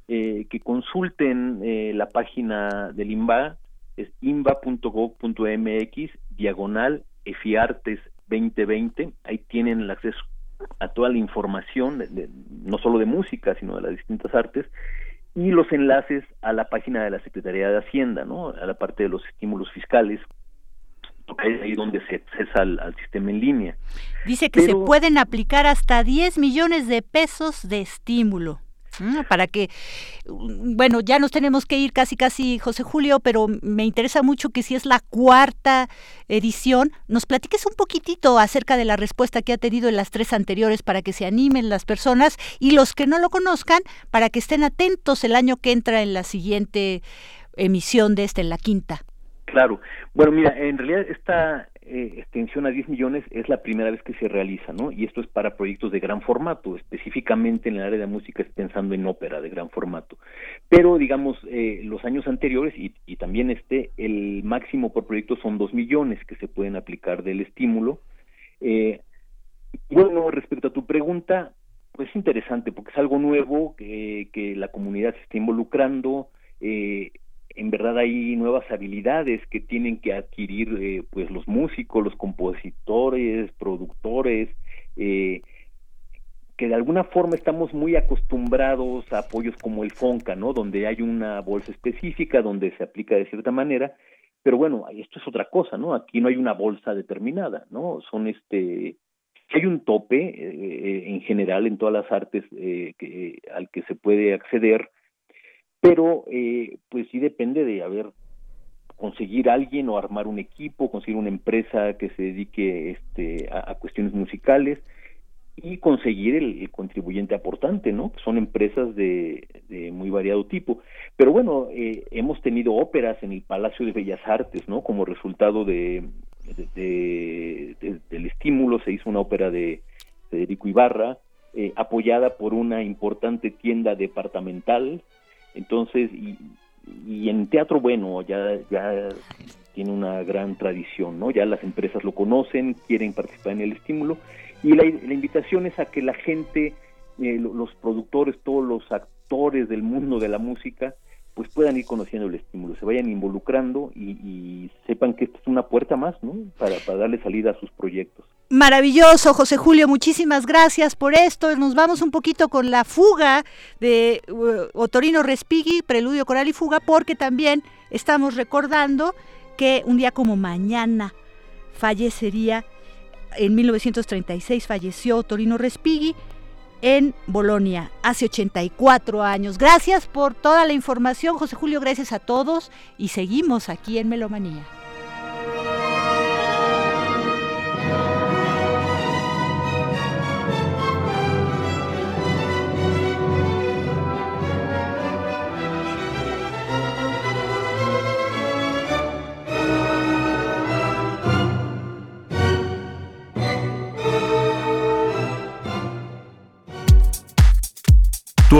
que consulten la página del IMBA, es imba.gov.mx, diagonal EFIARTES 2020, ahí tienen el acceso a toda la información, no solo de música, sino de las distintas artes, y los enlaces a la página de la Secretaría de Hacienda, ¿no? a la parte de los estímulos fiscales, es ahí donde se accesa al, sistema en línea. Dice que se pueden aplicar hasta 10 millones de pesos de estímulo. Para que, bueno, ya nos tenemos que ir casi, casi, José Julio, pero me interesa mucho que si es la cuarta edición, nos platiques un poquitito acerca de la respuesta que ha tenido en las tres anteriores para que se animen las personas y los que no lo conozcan, para que estén atentos el año que entra en la siguiente emisión de esta, en la quinta. Claro. Bueno, mira, en realidad esta eh, extensión a 10 millones es la primera vez que se realiza, ¿no? Y esto es para proyectos de gran formato, específicamente en el área de música es pensando en ópera de gran formato. Pero, digamos, eh, los años anteriores y, y, también este, el máximo por proyecto son 2 millones que se pueden aplicar del estímulo. Eh, bueno, respecto a tu pregunta, pues es interesante porque es algo nuevo que, que la comunidad se está involucrando. Eh, en verdad hay nuevas habilidades que tienen que adquirir eh, pues los músicos, los compositores, productores, eh, que de alguna forma estamos muy acostumbrados a apoyos como el FONCA, ¿no? Donde hay una bolsa específica, donde se aplica de cierta manera, pero bueno, esto es otra cosa, ¿no? Aquí no hay una bolsa determinada, ¿no? Son este, hay un tope eh, en general en todas las artes que, al que se puede acceder, pero eh, pues sí depende de haber conseguir alguien o armar un equipo, conseguir una empresa que se dedique este, a, cuestiones musicales y conseguir el, contribuyente aportante, ¿no? Son empresas de, de muy variado tipo. Pero bueno, eh, hemos tenido óperas en el Palacio de Bellas Artes, ¿no? Como resultado de, de, del estímulo se hizo una ópera de Federico Ibarra, eh, apoyada por una importante tienda departamental. Entonces, y, y en teatro, bueno, ya, ya tiene una gran tradición, ¿no? Ya las empresas lo conocen, quieren participar en el estímulo y la, la invitación es a que la gente, eh, los productores, todos los actores del mundo de la música, pues puedan ir conociendo el estímulo, se vayan involucrando y, sepan que esta es una puerta más, ¿no? Para, para darle salida a sus proyectos. Maravilloso, José Julio, muchísimas gracias por esto. Nos vamos un poquito con la fuga de uh, Otorino Respighi, Preludio Coral y Fuga, porque también estamos recordando que un día como mañana fallecería, en 1936 falleció Torino Respighi en Bolonia, hace 84 años. Gracias por toda la información, José Julio, gracias a todos y seguimos aquí en Melomanía.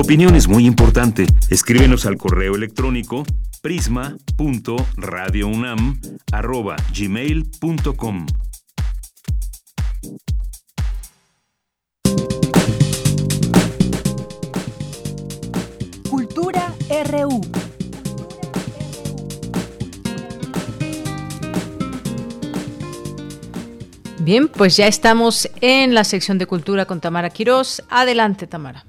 Opinión es muy importante. Escríbenos al correo electrónico prisma.radiounam@gmail.com. Cultura RU. Bien, pues ya estamos en la sección de cultura con Tamara Quirós. Adelante, Tamara.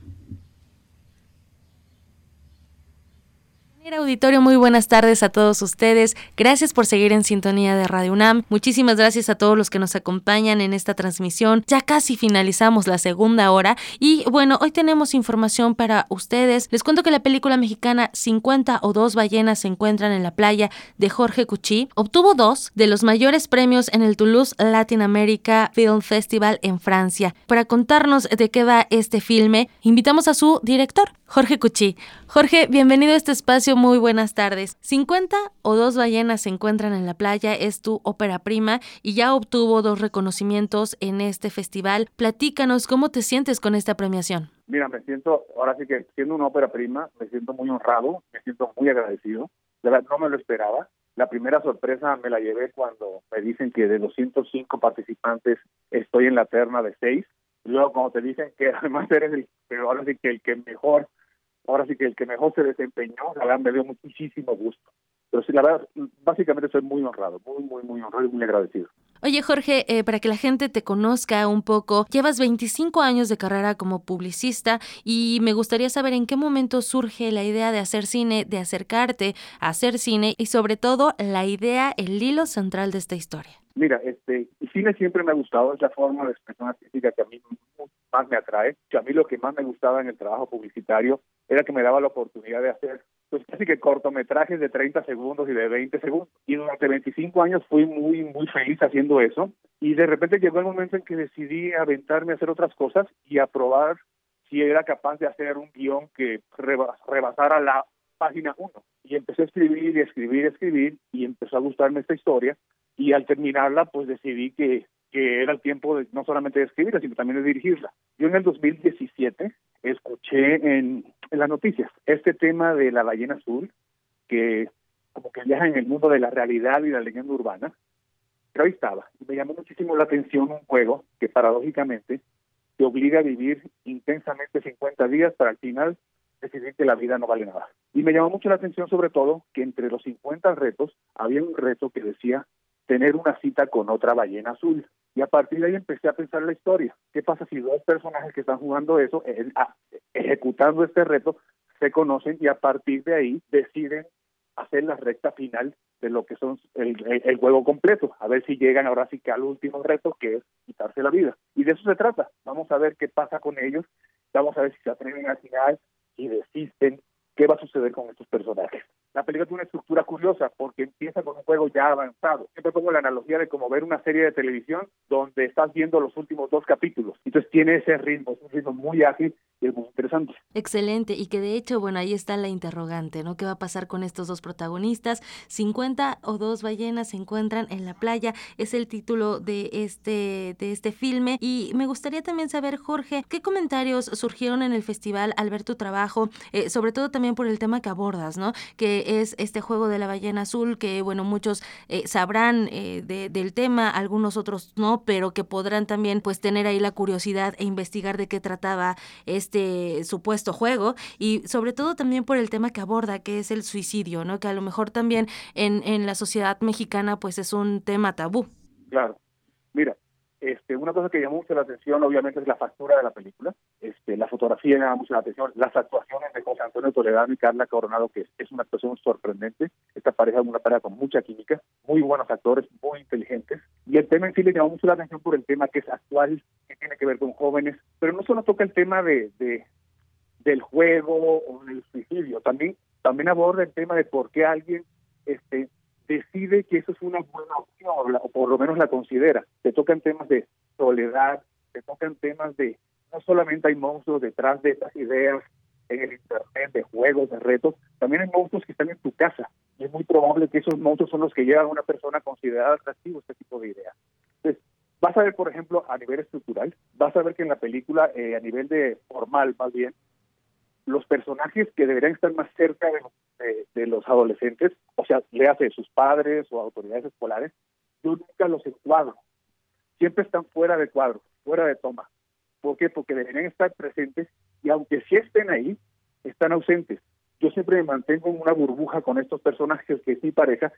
Auditorio, muy buenas tardes a todos ustedes. Gracias por seguir en sintonía de Radio UNAM. Muchísimas gracias a todos los que nos acompañan en esta transmisión. Ya casi finalizamos la segunda hora y bueno, hoy tenemos información para ustedes. Les cuento que la película mexicana 50 o dos ballenas se encuentran en la playa de Jorge Cuchí obtuvo dos de los mayores premios en el Toulouse Latin America Film Festival en Francia. Para contarnos de qué va este filme, invitamos a su director, Jorge Cuchí. Jorge, bienvenido a este espacio, muy buenas tardes. 50 o dos ballenas se encuentran en la playa, es tu ópera prima y ya obtuvo dos reconocimientos en este festival. Platícanos, ¿cómo te sientes con esta premiación? Mira, me siento, ahora sí que siendo una ópera prima, me siento muy honrado, me siento muy agradecido. De verdad, no me lo esperaba. La primera sorpresa me la llevé cuando me dicen que de 205 participantes estoy en la terna de seis. Luego, cuando te dicen que además eres el, pero ahora sí que el que mejor ahora sí que el que mejor se desempeñó, la verdad me dio muchísimo gusto. Pero sí, la verdad, básicamente soy muy honrado, muy, muy, muy honrado y muy agradecido. Oye Jorge, eh, para que la gente te conozca un poco, llevas 25 años de carrera como publicista y me gustaría saber en qué momento surge la idea de hacer cine, de acercarte a hacer cine y sobre todo la idea, el hilo central de esta historia. Mira, este, el cine siempre me ha gustado, es la forma de expresión artística que a mí más me atrae. Que a mí lo que más me gustaba en el trabajo publicitario era que me daba la oportunidad de hacer pues casi que cortometrajes de 30 segundos y de 20 segundos. Y durante 25 años fui muy, muy feliz haciendo eso. Y de repente llegó el momento en que decidí aventarme a hacer otras cosas y a probar si era capaz de hacer un guion que rebasara la página 1. Y empecé a escribir y escribir y escribir y empezó a gustarme esta historia. Y al terminarla, pues decidí que, que era el tiempo de, no solamente de escribirla, sino también de dirigirla. Yo en el 2017 escuché en, en las noticias este tema de la ballena azul, que como que viaja en el mundo de la realidad y la leyenda urbana, pero ahí estaba. Me llamó muchísimo la atención un juego que paradójicamente te obliga a vivir intensamente 50 días para al final decidir que la vida no vale nada. Y me llamó mucho la atención sobre todo que entre los 50 retos había un reto que decía tener una cita con otra ballena azul. Y a partir de ahí empecé a pensar la historia. ¿Qué pasa si dos personajes que están jugando eso, eh, ah, ejecutando este reto, se conocen y a partir de ahí deciden hacer la recta final de lo que son el, juego completo, a ver si llegan ahora sí que al último reto que es quitarse la vida. Y de eso se trata. Vamos a ver qué pasa con ellos, vamos a ver si se atreven al final, si desisten, qué va a suceder con estos personajes. La película tiene una estructura curiosa porque empieza con un juego ya avanzado. Siempre pongo la analogía de como ver una serie de televisión donde estás viendo los últimos dos capítulos. Entonces tiene ese ritmo, es un ritmo muy ágil y es muy interesante. Excelente, y que de hecho, bueno, ahí está la interrogante, ¿no? ¿Qué va a pasar con estos dos protagonistas? 50 o dos ballenas se encuentran en la playa, es el título de este, de este filme. Y me gustaría también saber, Jorge, ¿qué comentarios surgieron en el festival al ver tu trabajo? Eh, sobre todo también por el tema que abordas, ¿no? Que es este juego de la ballena azul, que, bueno, muchos eh, sabrán eh, del tema, algunos otros no, pero que podrán también, pues, tener ahí la curiosidad e investigar de qué trataba este supuesto juego y sobre todo también por el tema que aborda, que es el suicidio, ¿no? Que a lo mejor también en, en la sociedad mexicana pues es un tema tabú. Claro. Mira, este, una cosa que llamó mucho la atención, obviamente, es la factura de la película. Este, la fotografía llama mucho la atención. Las actuaciones de José Antonio Toledano y Carla Coronado, que es, una actuación sorprendente. Esta pareja es una pareja con mucha química, muy buenos actores, muy inteligentes. Y el tema en sí le llamó mucho la atención por el tema que es actual, que tiene que ver con jóvenes. Pero no solo toca el tema de, de del juego o del suicidio, también, también aborda el tema de por qué alguien este, decide que eso es una buena opción, o por lo menos la considera. Se tocan temas de soledad, se tocan temas de, no solamente hay monstruos detrás de estas ideas en el Internet, de juegos, de retos, también hay monstruos que están en tu casa. Y es muy probable que esos monstruos son los que llevan a una persona considerada atractivo este tipo de ideas. Entonces, vas a ver, por ejemplo, a nivel estructural, vas a ver que en la película, eh, a nivel de formal más bien, los personajes que deberían estar más cerca de, de, los adolescentes, o sea, léase de sus padres o autoridades escolares, yo nunca los encuadro. Siempre están fuera de cuadro, fuera de toma. ¿Por qué? Porque deberían estar presentes y aunque sí estén ahí, están ausentes. Yo siempre me mantengo en una burbuja con estos personajes que sí pareja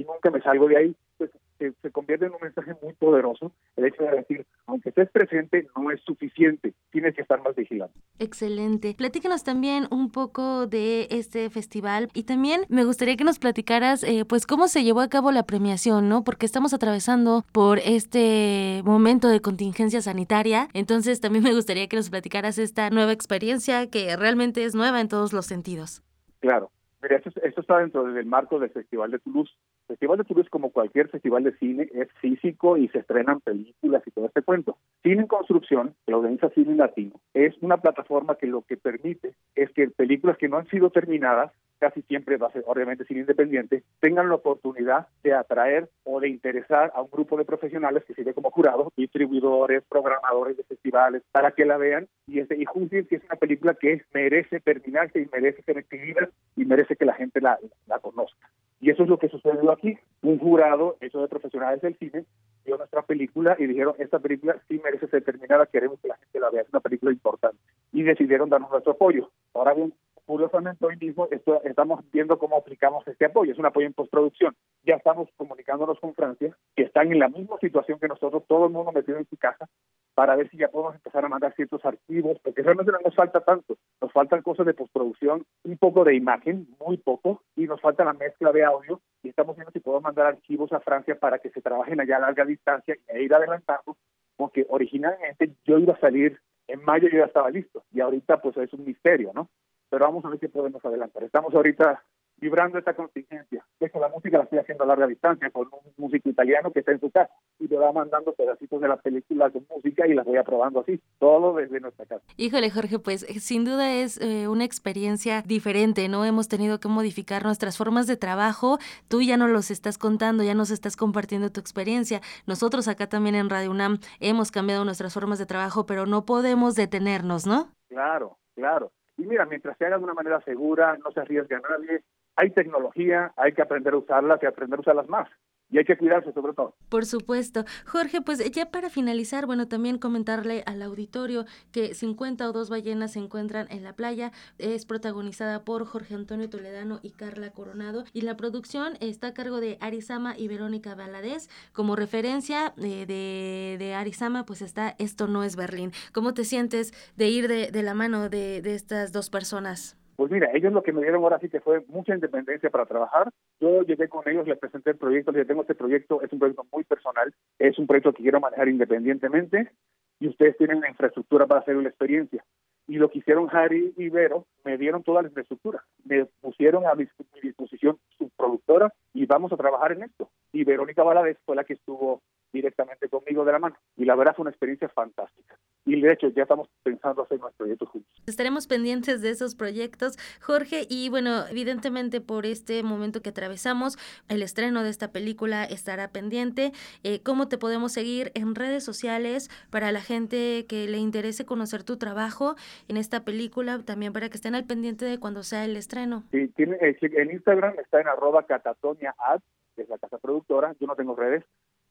y nunca me salgo de ahí. Pues se, convierte en un mensaje muy poderoso el hecho de decir, aunque estés presente, no es suficiente, tienes que estar más vigilante. Excelente. Platícanos también un poco de este festival y también me gustaría que nos platicaras, eh, pues, cómo se llevó a cabo la premiación, ¿no? Porque estamos atravesando por este momento de contingencia sanitaria, entonces también me gustaría que nos platicaras esta nueva experiencia que realmente es nueva en todos los sentidos. Claro. Mira, esto, esto está dentro del marco del Festival de Toulouse Festival de Toulouse, como cualquier festival de cine, es físico y se estrenan películas y todo este cuento. Cine en Construcción, que organiza Cine Latino, es una plataforma que lo que permite es que películas que no han sido terminadas casi siempre va a ser obviamente cine independiente, tengan la oportunidad de atraer o de interesar a un grupo de profesionales que sirve como jurados, distribuidores, programadores de festivales, para que la vean y, este, y juzguen si es una película que merece terminarse y merece ser exhibida y merece que la gente la, la conozca. Y eso es lo que sucedió aquí. Un jurado hecho de profesionales del cine vio nuestra película y dijeron, esta película sí merece ser terminada, queremos que la gente la vea, es una película importante. Y decidieron darnos nuestro apoyo. Ahora bien, curiosamente hoy mismo esto, estamos viendo cómo aplicamos este apoyo, es un apoyo en postproducción. Ya estamos comunicándonos con Francia, que están en la misma situación que nosotros, todo el mundo metido en su casa, para ver si ya podemos empezar a mandar ciertos archivos, porque realmente no nos falta tanto, nos faltan cosas de postproducción, un poco de imagen, muy poco, y nos falta la mezcla de audio, y estamos viendo si podemos mandar archivos a Francia para que se trabajen allá a larga distancia y ir adelantando, porque originalmente yo iba a salir en mayo, yo ya estaba listo, y ahorita pues es un misterio, ¿no? Pero vamos a ver qué podemos adelantar. Estamos ahorita vibrando esta contingencia. De hecho, la música la estoy haciendo a larga distancia con un músico italiano que está en su casa y te va mandando pedacitos de la película con música y las voy aprobando así, todo desde nuestra casa. Híjole, Jorge, pues eh, sin duda es eh, una experiencia diferente, ¿no? Hemos tenido que modificar nuestras formas de trabajo. Tú ya nos los estás contando, ya nos estás compartiendo tu experiencia. Nosotros acá también en Radio UNAM hemos cambiado nuestras formas de trabajo, pero no podemos detenernos, ¿no? Claro, claro. Y mira, mientras se haga de una manera segura, no se arriesgue a nadie, hay tecnología, hay que aprender a usarlas y aprender a usarlas más y hay que cuidarse sobre todo. Por supuesto. Jorge, pues ya para finalizar, bueno, también comentarle al auditorio que 50 o dos ballenas se encuentran en la playa. Es protagonizada por Jorge Antonio Toledano y Carla Coronado. Y la producción está a cargo de Arizama y Verónica Valadez. Como referencia eh, de, de Arizama, pues está Esto no es Berlín. ¿Cómo te sientes de ir de, la mano de estas dos personas? Pues mira, ellos lo que me dieron ahora sí que fue mucha independencia para trabajar. Yo llegué con ellos, les presenté el proyecto, les tengo este proyecto, es un proyecto muy personal, es un proyecto que quiero manejar independientemente y ustedes tienen la infraestructura para hacer la experiencia. Y lo que hicieron Harry y Vero, me dieron toda la infraestructura, me pusieron a mi, disposición su productora y vamos a trabajar en esto. Y Verónica Valadez fue la que estuvo directamente conmigo de la mano. Y la verdad fue una experiencia fantástica. Y de hecho ya estamos pensando hacer más proyectos juntos. Estaremos pendientes de esos proyectos, Jorge, y bueno, evidentemente por este momento que atravesamos, el estreno de esta película estará pendiente. Eh, ¿Cómo te podemos seguir en redes sociales para la gente que le interese conocer tu trabajo en esta película, también para que estén al pendiente de cuando sea el estreno? Sí, tiene, eh, en Instagram está en arroba catatonia ad, que es la casa productora, yo no tengo redes,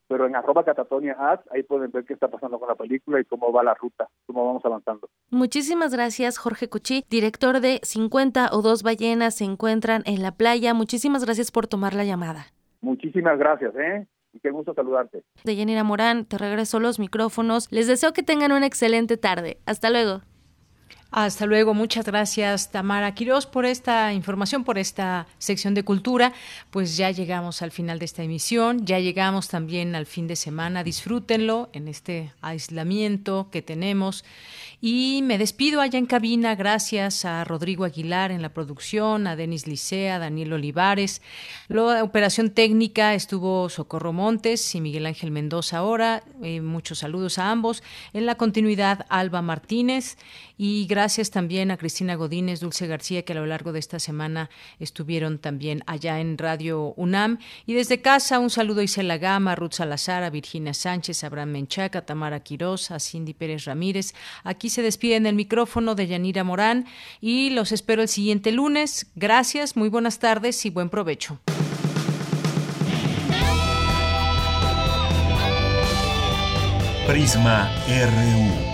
pero en arroba catatonia ads, ahí pueden ver qué está pasando con la película y cómo va la ruta, cómo vamos avanzando. Muchísimas gracias, Jorge Cuchí, director de 50 o dos ballenas se encuentran en la playa. Muchísimas gracias por tomar la llamada. Muchísimas gracias, ¿eh? Y qué gusto saludarte. De Yanira Morán, te regreso los micrófonos. Les deseo que tengan una excelente tarde. Hasta luego. Hasta luego, muchas gracias Tamara Quiroz por esta información, por esta sección de cultura. Pues ya llegamos al final de esta emisión, ya llegamos también al fin de semana, disfrútenlo en este aislamiento que tenemos. Y me despido allá en cabina, gracias a Rodrigo Aguilar en la producción, a Denis Licea, a Daniel Olivares. La operación técnica estuvo Socorro Montes y Miguel Ángel Mendoza ahora. Eh, muchos saludos a ambos. En la continuidad, Alba Martínez. Y gracias también a Cristina Godínez, Dulce García, que a lo largo de esta semana estuvieron también allá en Radio UNAM. Y desde casa, un saludo a Isela Gama, Ruth Salazar, a Virginia Sánchez, a Abraham Menchaca, a Tamara Quirós, a Cindy Pérez Ramírez. Aquí se despiden el micrófono de Yanira Morán y los espero el siguiente lunes. Gracias, muy buenas tardes y buen provecho. Prisma RU.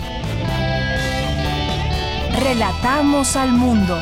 Relatamos al mundo.